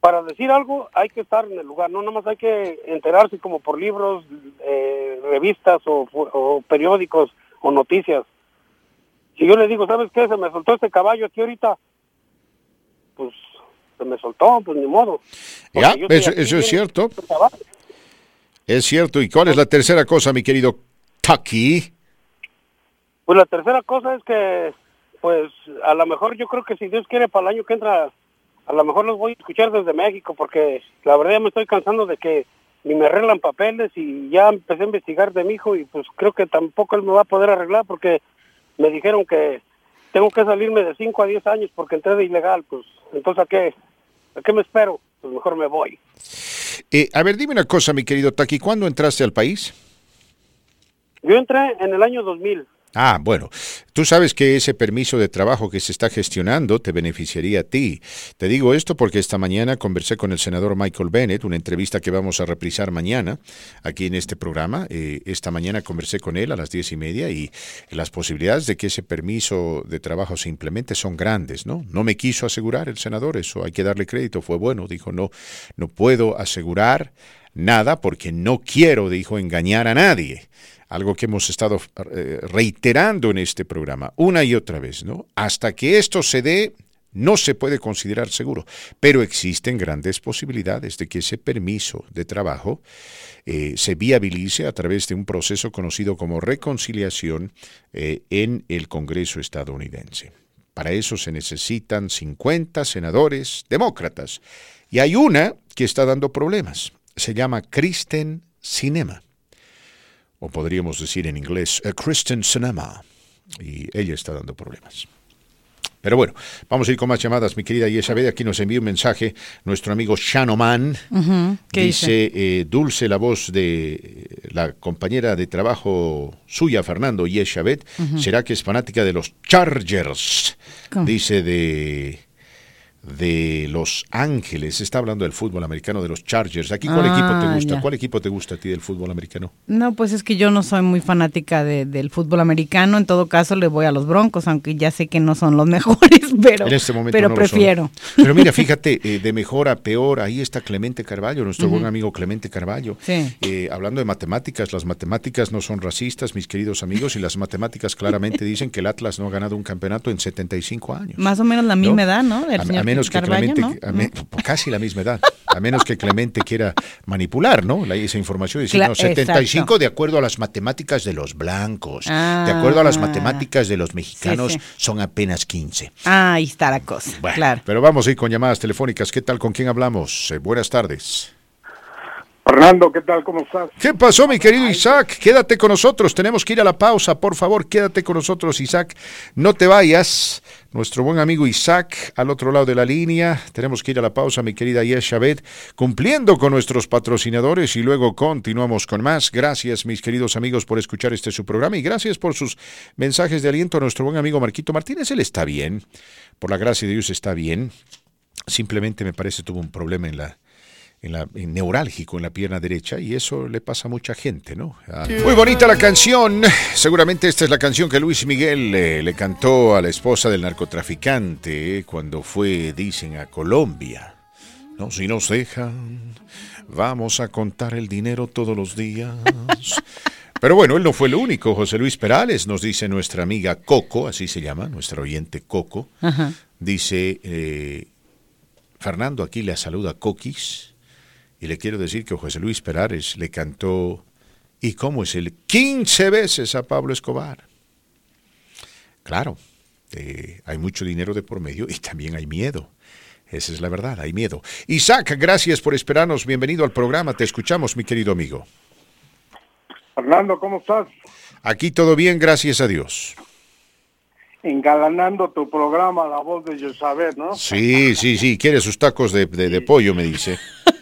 para decir algo hay que estar en el lugar, no nada más hay que enterarse como por libros, eh, revistas o, o, periódicos o noticias. Si yo le digo, ¿sabes qué? Se me soltó este caballo aquí ahorita, pues se me soltó, pues ni modo. Ya, eso, es cierto. Es cierto. ¿Y cuál es la tercera cosa, mi querido Tucky? Pues la tercera cosa es que, pues, a lo mejor yo creo que si Dios quiere para el año que entra, a lo mejor los voy a escuchar desde México, porque la verdad ya me estoy cansando de que ni me arreglan papeles y ya empecé a investigar de mi hijo y pues creo que tampoco él me va a poder arreglar porque me dijeron que tengo que salirme de 5 a 10 años porque entré de ilegal, pues entonces ¿a qué? ¿A qué me espero? Pues mejor me voy. Eh, a ver, dime una cosa, mi querido Taki, ¿cuándo entraste al país? Yo entré en el año 2000. Ah, bueno, tú sabes que ese permiso de trabajo que se está gestionando te beneficiaría a ti. Te digo esto porque esta mañana conversé con el senador Michael Bennett, una entrevista que vamos a reprisar mañana aquí en este programa. Eh, esta mañana conversé con él a las diez y media y las posibilidades de que ese permiso de trabajo se implemente son grandes, ¿no? No me quiso asegurar el senador, eso hay que darle crédito, fue bueno, dijo, no, no puedo asegurar nada porque no quiero, dijo, engañar a nadie algo que hemos estado eh, reiterando en este programa una y otra vez, ¿no? Hasta que esto se dé, no se puede considerar seguro, pero existen grandes posibilidades de que ese permiso de trabajo eh, se viabilice a través de un proceso conocido como reconciliación eh, en el Congreso estadounidense. Para eso se necesitan 50 senadores demócratas. Y hay una que está dando problemas. Se llama Kristen Sinema o podríamos decir en inglés, a Kristen Cinema. Y ella está dando problemas. Pero bueno, vamos a ir con más llamadas, mi querida Yesabed. Aquí nos envía un mensaje nuestro amigo Shanoman. dice, eh, Dulce, la voz de la compañera de trabajo suya, Fernando Yesabed, será que es fanática de los Chargers. Dice de de Los Ángeles. Está hablando del fútbol americano de los Chargers. ¿Aquí cuál equipo te ah, gusta? ¿Cuál equipo te gusta a ti del fútbol americano? No, pues es que yo no soy muy fanática del fútbol americano. En todo caso, le voy a los Broncos, aunque ya sé que no son los mejores, pero, este pero prefiero. Pero mira, fíjate, eh, de mejor a peor, ahí está Clemente Carballo, nuestro buen amigo Clemente Carballo. Eh, hablando de matemáticas, las matemáticas no son racistas, mis queridos amigos, y las matemáticas claramente dicen que el Atlas no ha ganado un campeonato en 75 años. Más o menos la misma edad, ¿no? Menos que Clemente, casi la misma edad, a menos que Clemente quiera manipular, ¿no? La, esa información y decir, no, 75 de acuerdo a las matemáticas de los blancos, de acuerdo a las ah. matemáticas de los mexicanos son apenas 15. Ah, ahí está la cosa, claro. Pero vamos a ir con llamadas telefónicas. ¿Qué tal? ¿Con quién hablamos? Eh, buenas tardes. Fernando, ¿qué tal? ¿Cómo estás? ¿Qué pasó, mi querido Isaac? Quédate con nosotros. Tenemos que ir a la pausa. Por favor, quédate con nosotros, Isaac. No te vayas. Nuestro buen amigo Isaac al otro lado de la línea. Tenemos que ir a la pausa, mi querida Yeshabet, cumpliendo con nuestros patrocinadores y luego continuamos con más. Gracias, mis queridos amigos, por escuchar este su programa y gracias por sus mensajes de aliento a nuestro buen amigo Marquito Martínez. Él está bien. Por la gracia de Dios está bien. Simplemente me parece tuvo un problema en la en la, neurálgico en la pierna derecha y eso le pasa a mucha gente, ¿no? Ah, muy bonita la canción. Seguramente esta es la canción que Luis Miguel le cantó a la esposa del narcotraficante cuando fue, dicen, a Colombia. No, si nos dejan, vamos a contar el dinero todos los días. Pero bueno, él no fue el único. José Luis Perales, nos dice nuestra amiga Coco, así se llama, nuestra oyente Coco. Dice, eh, Fernando aquí le saluda Coquis y le quiero decir que José Luis Perares le cantó ¿Y cómo es el 15 veces a Pablo Escobar? Claro, eh, hay mucho dinero de por medio y también hay miedo. Esa es la verdad, hay miedo. Isaac, gracias por esperarnos. Bienvenido al programa. Te escuchamos, mi querido amigo. Fernando, ¿cómo estás? Aquí todo bien, gracias a Dios. Engalanando tu programa, la voz de Josabet, ¿no? Sí, sí, sí. Quiere sus tacos de, de pollo, me dice.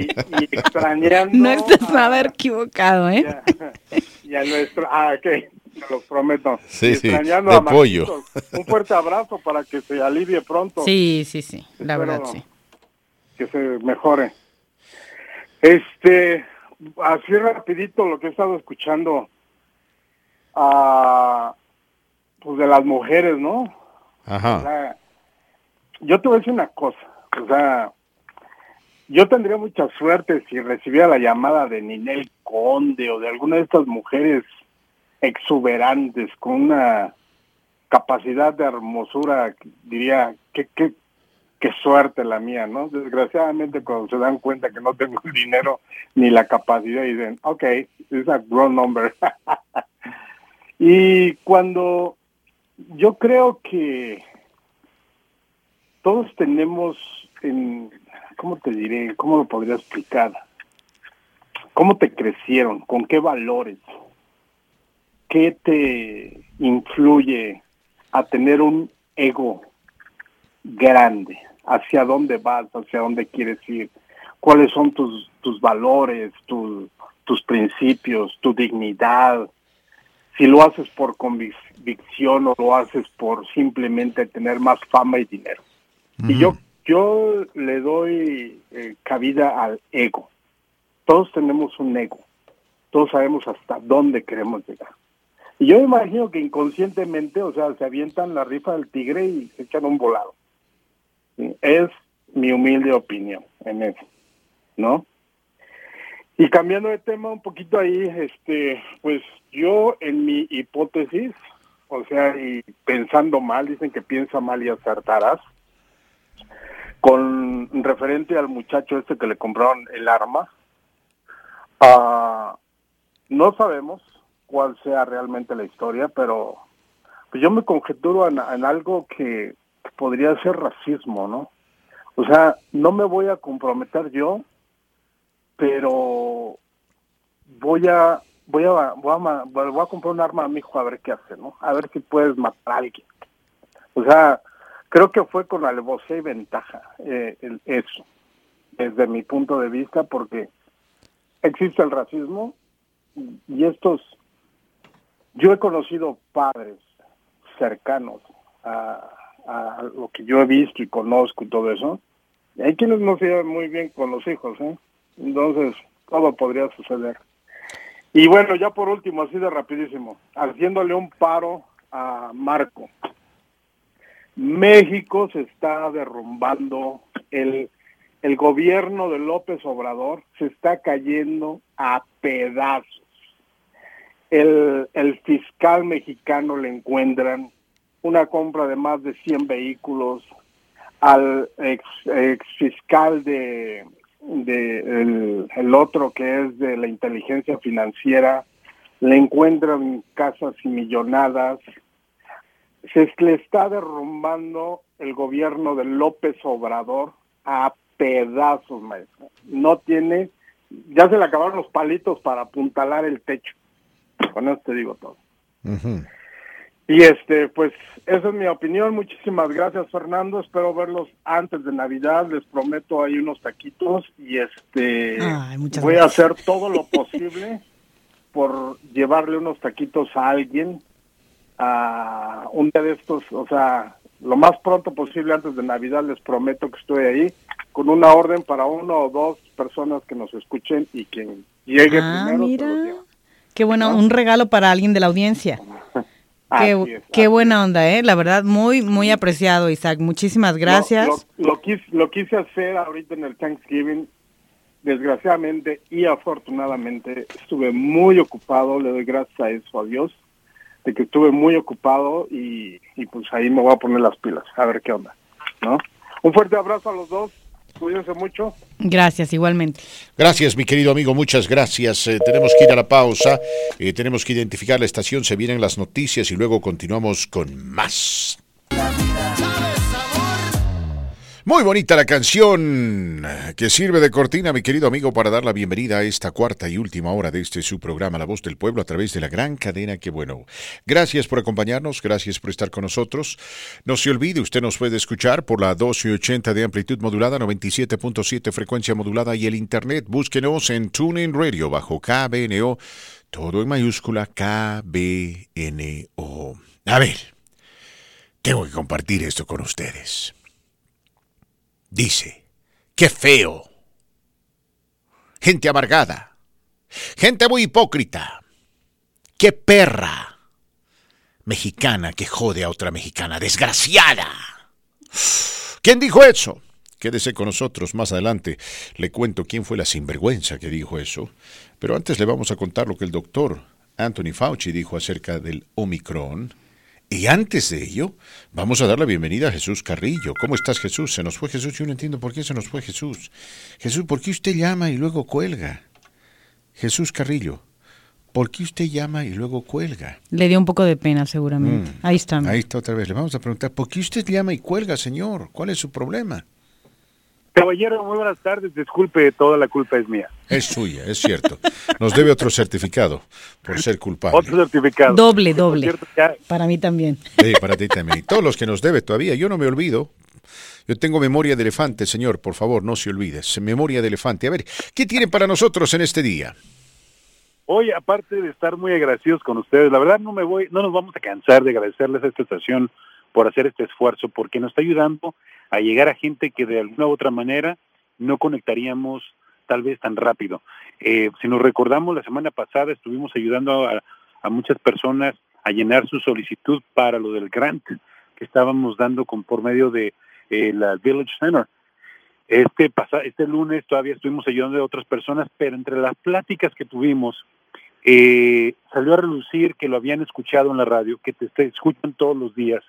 y, extrañando. No estás nada equivocado, ¿eh? Y a, nuestro. Ah, ok, te lo prometo. Sí, sí, de pollo. Un fuerte abrazo para que se alivie pronto. Sí, sí, sí, la verdad, sí. Que se mejore. Este, así rapidito lo que he estado escuchando a pues de las mujeres, ¿no? Ajá. yo te voy a decir una cosa, o sea, yo tendría mucha suerte si recibiera la llamada de Ninel Conde o de alguna de estas mujeres exuberantes con una capacidad de hermosura, diría, qué, qué, qué suerte la mía, ¿no? Desgraciadamente cuando se dan cuenta que no tengo el dinero ni la capacidad, dicen, ok, es a grown number. y cuando yo creo que todos tenemos en ¿cómo te diré? ¿Cómo lo podría explicar? ¿Cómo te crecieron? ¿Con qué valores? ¿Qué te influye a tener un ego grande? ¿Hacia dónde vas? ¿Hacia dónde quieres ir? ¿Cuáles son tus, tus valores, tus principios, tu dignidad? si lo haces por convicción o lo haces por simplemente tener más fama y dinero. Y yo, yo le doy eh, cabida al ego. Todos tenemos un ego. Todos sabemos hasta dónde queremos llegar. Y yo imagino que inconscientemente, o sea, se avientan la rifa del tigre y se echan un volado. Es mi humilde opinión en eso, ¿no? Y cambiando de tema un poquito ahí, este, pues yo en mi hipótesis, o sea, y pensando mal, dicen que piensa mal y acertarás, con referente al muchacho este que le compraron el arma, uh, no sabemos cuál sea realmente la historia, pero pues yo me conjeturo en, algo que podría ser racismo, ¿no? O sea, no me voy a comprometer yo, pero voy a voy a voy a, voy a comprar un arma a mi hijo a ver qué hace, ¿no? A ver si puedes matar a alguien. O sea, creo que fue con alevosía y ventaja eh, el, eso, desde mi punto de vista, porque existe el racismo y estos, yo he conocido padres cercanos a, a lo que yo he visto y conozco y todo eso, hay quienes no se llevan muy bien con los hijos, ¿eh? Entonces, todo podría suceder. Y bueno, ya por último, así de rapidísimo, haciéndole un paro a Marco. México se está derrumbando, el, el gobierno de López Obrador se está cayendo a pedazos. El, el fiscal mexicano le encuentran una compra de más de 100 vehículos, al ex, fiscal de, el, otro que es de la inteligencia financiera, le encuentran casas y millonadas. Se le está derrumbando el gobierno de López Obrador a pedazos, maestro. No tiene, ya se le acabaron los palitos para apuntalar el techo. Con eso te digo todo. Uh -huh. Y este, pues esa es mi opinión. Muchísimas gracias, Fernando. Espero verlos antes de Navidad. Les prometo ahí unos taquitos y este Ay, voy gracias. a hacer todo lo posible por llevarle unos taquitos a alguien a un día de estos, o sea, lo más pronto posible antes de Navidad. Les prometo que estoy ahí con una orden para uno o dos personas que nos escuchen y quien llegue Ah, primero. mira. los. Qué bueno, un regalo para alguien de la audiencia. Qué, es, qué así buena onda, ¿eh? La verdad, muy, muy apreciado, Isaac. Muchísimas gracias. Lo, lo, lo quise, lo quise hacer ahorita en el Thanksgiving. Desgraciadamente y afortunadamente estuve muy ocupado. Le doy gracias a eso, a Dios, de que estuve muy ocupado y, y pues ahí me voy a poner las pilas, a ver qué onda, ¿no? Un fuerte abrazo a los dos. Cuídense mucho. Gracias, igualmente. Gracias, mi querido amigo, muchas gracias. Eh, tenemos que ir a la pausa, eh, tenemos que identificar la estación, se vienen las noticias y luego continuamos con más. Muy bonita la canción que sirve de cortina, mi querido amigo, para dar la bienvenida a esta cuarta y última hora de este su programa La Voz del Pueblo a través de la gran cadena que bueno. Gracias por acompañarnos, gracias por estar con nosotros. No se olvide, usted nos puede escuchar por la 1280 de amplitud modulada, 97.7 frecuencia modulada y el internet. Búsquenos en TuneIn Radio bajo KBNO, todo en mayúscula KBNO. A ver, tengo que compartir esto con ustedes. Dice, qué feo. Gente amargada. Gente muy hipócrita. Qué perra. Mexicana que jode a otra mexicana. Desgraciada. ¿Quién dijo eso? Quédese con nosotros más adelante. Le cuento quién fue la sinvergüenza que dijo eso. Pero antes le vamos a contar lo que el doctor Anthony Fauci dijo acerca del Omicron. Y antes de ello, vamos a dar la bienvenida a Jesús Carrillo. ¿Cómo estás, Jesús? Se nos fue Jesús. Yo no entiendo por qué se nos fue Jesús. Jesús, ¿por qué usted llama y luego cuelga? Jesús Carrillo, ¿por qué usted llama y luego cuelga? Le dio un poco de pena, seguramente. Mm. Ahí está. Ahí está otra vez. Le vamos a preguntar, ¿por qué usted llama y cuelga, señor? ¿Cuál es su problema? Caballero, muy buenas tardes. Disculpe, toda la culpa es mía. Es suya, es cierto. Nos debe otro certificado por ser culpable. Otro certificado. Doble, doble. Por cierto, ya- Para mí también. Sí, para ti también. Y todos los que nos debe todavía. Yo no me olvido. Yo tengo memoria de elefante, señor. Por favor, no se olvide. Memoria de elefante. A ver, ¿qué tiene para nosotros en este día? Hoy, aparte de estar muy agradecidos con ustedes, la verdad no me voy, no nos vamos a cansar de agradecerles a esta estación por hacer este esfuerzo, porque nos está ayudando a llegar a gente que de alguna u otra manera no conectaríamos tal vez tan rápido. Eh, si nos recordamos, la semana pasada estuvimos ayudando a, muchas personas a llenar su solicitud para lo del grant que estábamos dando con por medio de eh, la Village Center. Este, pasa, este lunes todavía estuvimos ayudando a otras personas, pero entre las pláticas que tuvimos, eh, salió a relucir que lo habían escuchado en la radio, que te, escuchan todos los días,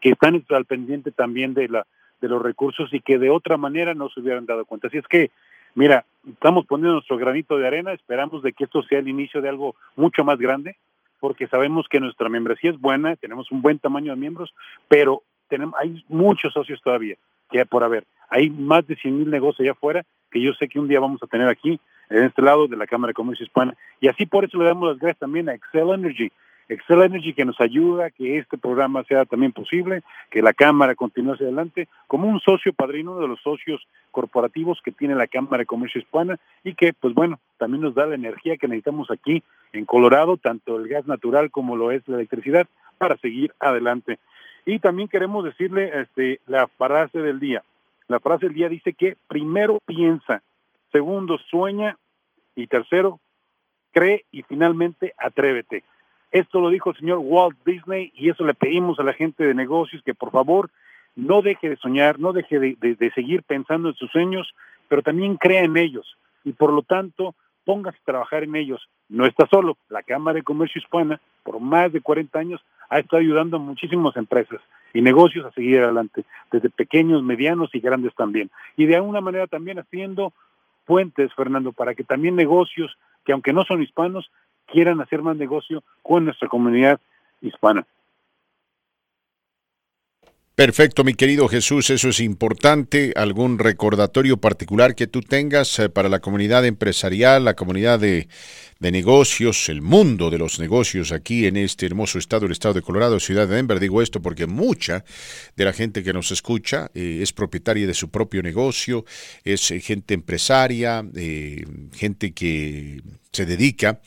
que están al pendiente también de, la, de los recursos y que de otra manera no se hubieran dado cuenta. Así es que, mira, estamos poniendo nuestro granito de arena, esperamos de que esto sea el inicio de algo mucho más grande, porque sabemos que nuestra membresía es buena, tenemos un buen tamaño de miembros, pero tenemos, hay muchos socios todavía que por haber. Hay más de 100 mil negocios allá afuera que yo sé que un día vamos a tener aquí, en este lado de la Cámara de Comercio Hispana. Y así por eso le damos las gracias también a Excel Energy. Excel Energy que nos ayuda a que este programa sea también posible, que la Cámara continúe hacia adelante, como un socio padrino de los socios corporativos que tiene la Cámara de Comercio Hispana y que, pues bueno, también nos da la energía que necesitamos aquí en Colorado, tanto el gas natural como lo es la electricidad, para seguir adelante. Y también queremos decirle este, la frase del día. La frase del día dice que primero piensa, segundo sueña y tercero cree y finalmente atrévete. Esto lo dijo el señor Walt Disney y eso le pedimos a la gente de negocios que por favor no deje de soñar, no deje de, seguir pensando en sus sueños, pero también crea en ellos y por lo tanto póngase a trabajar en ellos. No está solo. La Cámara de Comercio Hispana, por más de 40 años, ha estado ayudando a muchísimas empresas y negocios a seguir adelante, desde pequeños, medianos y grandes también. Y de alguna manera también haciendo puentes, Fernando, para que también negocios que aunque no son hispanos, quieran hacer más negocio con nuestra comunidad hispana. Perfecto, mi querido Jesús, eso es importante. ¿Algún recordatorio particular que tú tengas eh, para la comunidad empresarial, la comunidad de, negocios, el mundo de los negocios aquí en este hermoso estado, el estado de Colorado, ciudad de Denver? Digo esto porque mucha de la gente que nos escucha eh, es propietaria de su propio negocio, es eh, gente empresaria, gente que se dedica a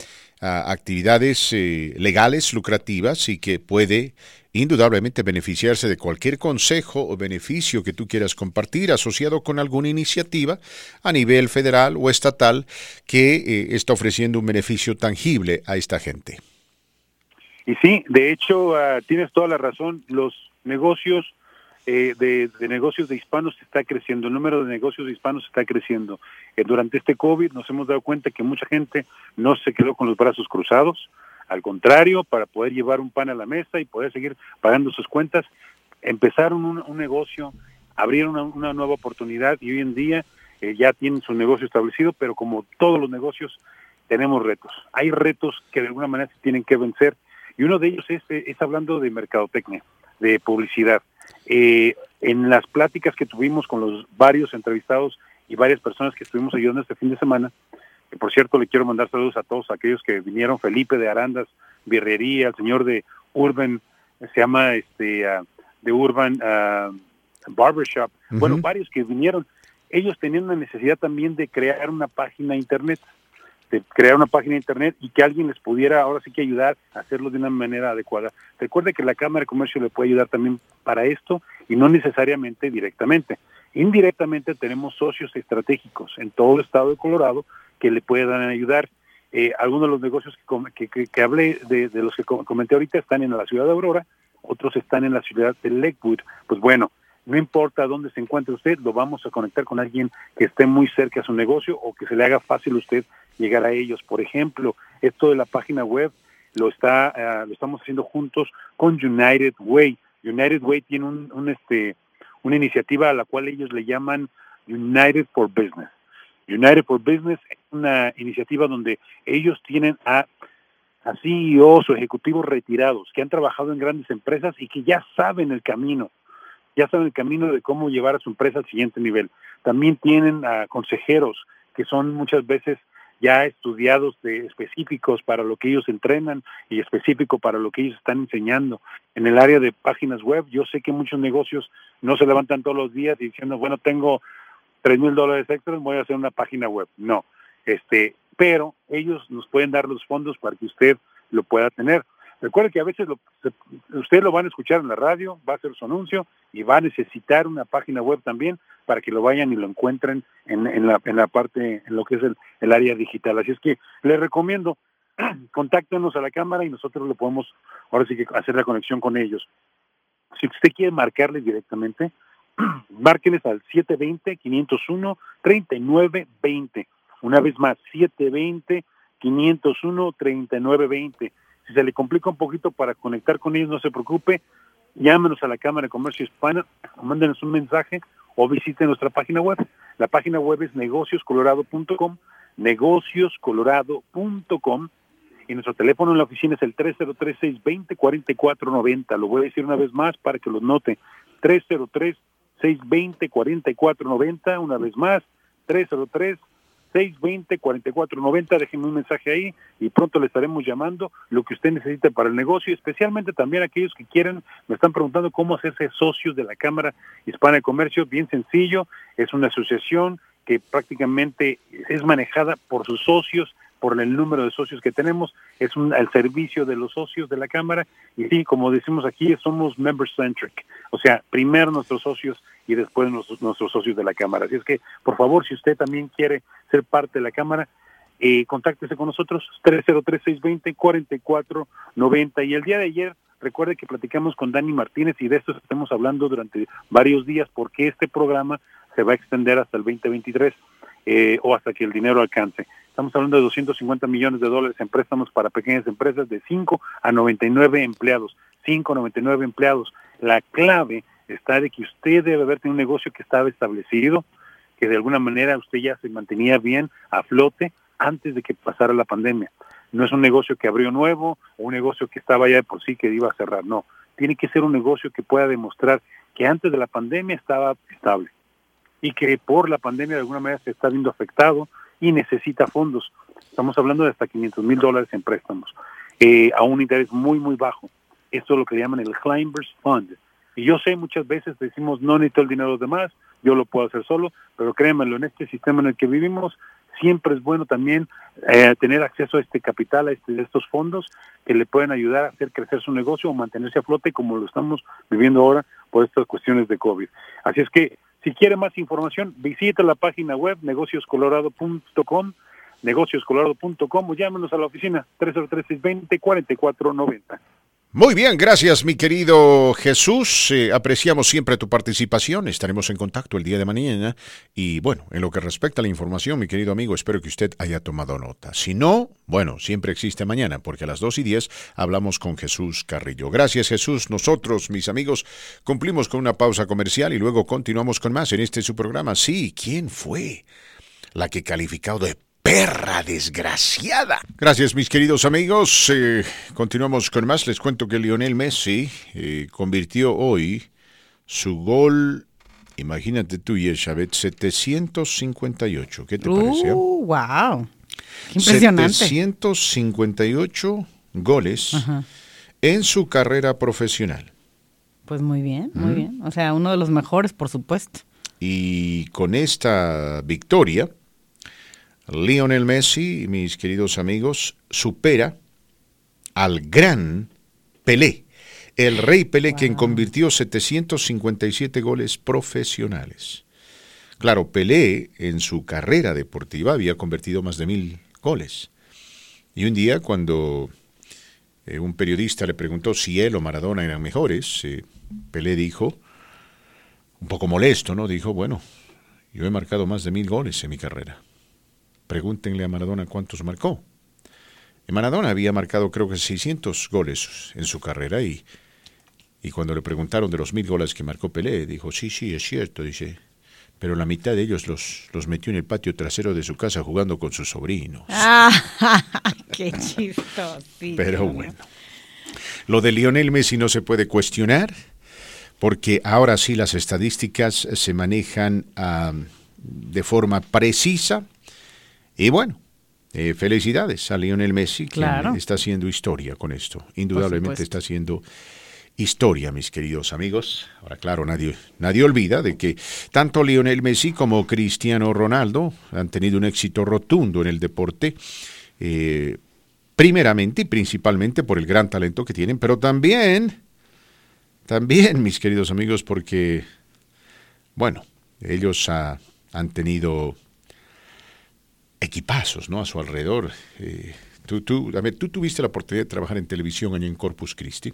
actividades legales, lucrativas y que puede indudablemente beneficiarse de cualquier consejo o beneficio que tú quieras compartir asociado con alguna iniciativa a nivel federal o estatal que eh, está ofreciendo un beneficio tangible a esta gente. Y sí, de hecho, ah, tienes toda la razón, los negocios eh, de, negocios de hispanos está creciendo, el número de negocios de hispanos está creciendo. Eh, durante este COVID nos hemos dado cuenta que mucha gente no se quedó con los brazos cruzados, al contrario, para poder llevar un pan a la mesa y poder seguir pagando sus cuentas, empezaron un, negocio, abrieron una, nueva oportunidad y hoy en día eh, ya tienen su negocio establecido, pero como todos los negocios, tenemos retos. Hay retos que de alguna manera se tienen que vencer y uno de ellos es, es hablando de mercadotecnia, de publicidad. Eh, en las pláticas que tuvimos con los varios entrevistados y varias personas que estuvimos ayudando este fin de semana, por cierto le quiero mandar saludos a todos aquellos que vinieron, Felipe de Arandas, Birrería, el señor de Urban, se llama este de Urban uh, Barbershop, bueno, varios que vinieron, ellos tenían la necesidad también de crear una página internet, de crear una página internet y que alguien les pudiera ahora sí que ayudar a hacerlo de una manera adecuada. Recuerde que la Cámara de Comercio le puede ayudar también para esto y no necesariamente directamente. Indirectamente tenemos socios estratégicos en todo el estado de Colorado que le puedan ayudar. Eh, algunos de los negocios que, que, hablé, de, los que comenté ahorita, están en la ciudad de Aurora, otros están en la ciudad de Lakewood. Pues bueno, no importa dónde se encuentre usted, lo vamos a conectar con alguien que esté muy cerca a su negocio o que se le haga fácil a usted llegar a ellos. Por ejemplo, esto de la página web lo está eh, lo estamos haciendo juntos con United Way. United Way tiene un, un, este una iniciativa a la cual ellos le llaman United for Business. United for Business es una iniciativa donde ellos tienen a, a CEOs o ejecutivos retirados que han trabajado en grandes empresas y que ya saben el camino, ya saben el camino de cómo llevar a su empresa al siguiente nivel. También tienen a consejeros que son muchas veces ya estudiados de específicos para lo que ellos entrenan y específico para lo que ellos están enseñando. En el área de páginas web, yo sé que muchos negocios no se levantan todos los días diciendo, bueno, tengo tres mil dólares extras, voy a hacer una página web. No, este, pero ellos nos pueden dar los fondos para que usted lo pueda tener. Recuerde que a veces lo, usted lo van a escuchar en la radio, va a hacer su anuncio y va a necesitar una página web también para que lo vayan y lo encuentren en, la, en la parte, en lo que es el, área digital. Así es que les recomiendo, contáctenos a la cámara y nosotros lo podemos ahora sí que hacer la conexión con ellos. Si usted quiere marcarles directamente, márquenles al 720-501-3920. Una vez más, 720-501-3920. Si se le complica un poquito para conectar con ellos, no se preocupe, llámenos a la Cámara de Comercio Hispana, mándenos un mensaje o visite nuestra página web. La página web es negocioscolorado.com, negocioscolorado.com y nuestro teléfono en la oficina es el 303-620-4490. Lo voy a decir una vez más para que lo note. 303-620-4490, una vez más, 303 620-4490, déjenme un mensaje ahí y pronto le estaremos llamando lo que usted necesite para el negocio, especialmente también aquellos que quieren, me están preguntando cómo hacerse socios de la Cámara Hispana de Comercio, bien sencillo, es una asociación que prácticamente es manejada por sus socios, por el número de socios que tenemos, es un, al servicio de los socios de la Cámara y sí, como decimos aquí, somos member-centric, o sea, primero nuestros socios y después nuestros, nuestros socios de la Cámara. Así es que, por favor, si usted también quiere ser parte de la Cámara, eh, contáctese con nosotros, 303-620-4490. Y el día de ayer, recuerde que platicamos con Dani Martínez y de esto estamos hablando durante varios días porque este programa se va a extender hasta el 2023 eh, o hasta que el dinero alcance. Estamos hablando de 250 millones de dólares en préstamos para pequeñas empresas de 5 a 99 empleados. 5 a 99 empleados. La clave está de que usted debe haber tenido un negocio que estaba establecido, que de alguna manera usted ya se mantenía bien a flote antes de que pasara la pandemia. No es un negocio que abrió nuevo o un negocio que estaba ya de por sí que iba a cerrar, no. Tiene que ser un negocio que pueda demostrar que antes de la pandemia estaba estable y que por la pandemia de alguna manera se está viendo afectado y necesita fondos. Estamos hablando de hasta 500 mil dólares en préstamos eh, a un interés muy, muy bajo. Esto es lo que llaman el Climbers Fund. Y yo sé, muchas veces decimos, no necesito el dinero de los demás, yo lo puedo hacer solo, pero créanmelo, en este sistema en el que vivimos, siempre es bueno también eh, tener acceso a este capital, a, este, estos fondos que le pueden ayudar a hacer crecer su negocio o mantenerse a flote como lo estamos viviendo ahora por estas cuestiones de COVID. Así es que si quiere más información, visite la página web negocioscolorado.com negocioscolorado.com o llámenos a la oficina 303 20 4490 muy bien, gracias mi querido Jesús. Eh, apreciamos siempre tu participación. Estaremos en contacto el día de mañana. Y bueno, en lo que respecta a la información, mi querido amigo, espero que usted haya tomado nota. Si no, bueno, siempre existe mañana, porque a las 2 y 10 hablamos con Jesús Carrillo. Gracias Jesús. Nosotros, mis amigos, cumplimos con una pausa comercial y luego continuamos con más en este su programa. Sí, ¿quién fue? La que calificado de perra desgraciada. Gracias, mis queridos amigos. Eh, continuamos con más. Les cuento que Lionel Messi eh, convirtió hoy su gol. Imagínate tú, Yeshabet, 758. ¿Qué te pareció? Uh, ¡Wow! Impresionante. 758 goles en su carrera profesional. Pues muy bien, muy bien. O sea, uno de los mejores, por supuesto. Y con esta victoria, Lionel Messi, mis queridos amigos, supera al gran Pelé, el rey Pelé, quien convirtió 757 goles profesionales. Claro, Pelé en su carrera deportiva había convertido más de mil goles. Y un día cuando eh, un periodista le preguntó si él o Maradona eran mejores, eh, Pelé dijo, un poco molesto, ¿no? Dijo, bueno, yo he marcado más de mil goles en mi carrera. Pregúntenle a Maradona cuántos marcó. Maradona había marcado creo que 600 goles en su carrera y, y cuando le preguntaron de los mil goles que marcó Pelé, dijo, sí, sí, es cierto, dice, pero la mitad de ellos los, los metió en el patio trasero de su casa jugando con sus sobrinos. Ah, qué chistoso. Pero bueno, lo de Lionel Messi no se puede cuestionar porque ahora sí las estadísticas se manejan ah, de forma precisa y bueno, eh, felicidades a Lionel Messi, que está haciendo historia con esto. Indudablemente está haciendo historia, mis queridos amigos. Ahora, claro, nadie, nadie olvida de que tanto Lionel Messi como Cristiano Ronaldo han tenido un éxito rotundo en el deporte. Eh, primeramente y principalmente por el gran talento que tienen, pero también, también, mis queridos amigos, porque, bueno, ellos han tenido equipazos, ¿no? A su alrededor. Eh, tú, tú, tú tuviste la oportunidad de trabajar en televisión allá en Corpus Christi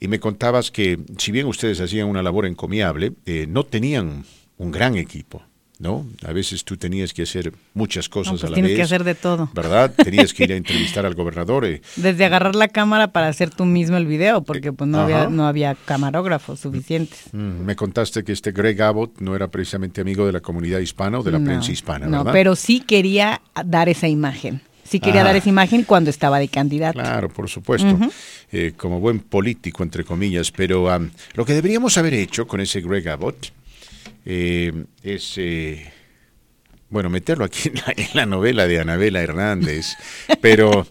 y me contabas que si bien ustedes hacían una labor encomiable, eh, no tenían un gran equipo. ¿No? A veces tú tenías que hacer muchas cosas pues a la tienes vez. que hacer de todo. ¿Verdad? Tenías que ir a entrevistar al gobernador. eh. Desde agarrar la cámara para hacer tú mismo el video, porque pues no, Ajá. había, no había camarógrafos suficientes. Mm, me contaste que este Greg Abbott no era precisamente amigo de la comunidad hispana o de la No, prensa hispana, No, ¿verdad? pero sí quería dar esa imagen. Sí quería Ah. dar esa imagen cuando estaba de candidato. Claro, por supuesto, eh, como buen político, entre comillas, pero lo que deberíamos haber hecho con ese Greg Abbott eh, es, eh, bueno, meterlo aquí en la, en la novela de Anabela Hernández, pero,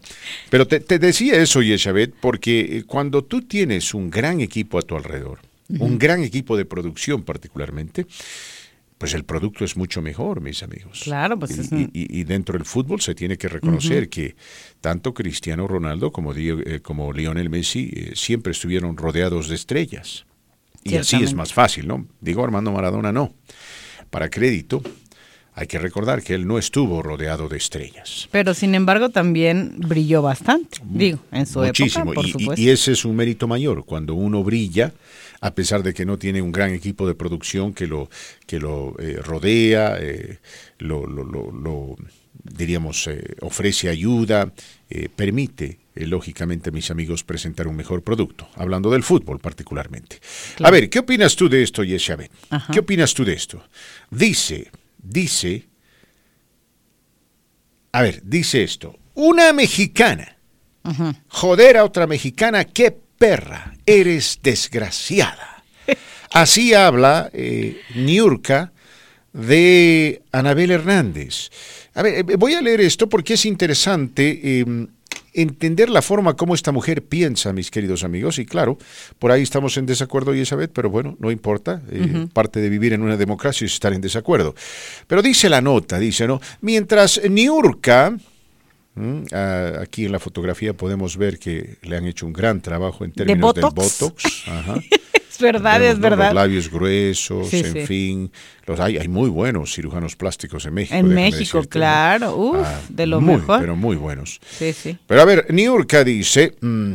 pero te, te decía eso, Yeshabet, porque eh, cuando tú tienes un gran equipo a tu alrededor, un gran equipo de producción particularmente, pues el producto es mucho mejor, mis amigos. Claro, pues Y- es y, un- y- y dentro del fútbol se tiene que reconocer que tanto Cristiano Ronaldo como, Dio- eh, como Lionel Messi eh, siempre estuvieron rodeados de estrellas. Y así es más fácil, ¿no? Digo Armando Maradona no. Para crédito, hay que recordar que él no estuvo rodeado de estrellas. Pero sin embargo también brilló bastante. Digo, en su Muchísimo. época, por y, y- supuesto. y ese es un mérito mayor, cuando uno brilla, a pesar de que no tiene un gran equipo de producción que lo, que lo eh, rodea, eh, lo, lo- lo- lo, diríamos, eh, ofrece ayuda, eh, permite, eh, lógicamente, mis amigos, presentar un mejor producto, hablando del fútbol particularmente. A ver, ¿qué opinas tú de esto, Yeshabet? Ajá. ¿Qué opinas tú de esto? Dice, dice, a ver, dice esto, una mexicana Ujú. Joder a otra mexicana, qué perra, eres desgraciada. Así habla eh, Niurka de Anabel Hernández. A ver, eh, voy a leer esto porque es interesante eh, entender la forma como esta mujer piensa, mis queridos amigos. Y claro, por ahí estamos en desacuerdo, Elizabeth, pero bueno, no importa. eh. Parte de vivir en una democracia es estar en desacuerdo. Pero dice la nota, dice, ¿no? Mientras Niurka... Mm, ah, aquí en la fotografía podemos ver que le han hecho un gran trabajo en términos del Botox? Botox. Ajá. Es verdad, es ¿no? verdad. Los labios gruesos, Sí, en sí. fin. Los, hay, hay muy buenos cirujanos plásticos en México. En México, decirte, ¿no? claro. Uf, Ah, de lo muy, mejor. Pero muy buenos. Sí, sí. Pero a ver, Niurka dice, mm,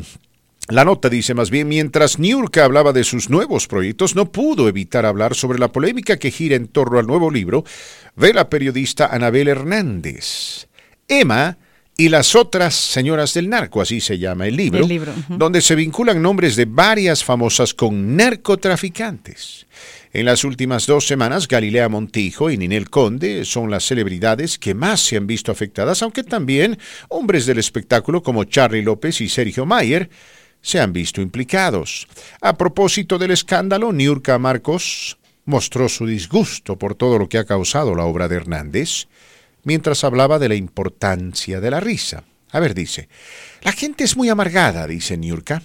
la nota dice más bien, mientras Niurka hablaba de sus nuevos proyectos, no pudo evitar hablar sobre la polémica que gira en torno al nuevo libro de la periodista Anabel Hernández. Emma y las otras señoras del narco, así se llama el libro, El libro, donde se vinculan nombres de varias famosas con narcotraficantes. En las últimas dos semanas, Galilea Montijo y Ninel Conde son las celebridades que más se han visto afectadas, aunque también hombres del espectáculo como Charlie López y Sergio Mayer se han visto implicados. A propósito del escándalo, Niurka Marcos mostró su disgusto por todo lo que ha causado la obra de Hernández, mientras hablaba de la importancia de la risa. A ver, dice, la gente es muy amargada, dice Niurka,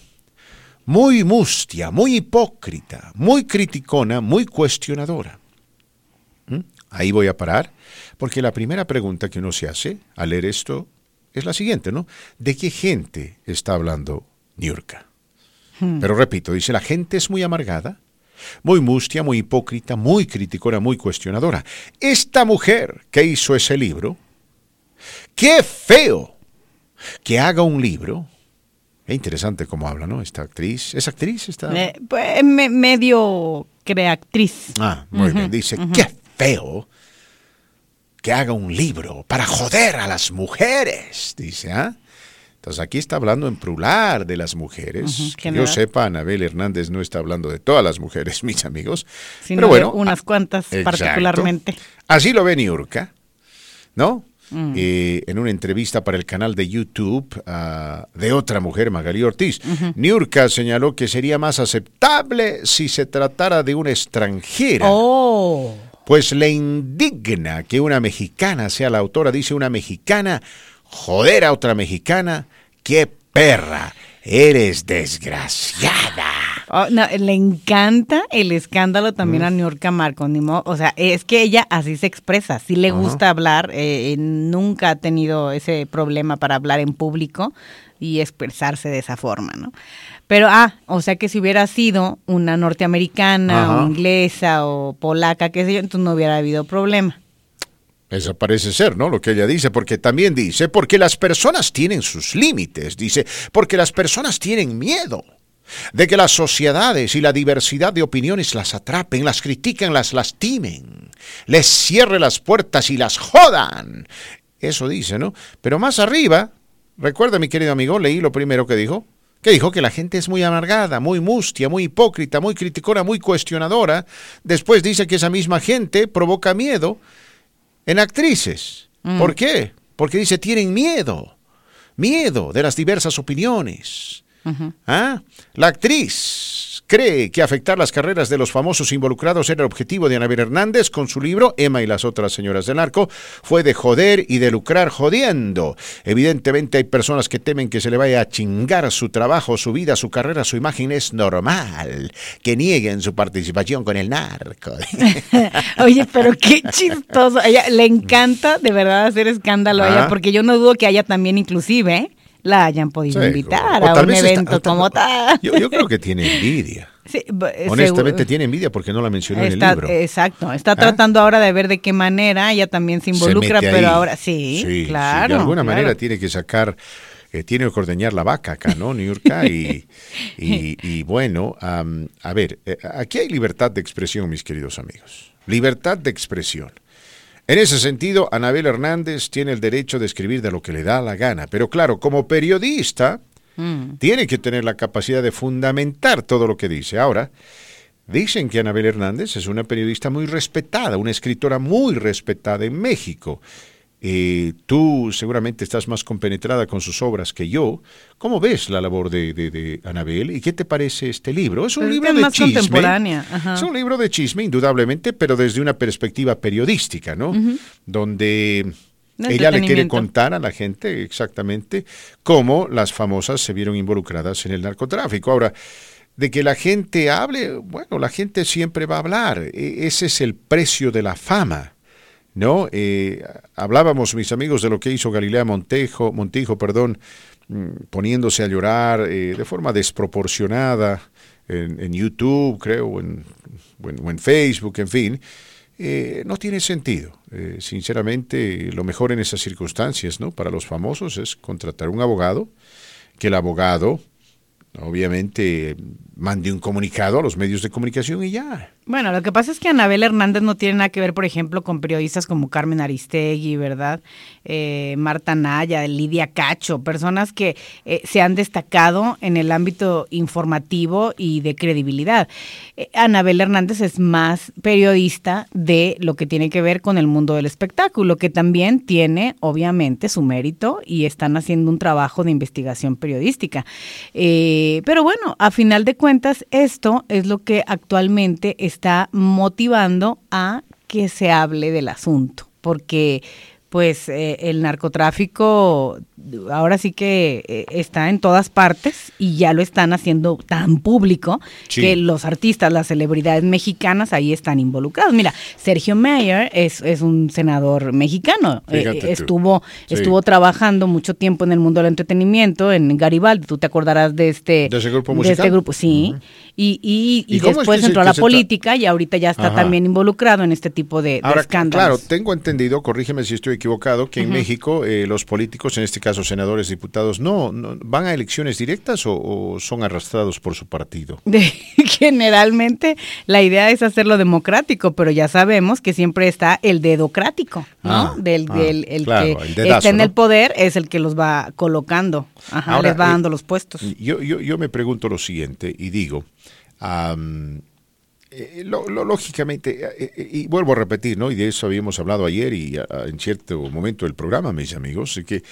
muy mustia, muy hipócrita, muy criticona, muy cuestionadora. ¿Mm? Ahí voy a parar, porque la primera pregunta que uno se hace al leer esto es la siguiente, ¿no? ¿De qué gente está hablando Niurka? Hmm. Pero repito, dice, la gente es muy amargada, muy mustia, muy hipócrita, muy criticona, muy cuestionadora. Esta mujer que hizo ese libro, qué feo que haga un libro. Es interesante cómo habla, ¿no? Esta actriz. ¿Es actriz? Esta... Pues, me- medio creactriz. Ah, muy bien. Dice, qué feo que haga un libro para joder a las mujeres. Dice, ¿ah? Entonces aquí está hablando en plural de las mujeres. Que yo sepa, Anabel Hernández no está hablando de todas las mujeres, mis amigos. Sino Pero bueno, de unas cuantas exacto. particularmente. Así lo ve Niurka, ¿no? Mm. Eh, en una entrevista para el canal de YouTube ah, de otra mujer, Magali Ortiz. Niurka señaló que sería más aceptable si se tratara de una extranjera. Oh. Pues le indigna que una mexicana sea la autora, dice una mexicana, joder a otra mexicana, qué perra, eres desgraciada. Oh, no, le encanta el escándalo también a New York Marco. O sea, es que ella así se expresa. Sí le gusta hablar. Eh, nunca ha tenido ese problema para hablar en público y expresarse de esa forma, ¿no? Pero, ah, o sea que si hubiera sido una norteamericana o inglesa o polaca, qué sé yo, entonces no hubiera habido problema. Eso parece ser, ¿no? Lo que ella dice, porque también dice, porque las personas tienen sus límites, dice, porque las personas tienen miedo de que las sociedades y la diversidad de opiniones las atrapen, las critiquen, las lastimen, les cierre las puertas y las jodan. Eso dice, ¿no? Pero más arriba, recuerda mi querido amigo, leí lo primero que dijo, que dijo que la gente es muy amargada, muy mustia, muy hipócrita, muy criticona, muy cuestionadora. Después dice que esa misma gente provoca miedo en actrices. Mm. ¿Por qué? Porque dice, tienen miedo, miedo de las diversas opiniones. ¿Ah? La actriz cree que afectar las carreras de los famosos involucrados era el objetivo de Anabel Hernández con su libro Emma y las otras señoras del narco, fue de joder y de lucrar jodiendo. Evidentemente hay personas que temen que se le vaya a chingar su trabajo, su vida, su carrera, su imagen. Es normal que nieguen su participación con el narco. Oye, pero qué chistoso. ella le encanta de verdad hacer escandalo a ella, porque yo no dudo que haya también inclusive la hayan podido invitar a un evento como tal. Yo, creo que tiene envidia. Eh, Honestamente tiene envidia porque no la mencionó en el libro. Exacto, está ¿Ah? tratando ahora de ver de qué manera ella también se involucra, pero ahora sí, claro. de alguna manera tiene que sacar, eh, tiene que ordeñar la vaca acá, ¿no? New York y, y, bueno, a ver, eh, aquí hay libertad de expresión, mis queridos amigos. Libertad de expresión. En ese sentido, Anabel Hernández tiene el derecho de escribir de lo que le da la gana, pero claro, como periodista, mm. tiene que tener la capacidad de fundamentar todo lo que dice. Ahora, dicen que Anabel Hernández es una periodista muy respetada, una escritora muy respetada en México. Eh, tú seguramente estás más compenetrada con sus obras que yo. ¿Cómo ves la labor de, de, Anabel y qué te parece este libro? Es un libro de chisme. Es un libro de chisme, indudablemente, pero desde una perspectiva periodística, ¿no? Donde ella le quiere contar a la gente exactamente cómo las famosas se vieron involucradas en el narcotráfico. Ahora, de que la gente hable, bueno, la gente siempre va a hablar. E, ese es el precio de la fama. ¿No? Eh, hablábamos, mis amigos, de lo que hizo Galilea Montejo, Montijo, perdón, mm, poniéndose a llorar eh, de forma desproporcionada en, YouTube, creo, o en, en, Facebook, en fin. Eh, no tiene sentido. sinceramente, lo mejor en esas circunstancias, ¿no? Para los famosos es contratar un abogado, que el abogado, obviamente, mande un comunicado a los medios de comunicación y ya. Bueno, lo que pasa es que Anabel Hernández no tiene nada que ver, por ejemplo, con periodistas como Carmen Aristegui, ¿verdad? Eh, Marta Naya, Lidia Cacho, personas que eh, se han destacado en el ámbito informativo y de credibilidad. Eh, Anabel Hernández es más periodista de lo que tiene que ver con el mundo del espectáculo, que también tiene, obviamente, su mérito y están haciendo un trabajo de investigación periodística. pero bueno, a final de cuentas, esto es lo que actualmente está motivando a que se hable del asunto, porque pues eh, el narcotráfico ahora sí que eh, está en todas partes y ya lo están haciendo tan público que los artistas, las celebridades mexicanas ahí están involucrados. Mira, Sergio Mayer es, es un senador mexicano, eh, estuvo estuvo trabajando mucho tiempo en el mundo del entretenimiento en Garibaldi, tú te acordarás de este de, ese grupo musical? este grupo, sí. Y, y, después entró a la política y ahorita ya está también involucrado en este tipo de, escándalos. Claro, tengo entendido, corrígeme si estoy equivocado, que en México eh, los políticos, en este caso senadores, diputados, no, van a elecciones directas o, son arrastrados por su partido. generalmente la idea es hacerlo democrático, pero ya sabemos que siempre está el dedocrático, ¿no? Ah, del, ah, el que está en el poder es el que los va colocando, Ajá, les va eh, dando los puestos. Yo, yo, yo me pregunto lo siguiente y digo, eh, lógicamente, eh, eh, y vuelvo a repetir, ¿no? Y de eso habíamos hablado ayer y en cierto momento del programa, mis amigos, que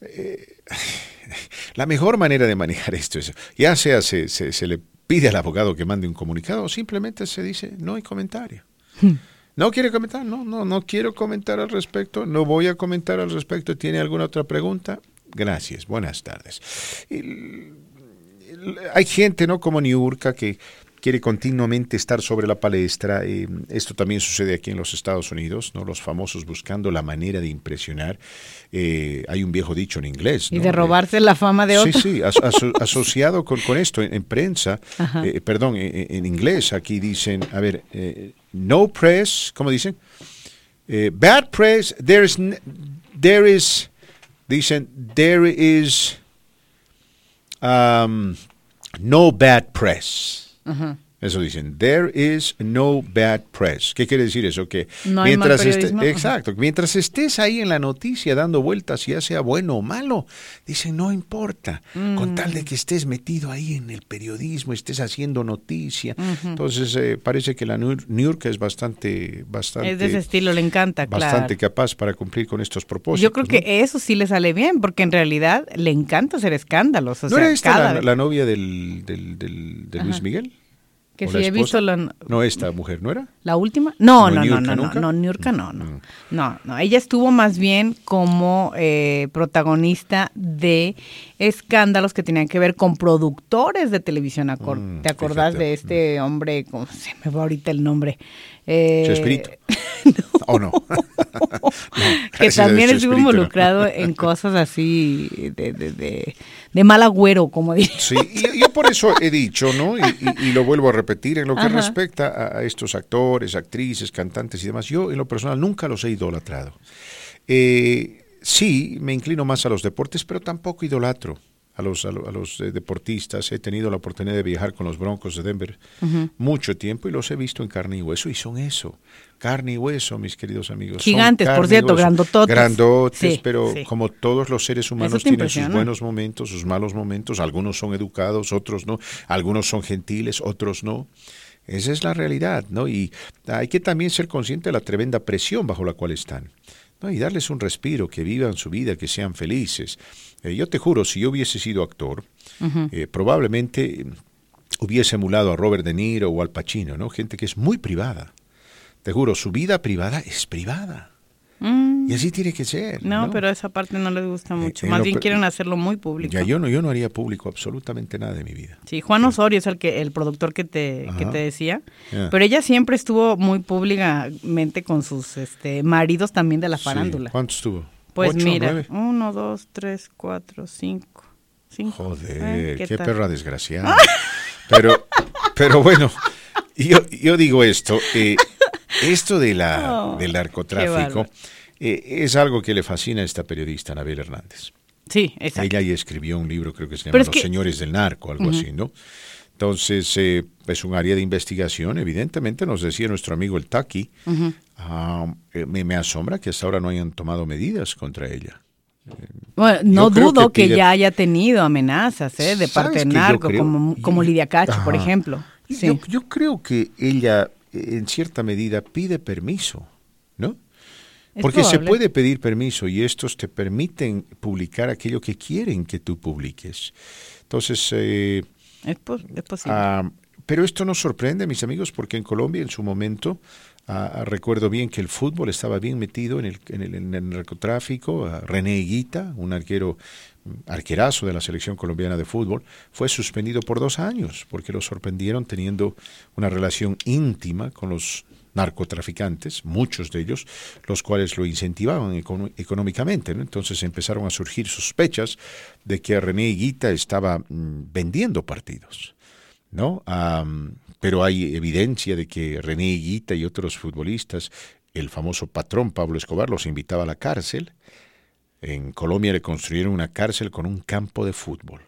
la mejor manera de manejar esto es, ya sea se, se, le pide al abogado que mande un comunicado o simplemente se dice, no hay comentario. Hmm. ¿No quiere comentar? No, no, no quiero comentar al respecto, no voy a comentar al respecto. ¿Tiene alguna otra pregunta? Gracias, buenas tardes hay gente, ¿no? Como Niurka que quiere continuamente estar sobre la palestra. Eh, esto también sucede aquí en los Estados Unidos, ¿no? Los famosos buscando la manera de impresionar. Eh, hay un viejo dicho en inglés. Y de robarse la fama de otro. Sí, sí, asociado con, esto en, prensa, eh, perdón, en, inglés aquí dicen, a ver, no press, ¿cómo dicen? bad press, there is, there is, dicen, there is um, no bad press. Eso dicen, there is no bad press. ¿Qué quiere decir eso? Que mientras exacto, mientras estés ahí en la noticia dando vueltas, ya sea bueno o malo, dicen, no importa, con tal de mm. que estés metido ahí en el periodismo, estés haciendo noticia. Entonces, eh, parece que la New York es bastante, bastante... Es de ese estilo, le encanta, Bastante capaz para cumplir con estos propósitos. Yo creo que eso sí le sale bien, porque en realidad le encanta hacer escándalos. ¿No era esta la, novia del, del, de Luis Miguel? Que sí he visto la... No, esta mujer, ¿no era? ¿La última? No, no, no, no, no, no, Niurka no, no, mm. no, no. Ella estuvo más bien como eh, protagonista de escándalos que tenían que ver con productores de televisión. Mm, ¿Te acordás de este mm. hombre? ¿Cómo se me va ahorita el nombre? Eh, espíritu? ¿O no? que también estuvo involucrado en cosas así de, de, de, mal agüero, como diría. Sí, y yo por eso he dicho, ¿no? Y, lo vuelvo a repetir, en lo que respecta a, estos actores, actrices, cantantes y demás, yo en lo personal nunca los he idolatrado. Eh, sí, me inclino más a los deportes, pero tampoco idolatro a los, a, los eh, deportistas. He tenido la oportunidad de viajar con los Broncos de Denver mucho tiempo y los he visto en carne y hueso y son eso, carne y hueso, mis queridos amigos. Gigantes, por cierto, grandototes. Grandotes, pero como todos los seres humanos tienen sus buenos momentos, sus malos momentos, algunos son educados, otros no, algunos son gentiles, otros no. Esa es la realidad, ¿no? Y hay que también ser consciente de la tremenda presión bajo la cual están. ¿No? Y darles un respiro, que vivan su vida, que sean felices. Eh, yo te juro, si yo hubiese sido actor, eh, probablemente hubiese emulado a Robert De Niro o al Pacino, ¿no? Gente que es muy privada. Te juro, su vida privada es privada. Mm. Y así tiene que ser. No, pero esa parte no les gusta eh, mucho. Más bien quieren hacerlo muy público. Ya, yo no, yo no haría público absolutamente nada de mi vida. Sí, Juan Osorio es el que, el productor que te, que te decía. Pero ella siempre estuvo muy públicamente con sus este, maridos también de la farándula. ¿Cuánto estuvo? Pues mira, uno, dos, tres, cuatro, cinco. cinco. Joder, qué, perra desgraciada. pero, pero bueno, yo, yo digo esto, eh, esto de la, oh, del narcotráfico eh, es algo que le fascina a esta periodista, Anabel Hernández. Sí, exacto. Ella ya escribió un libro, creo que se llama Los Señores del Narco, algo así, ¿no? Entonces, eh, es un área de investigación, evidentemente, nos decía nuestro amigo el Taki, ah, eh, me, asombra que hasta ahora no hayan tomado medidas contra ella. Bueno, no dudo que, ya haya tenido amenazas ¿eh? de parte del narco, como, como Lidia Cacho, por ejemplo. Yo, yo, creo que ella, en cierta medida, pide permiso, ¿no? Porque se puede pedir permiso y estos te permiten publicar aquello que quieren que tú publiques. Entonces, eh, es, posible. Ah, pero esto nos sorprende, mis amigos, porque en Colombia en su momento ah, recuerdo bien que el fútbol estaba bien metido en el, en el, narcotráfico. Ah, René Higuita, un arquero arquerazo de la selección colombiana de fútbol, fue suspendido por dos años porque lo sorprendieron teniendo una relación íntima con los narcotraficantes, muchos de ellos, los cuales lo incentivaban económicamente. Entonces empezaron a surgir sospechas de que René Higuita estaba mm, vendiendo partidos. ¿no? pero hay evidencia de que René Higuita y otros futbolistas, el famoso patrón Pablo Escobar, los invitaba a la cárcel. En Colombia le construyeron una cárcel con un campo de fútbol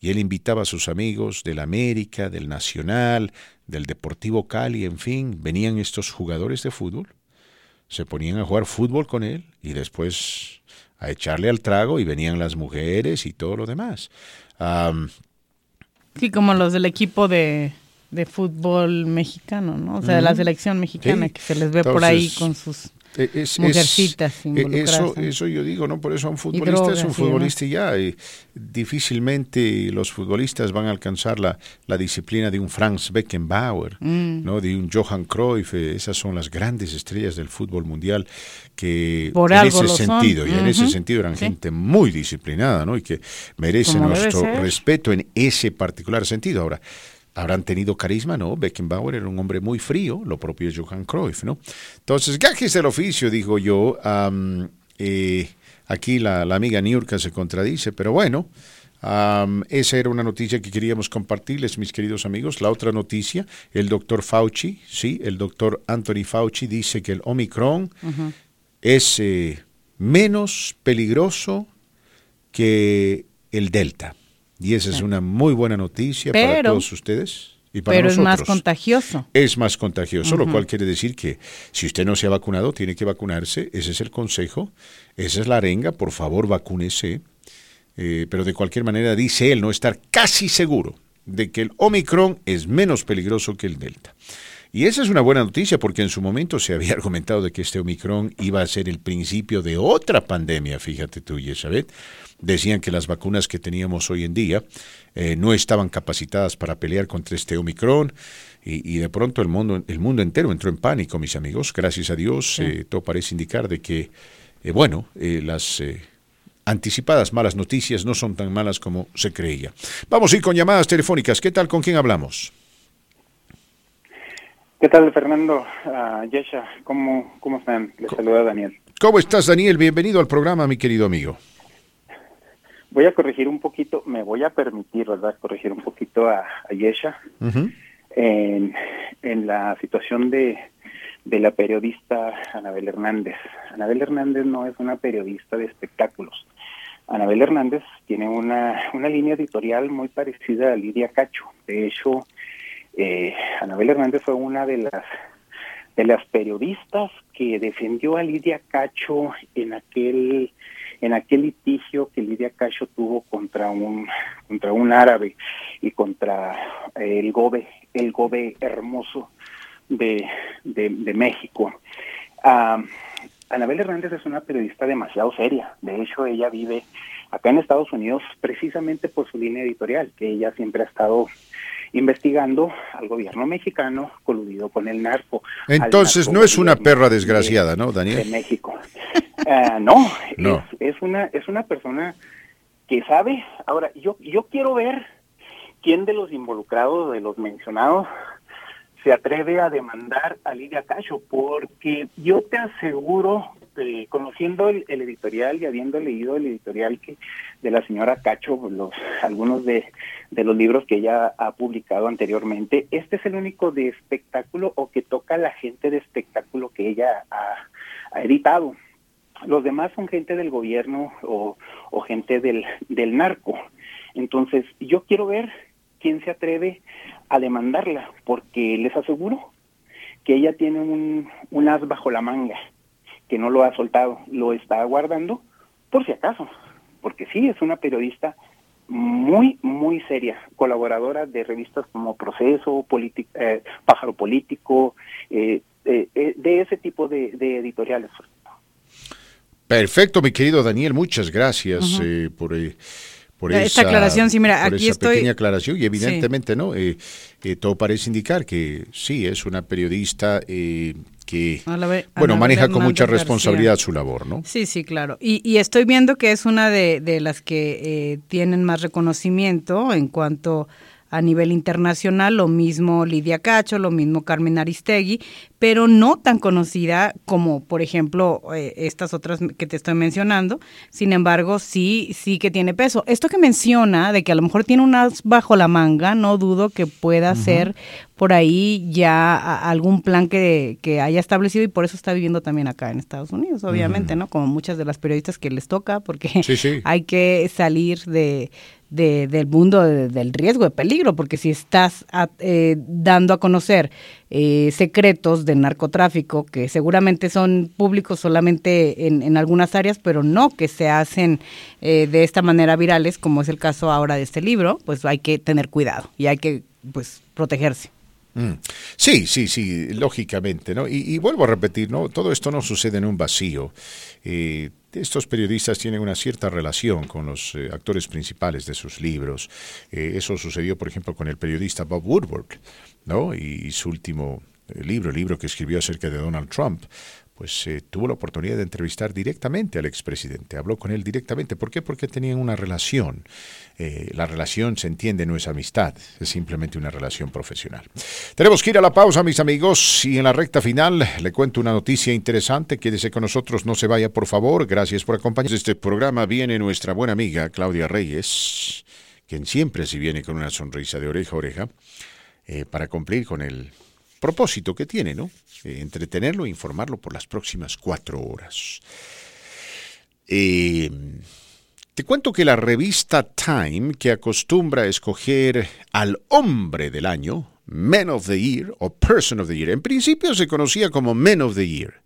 y él invitaba a sus amigos del América, del Nacional, del Deportivo Cali, en fin, venían estos jugadores de fútbol, se ponían a jugar fútbol con él y después a echarle al trago y venían las mujeres y todo lo demás. sí, como los del equipo de, fútbol mexicano, ¿no? O sea, de la selección mexicana, que se les ve por ahí con sus es- mujercitas es- eh, eso, eso yo digo, ¿no? Por eso un futbolista es un futbolista y ya. y difícilmente los futbolistas van a alcanzar la, la disciplina de un Franz Beckenbauer, Mm. ¿no? De un Johan Cruyff. eh, esas son las grandes estrellas del fútbol mundial que Por en ese son. sentido, y en ese sentido eran Sí. gente muy disciplinada, ¿no? Y que Como debe nuestro respeto en ese particular sentido. Ahora, ¿Habrán tenido carisma? No, Beckenbauer era un hombre muy frío, lo propio Johan Cruyff, ¿no? Entonces, gajes del oficio, digo yo. eh, aquí la, la amiga Niurka se contradice, pero bueno, esa era una noticia que queríamos compartirles, mis queridos amigos. La otra noticia, el doctor Fauci, sí, el doctor Anthony Fauci dice que el Omicron es eh, menos peligroso que el Delta. Y esa es una muy buena noticia para todos ustedes y para Pero es más contagioso. Es más contagioso, lo cual quiere decir que si usted no se ha vacunado, tiene que vacunarse. Ese es el consejo, esa es la arenga. Por favor, vacúnese. Eh, pero de cualquier manera, dice él, no estar casi seguro de que el Omicron es menos peligroso que el Delta. Y esa es una buena noticia porque en su momento se había argumentado de que este Omicron iba a ser el principio de otra pandemia, fíjate tú, Yesabet. Decían que las vacunas que teníamos hoy en día eh, no estaban capacitadas para pelear contra este Omicron y, y de pronto el mundo, el mundo entero entró en pánico, mis amigos. Gracias a Dios, eh, todo parece indicar de que, eh, bueno, eh, las... eh, anticipadas malas noticias no son tan malas como se creía. Vamos a ir con llamadas telefónicas. ¿Qué tal? ¿Con quién hablamos? ¿Qué tal, Fernando? Ah, Yesha, ¿cómo, ¿cómo están? Les saluda Daniel. ¿Cómo estás, Daniel? Bienvenido al programa, mi querido amigo. Voy a corregir un poquito, me voy a permitir, ¿verdad? Corregir un poquito a, a Yesha en, en la situación de, de la periodista Anabel Hernández. Anabel Hernández no es una periodista de espectáculos. Anabel Hernández tiene una, una línea editorial muy parecida a Lidia Cacho. De hecho, eh, Anabel Hernández fue una de las de las periodistas que defendió a Lidia Cacho en aquel en aquel litigio que Lidia Cacho tuvo contra un contra un árabe y contra el gobe el gobe hermoso de, de, México. Anabel Hernández es una periodista demasiado seria. De hecho, ella vive acá en Estados Unidos precisamente por su línea editorial, que ella siempre ha estado investigando al gobierno mexicano coludido con el narco. Entonces no es una perra de- desgraciada, ¿no, de Daniel? México. Ah, no, No. Es, es una es una persona que sabe. Ahora, yo yo quiero ver quién de los involucrados, de los mencionados, se atreve a demandar a Lidia Cacho, porque yo te aseguro, eh, conociendo el, editorial y habiendo leído el editorial que de la señora Cacho, los algunos de, los libros que ella ha publicado anteriormente, este es el único de espectáculo o que toca a la gente de espectáculo que ella ha, editado. Los demás son gente del gobierno o, gente del, del narco. Entonces, yo quiero ver quién se atreve a demandarla, porque les aseguro que ella tiene un, un as bajo la manga, que no lo ha soltado, lo está guardando por si acaso, porque sí, es una periodista muy, muy seria, colaboradora de revistas como Proceso, Politi- eh, Pájaro Político, eh, eh, eh, de ese tipo de, de editoriales. Perfecto, mi querido Daniel, muchas gracias Ujú. eh, por, eh, por Esta esa, aclaración, sí, mira, por aquí esa estoy- pequeña aclaración y evidentemente no, Eh, eh, todo parece indicar que sí es una periodista eh, que bueno maneja con mucha responsabilidad García. su labor, ¿no? Sí, sí, claro. Y, y estoy viendo que es una de, de las que eh, tienen más reconocimiento en cuanto a nivel internacional, lo mismo Lidia Cacho, lo mismo Carmen Aristegui, pero no tan conocida como, por ejemplo, eh, estas otras que te estoy mencionando. Sin embargo, sí, sí que tiene peso. Esto que menciona de que a lo mejor tiene unas bajo la manga, no dudo que pueda ser por ahí ya a- algún plan que, que haya establecido y por eso está viviendo también acá en Estados Unidos, obviamente, ¿no? Como muchas de las periodistas que les toca, porque Sí, sí. hay que salir de, de- del mundo de- del riesgo, de peligro, porque si estás a- eh, dando a conocer eh, secretos de narcotráfico que seguramente son públicos solamente en, en algunas áreas, pero no que se hacen eh, de esta manera virales, como es el caso ahora de este libro, pues hay que tener cuidado y hay que pues protegerse. Mm. Sí, sí, sí, lógicamente, ¿no? Y, vuelvo a repetir, ¿no? Todo esto no sucede en un vacío. Eh, estos periodistas tienen una cierta relación con los eh, actores principales de sus libros. Eh, eso sucedió, por ejemplo, con el periodista Bob Woodward, ¿no? Y, su último libro, el libro que escribió acerca de Donald Trump, pues eh, tuvo la oportunidad de entrevistar directamente al expresidente, habló con él directamente. ¿Por qué? Porque tenían una relación. Eh, la relación, se entiende, no es amistad, es simplemente una relación profesional. Tenemos que ir a la pausa, mis amigos, y en la recta final le cuento una noticia interesante. Quédese con nosotros, no se vaya, por favor. Gracias por acompañarnos. Este programa viene nuestra buena amiga Claudia Reyes, quien siempre se viene con una sonrisa de oreja a oreja, eh, para cumplir con el propósito que tiene, ¿no? Eh, entretenerlo e informarlo por las próximas cuatro horas. Eh, te cuento que la revista Time, que acostumbra a escoger al hombre del año, Man of the Year o Person of the Year, en principio se conocía como Men of the Year.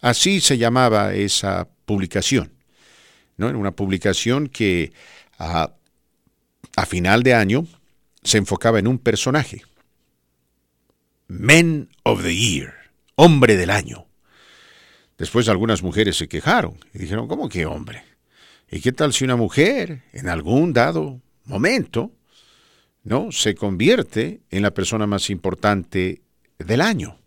Así se llamaba esa publicación. ¿no? Era una publicación que a final de año se enfocaba en un personaje. Men of the Year, hombre del año. Después algunas mujeres se quejaron y dijeron, ¿cómo que hombre? ¿Y qué tal si una mujer en algún dado momento no se convierte en la persona más importante del año?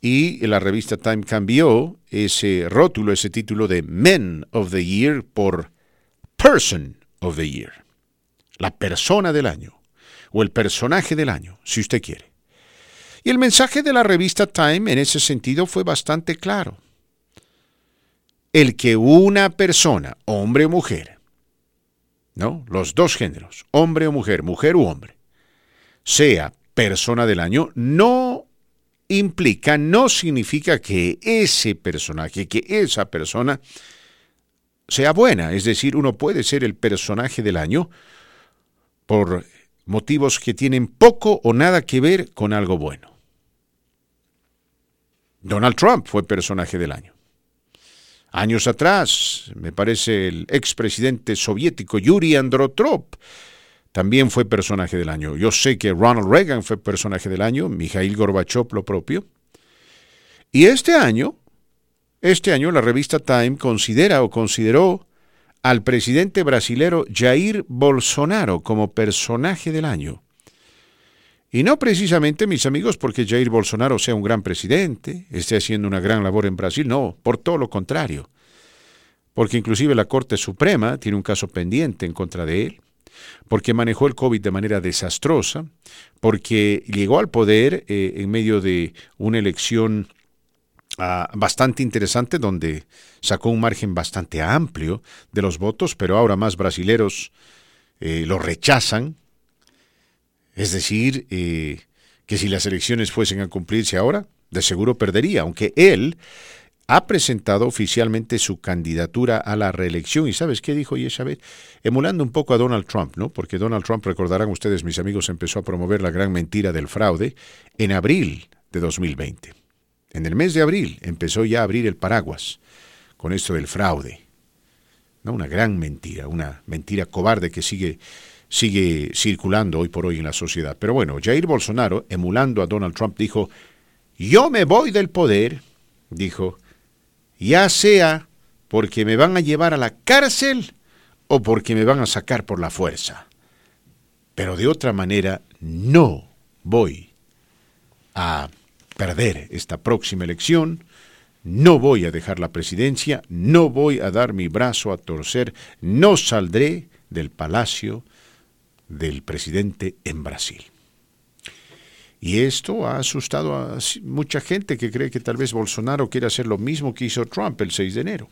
Y la revista Time cambió ese rótulo, ese título de Men of the Year por Person of the Year, la persona del año o el personaje del año, si usted quiere. Y el mensaje de la revista Time en ese sentido fue bastante claro. El que una persona, hombre o mujer, ¿no? Los dos géneros, hombre o mujer, mujer u hombre, sea persona del año, no implica, no significa que ese personaje, que esa persona sea buena. Es decir, uno puede ser el personaje del año por motivos que tienen poco o nada que ver con algo bueno. Donald Trump fue personaje del año. Años atrás, me parece el expresidente soviético Yuri Androtrop también fue personaje del año. Yo sé que Ronald Reagan fue personaje del año, Mikhail Gorbachev lo propio. Y este año, este año la revista Time considera o consideró al presidente brasilero Jair Bolsonaro como personaje del año. Y no precisamente, mis amigos, porque Jair Bolsonaro sea un gran presidente, esté haciendo una gran labor en Brasil, no, por todo lo contrario. Porque inclusive la Corte Suprema tiene un caso pendiente en contra de él, porque manejó el COVID de manera desastrosa, porque llegó al poder eh, en medio de una elección Ah, bastante interesante donde sacó un margen bastante amplio de los votos, pero ahora más brasileros eh, lo rechazan. Es decir, eh, que si las elecciones fuesen a cumplirse ahora, de seguro perdería, aunque él ha presentado oficialmente su candidatura a la reelección. ¿Y sabes qué dijo Yeshabet? Emulando un poco a Donald Trump, ¿no? Porque Donald Trump, recordarán ustedes, mis amigos, empezó a promover la gran mentira del fraude en abril de 2020. En el mes de abril empezó ya a abrir el paraguas con esto del fraude. Una gran mentira, una mentira cobarde que sigue, sigue circulando hoy por hoy en la sociedad. Pero bueno, Jair Bolsonaro, emulando a Donald Trump, dijo, yo me voy del poder, dijo, ya sea porque me van a llevar a la cárcel o porque me van a sacar por la fuerza. Pero de otra manera no voy a perder esta próxima elección, no voy a dejar la presidencia, no voy a dar mi brazo a torcer, no saldré del palacio del presidente en Brasil. Y esto ha asustado a mucha gente que cree que tal vez Bolsonaro quiere hacer lo mismo que hizo Trump el 6 de enero.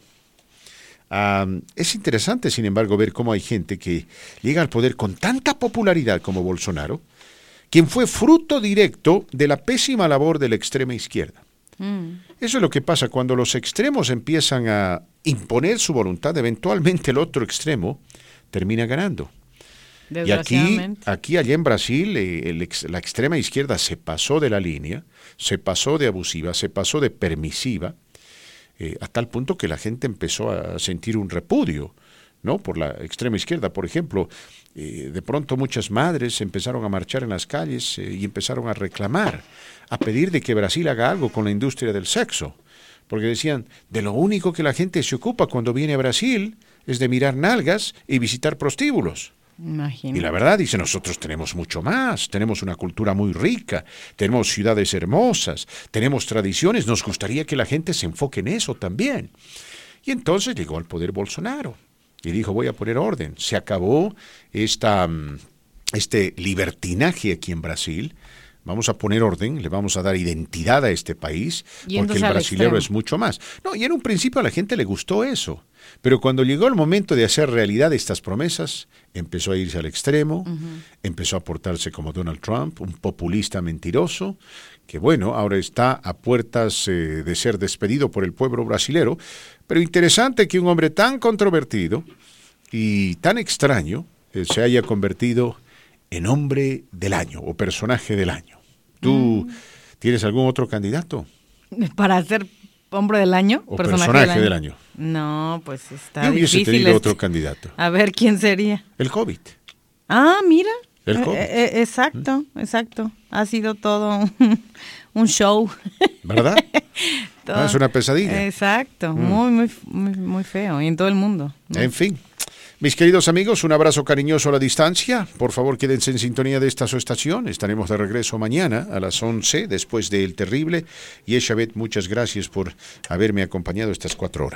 es interesante, sin embargo, ver cómo hay gente que llega al poder con tanta popularidad como Bolsonaro, quien fue fruto directo de la pésima labor de la extrema izquierda. Mm. Eso es lo que pasa cuando los extremos empiezan a imponer su voluntad, eventualmente el otro extremo termina ganando. Y aquí, aquí allá en Brasil, eh, la extrema izquierda se pasó de la línea, se pasó de abusiva, se pasó de permisiva, eh, a tal punto que la gente empezó a sentir un repudio ¿no? por la extrema izquierda. Por ejemplo, eh, de pronto muchas madres empezaron a marchar en las calles eh, y empezaron a reclamar, a pedir de que Brasil haga algo con la industria del sexo. Porque decían, de lo único que la gente se ocupa cuando viene a Brasil es de mirar nalgas y visitar prostíbulos. Y la verdad, dice, nosotros tenemos mucho más, tenemos una cultura muy rica, tenemos ciudades hermosas, tenemos tradiciones, nos gustaría que la gente se enfoque en eso también. Y entonces llegó al poder Bolsonaro y dijo, voy a poner orden. Se acabó esta, mm, este libertinaje aquí en Brasil. Vamos a poner orden, le vamos a dar identidad a este país, porque el brasilero es mucho más. No, y en un principio a la gente le gustó eso. Pero cuando llegó el momento de hacer realidad estas promesas, empezó a irse al extremo, empezó a portarse como Donald Trump, un populista mentiroso, que bueno, ahora está a puertas eh, de ser despedido por el pueblo brasilero. Pero interesante que un hombre tan controvertido y tan extraño eh, se haya convertido en hombre del año o personaje del año. ¿Tú tienes algún otro candidato? Para ser hombre del año, O personaje, personaje del, del año. No, pues está Yo hubiese difícil. tenido este. otro candidato. A ver, ¿quién sería? El COVID. Ah, mira. El Eh, COVID. eh, exacto, exacto. Ha sido todo un, un show. ¿Verdad? Todo- Ah, es una pesadilla. Exacto, Mm. muy, muy, muy, muy feo. Y en todo el mundo. ¿no? En fin. Mis queridos amigos, un abrazo cariñoso a la distancia. Por favor, quédense en sintonía de esta su estación. Estaremos de regreso mañana a las 11 después del terrible. Y Eshabet, muchas gracias por haberme acompañado estas cuatro horas.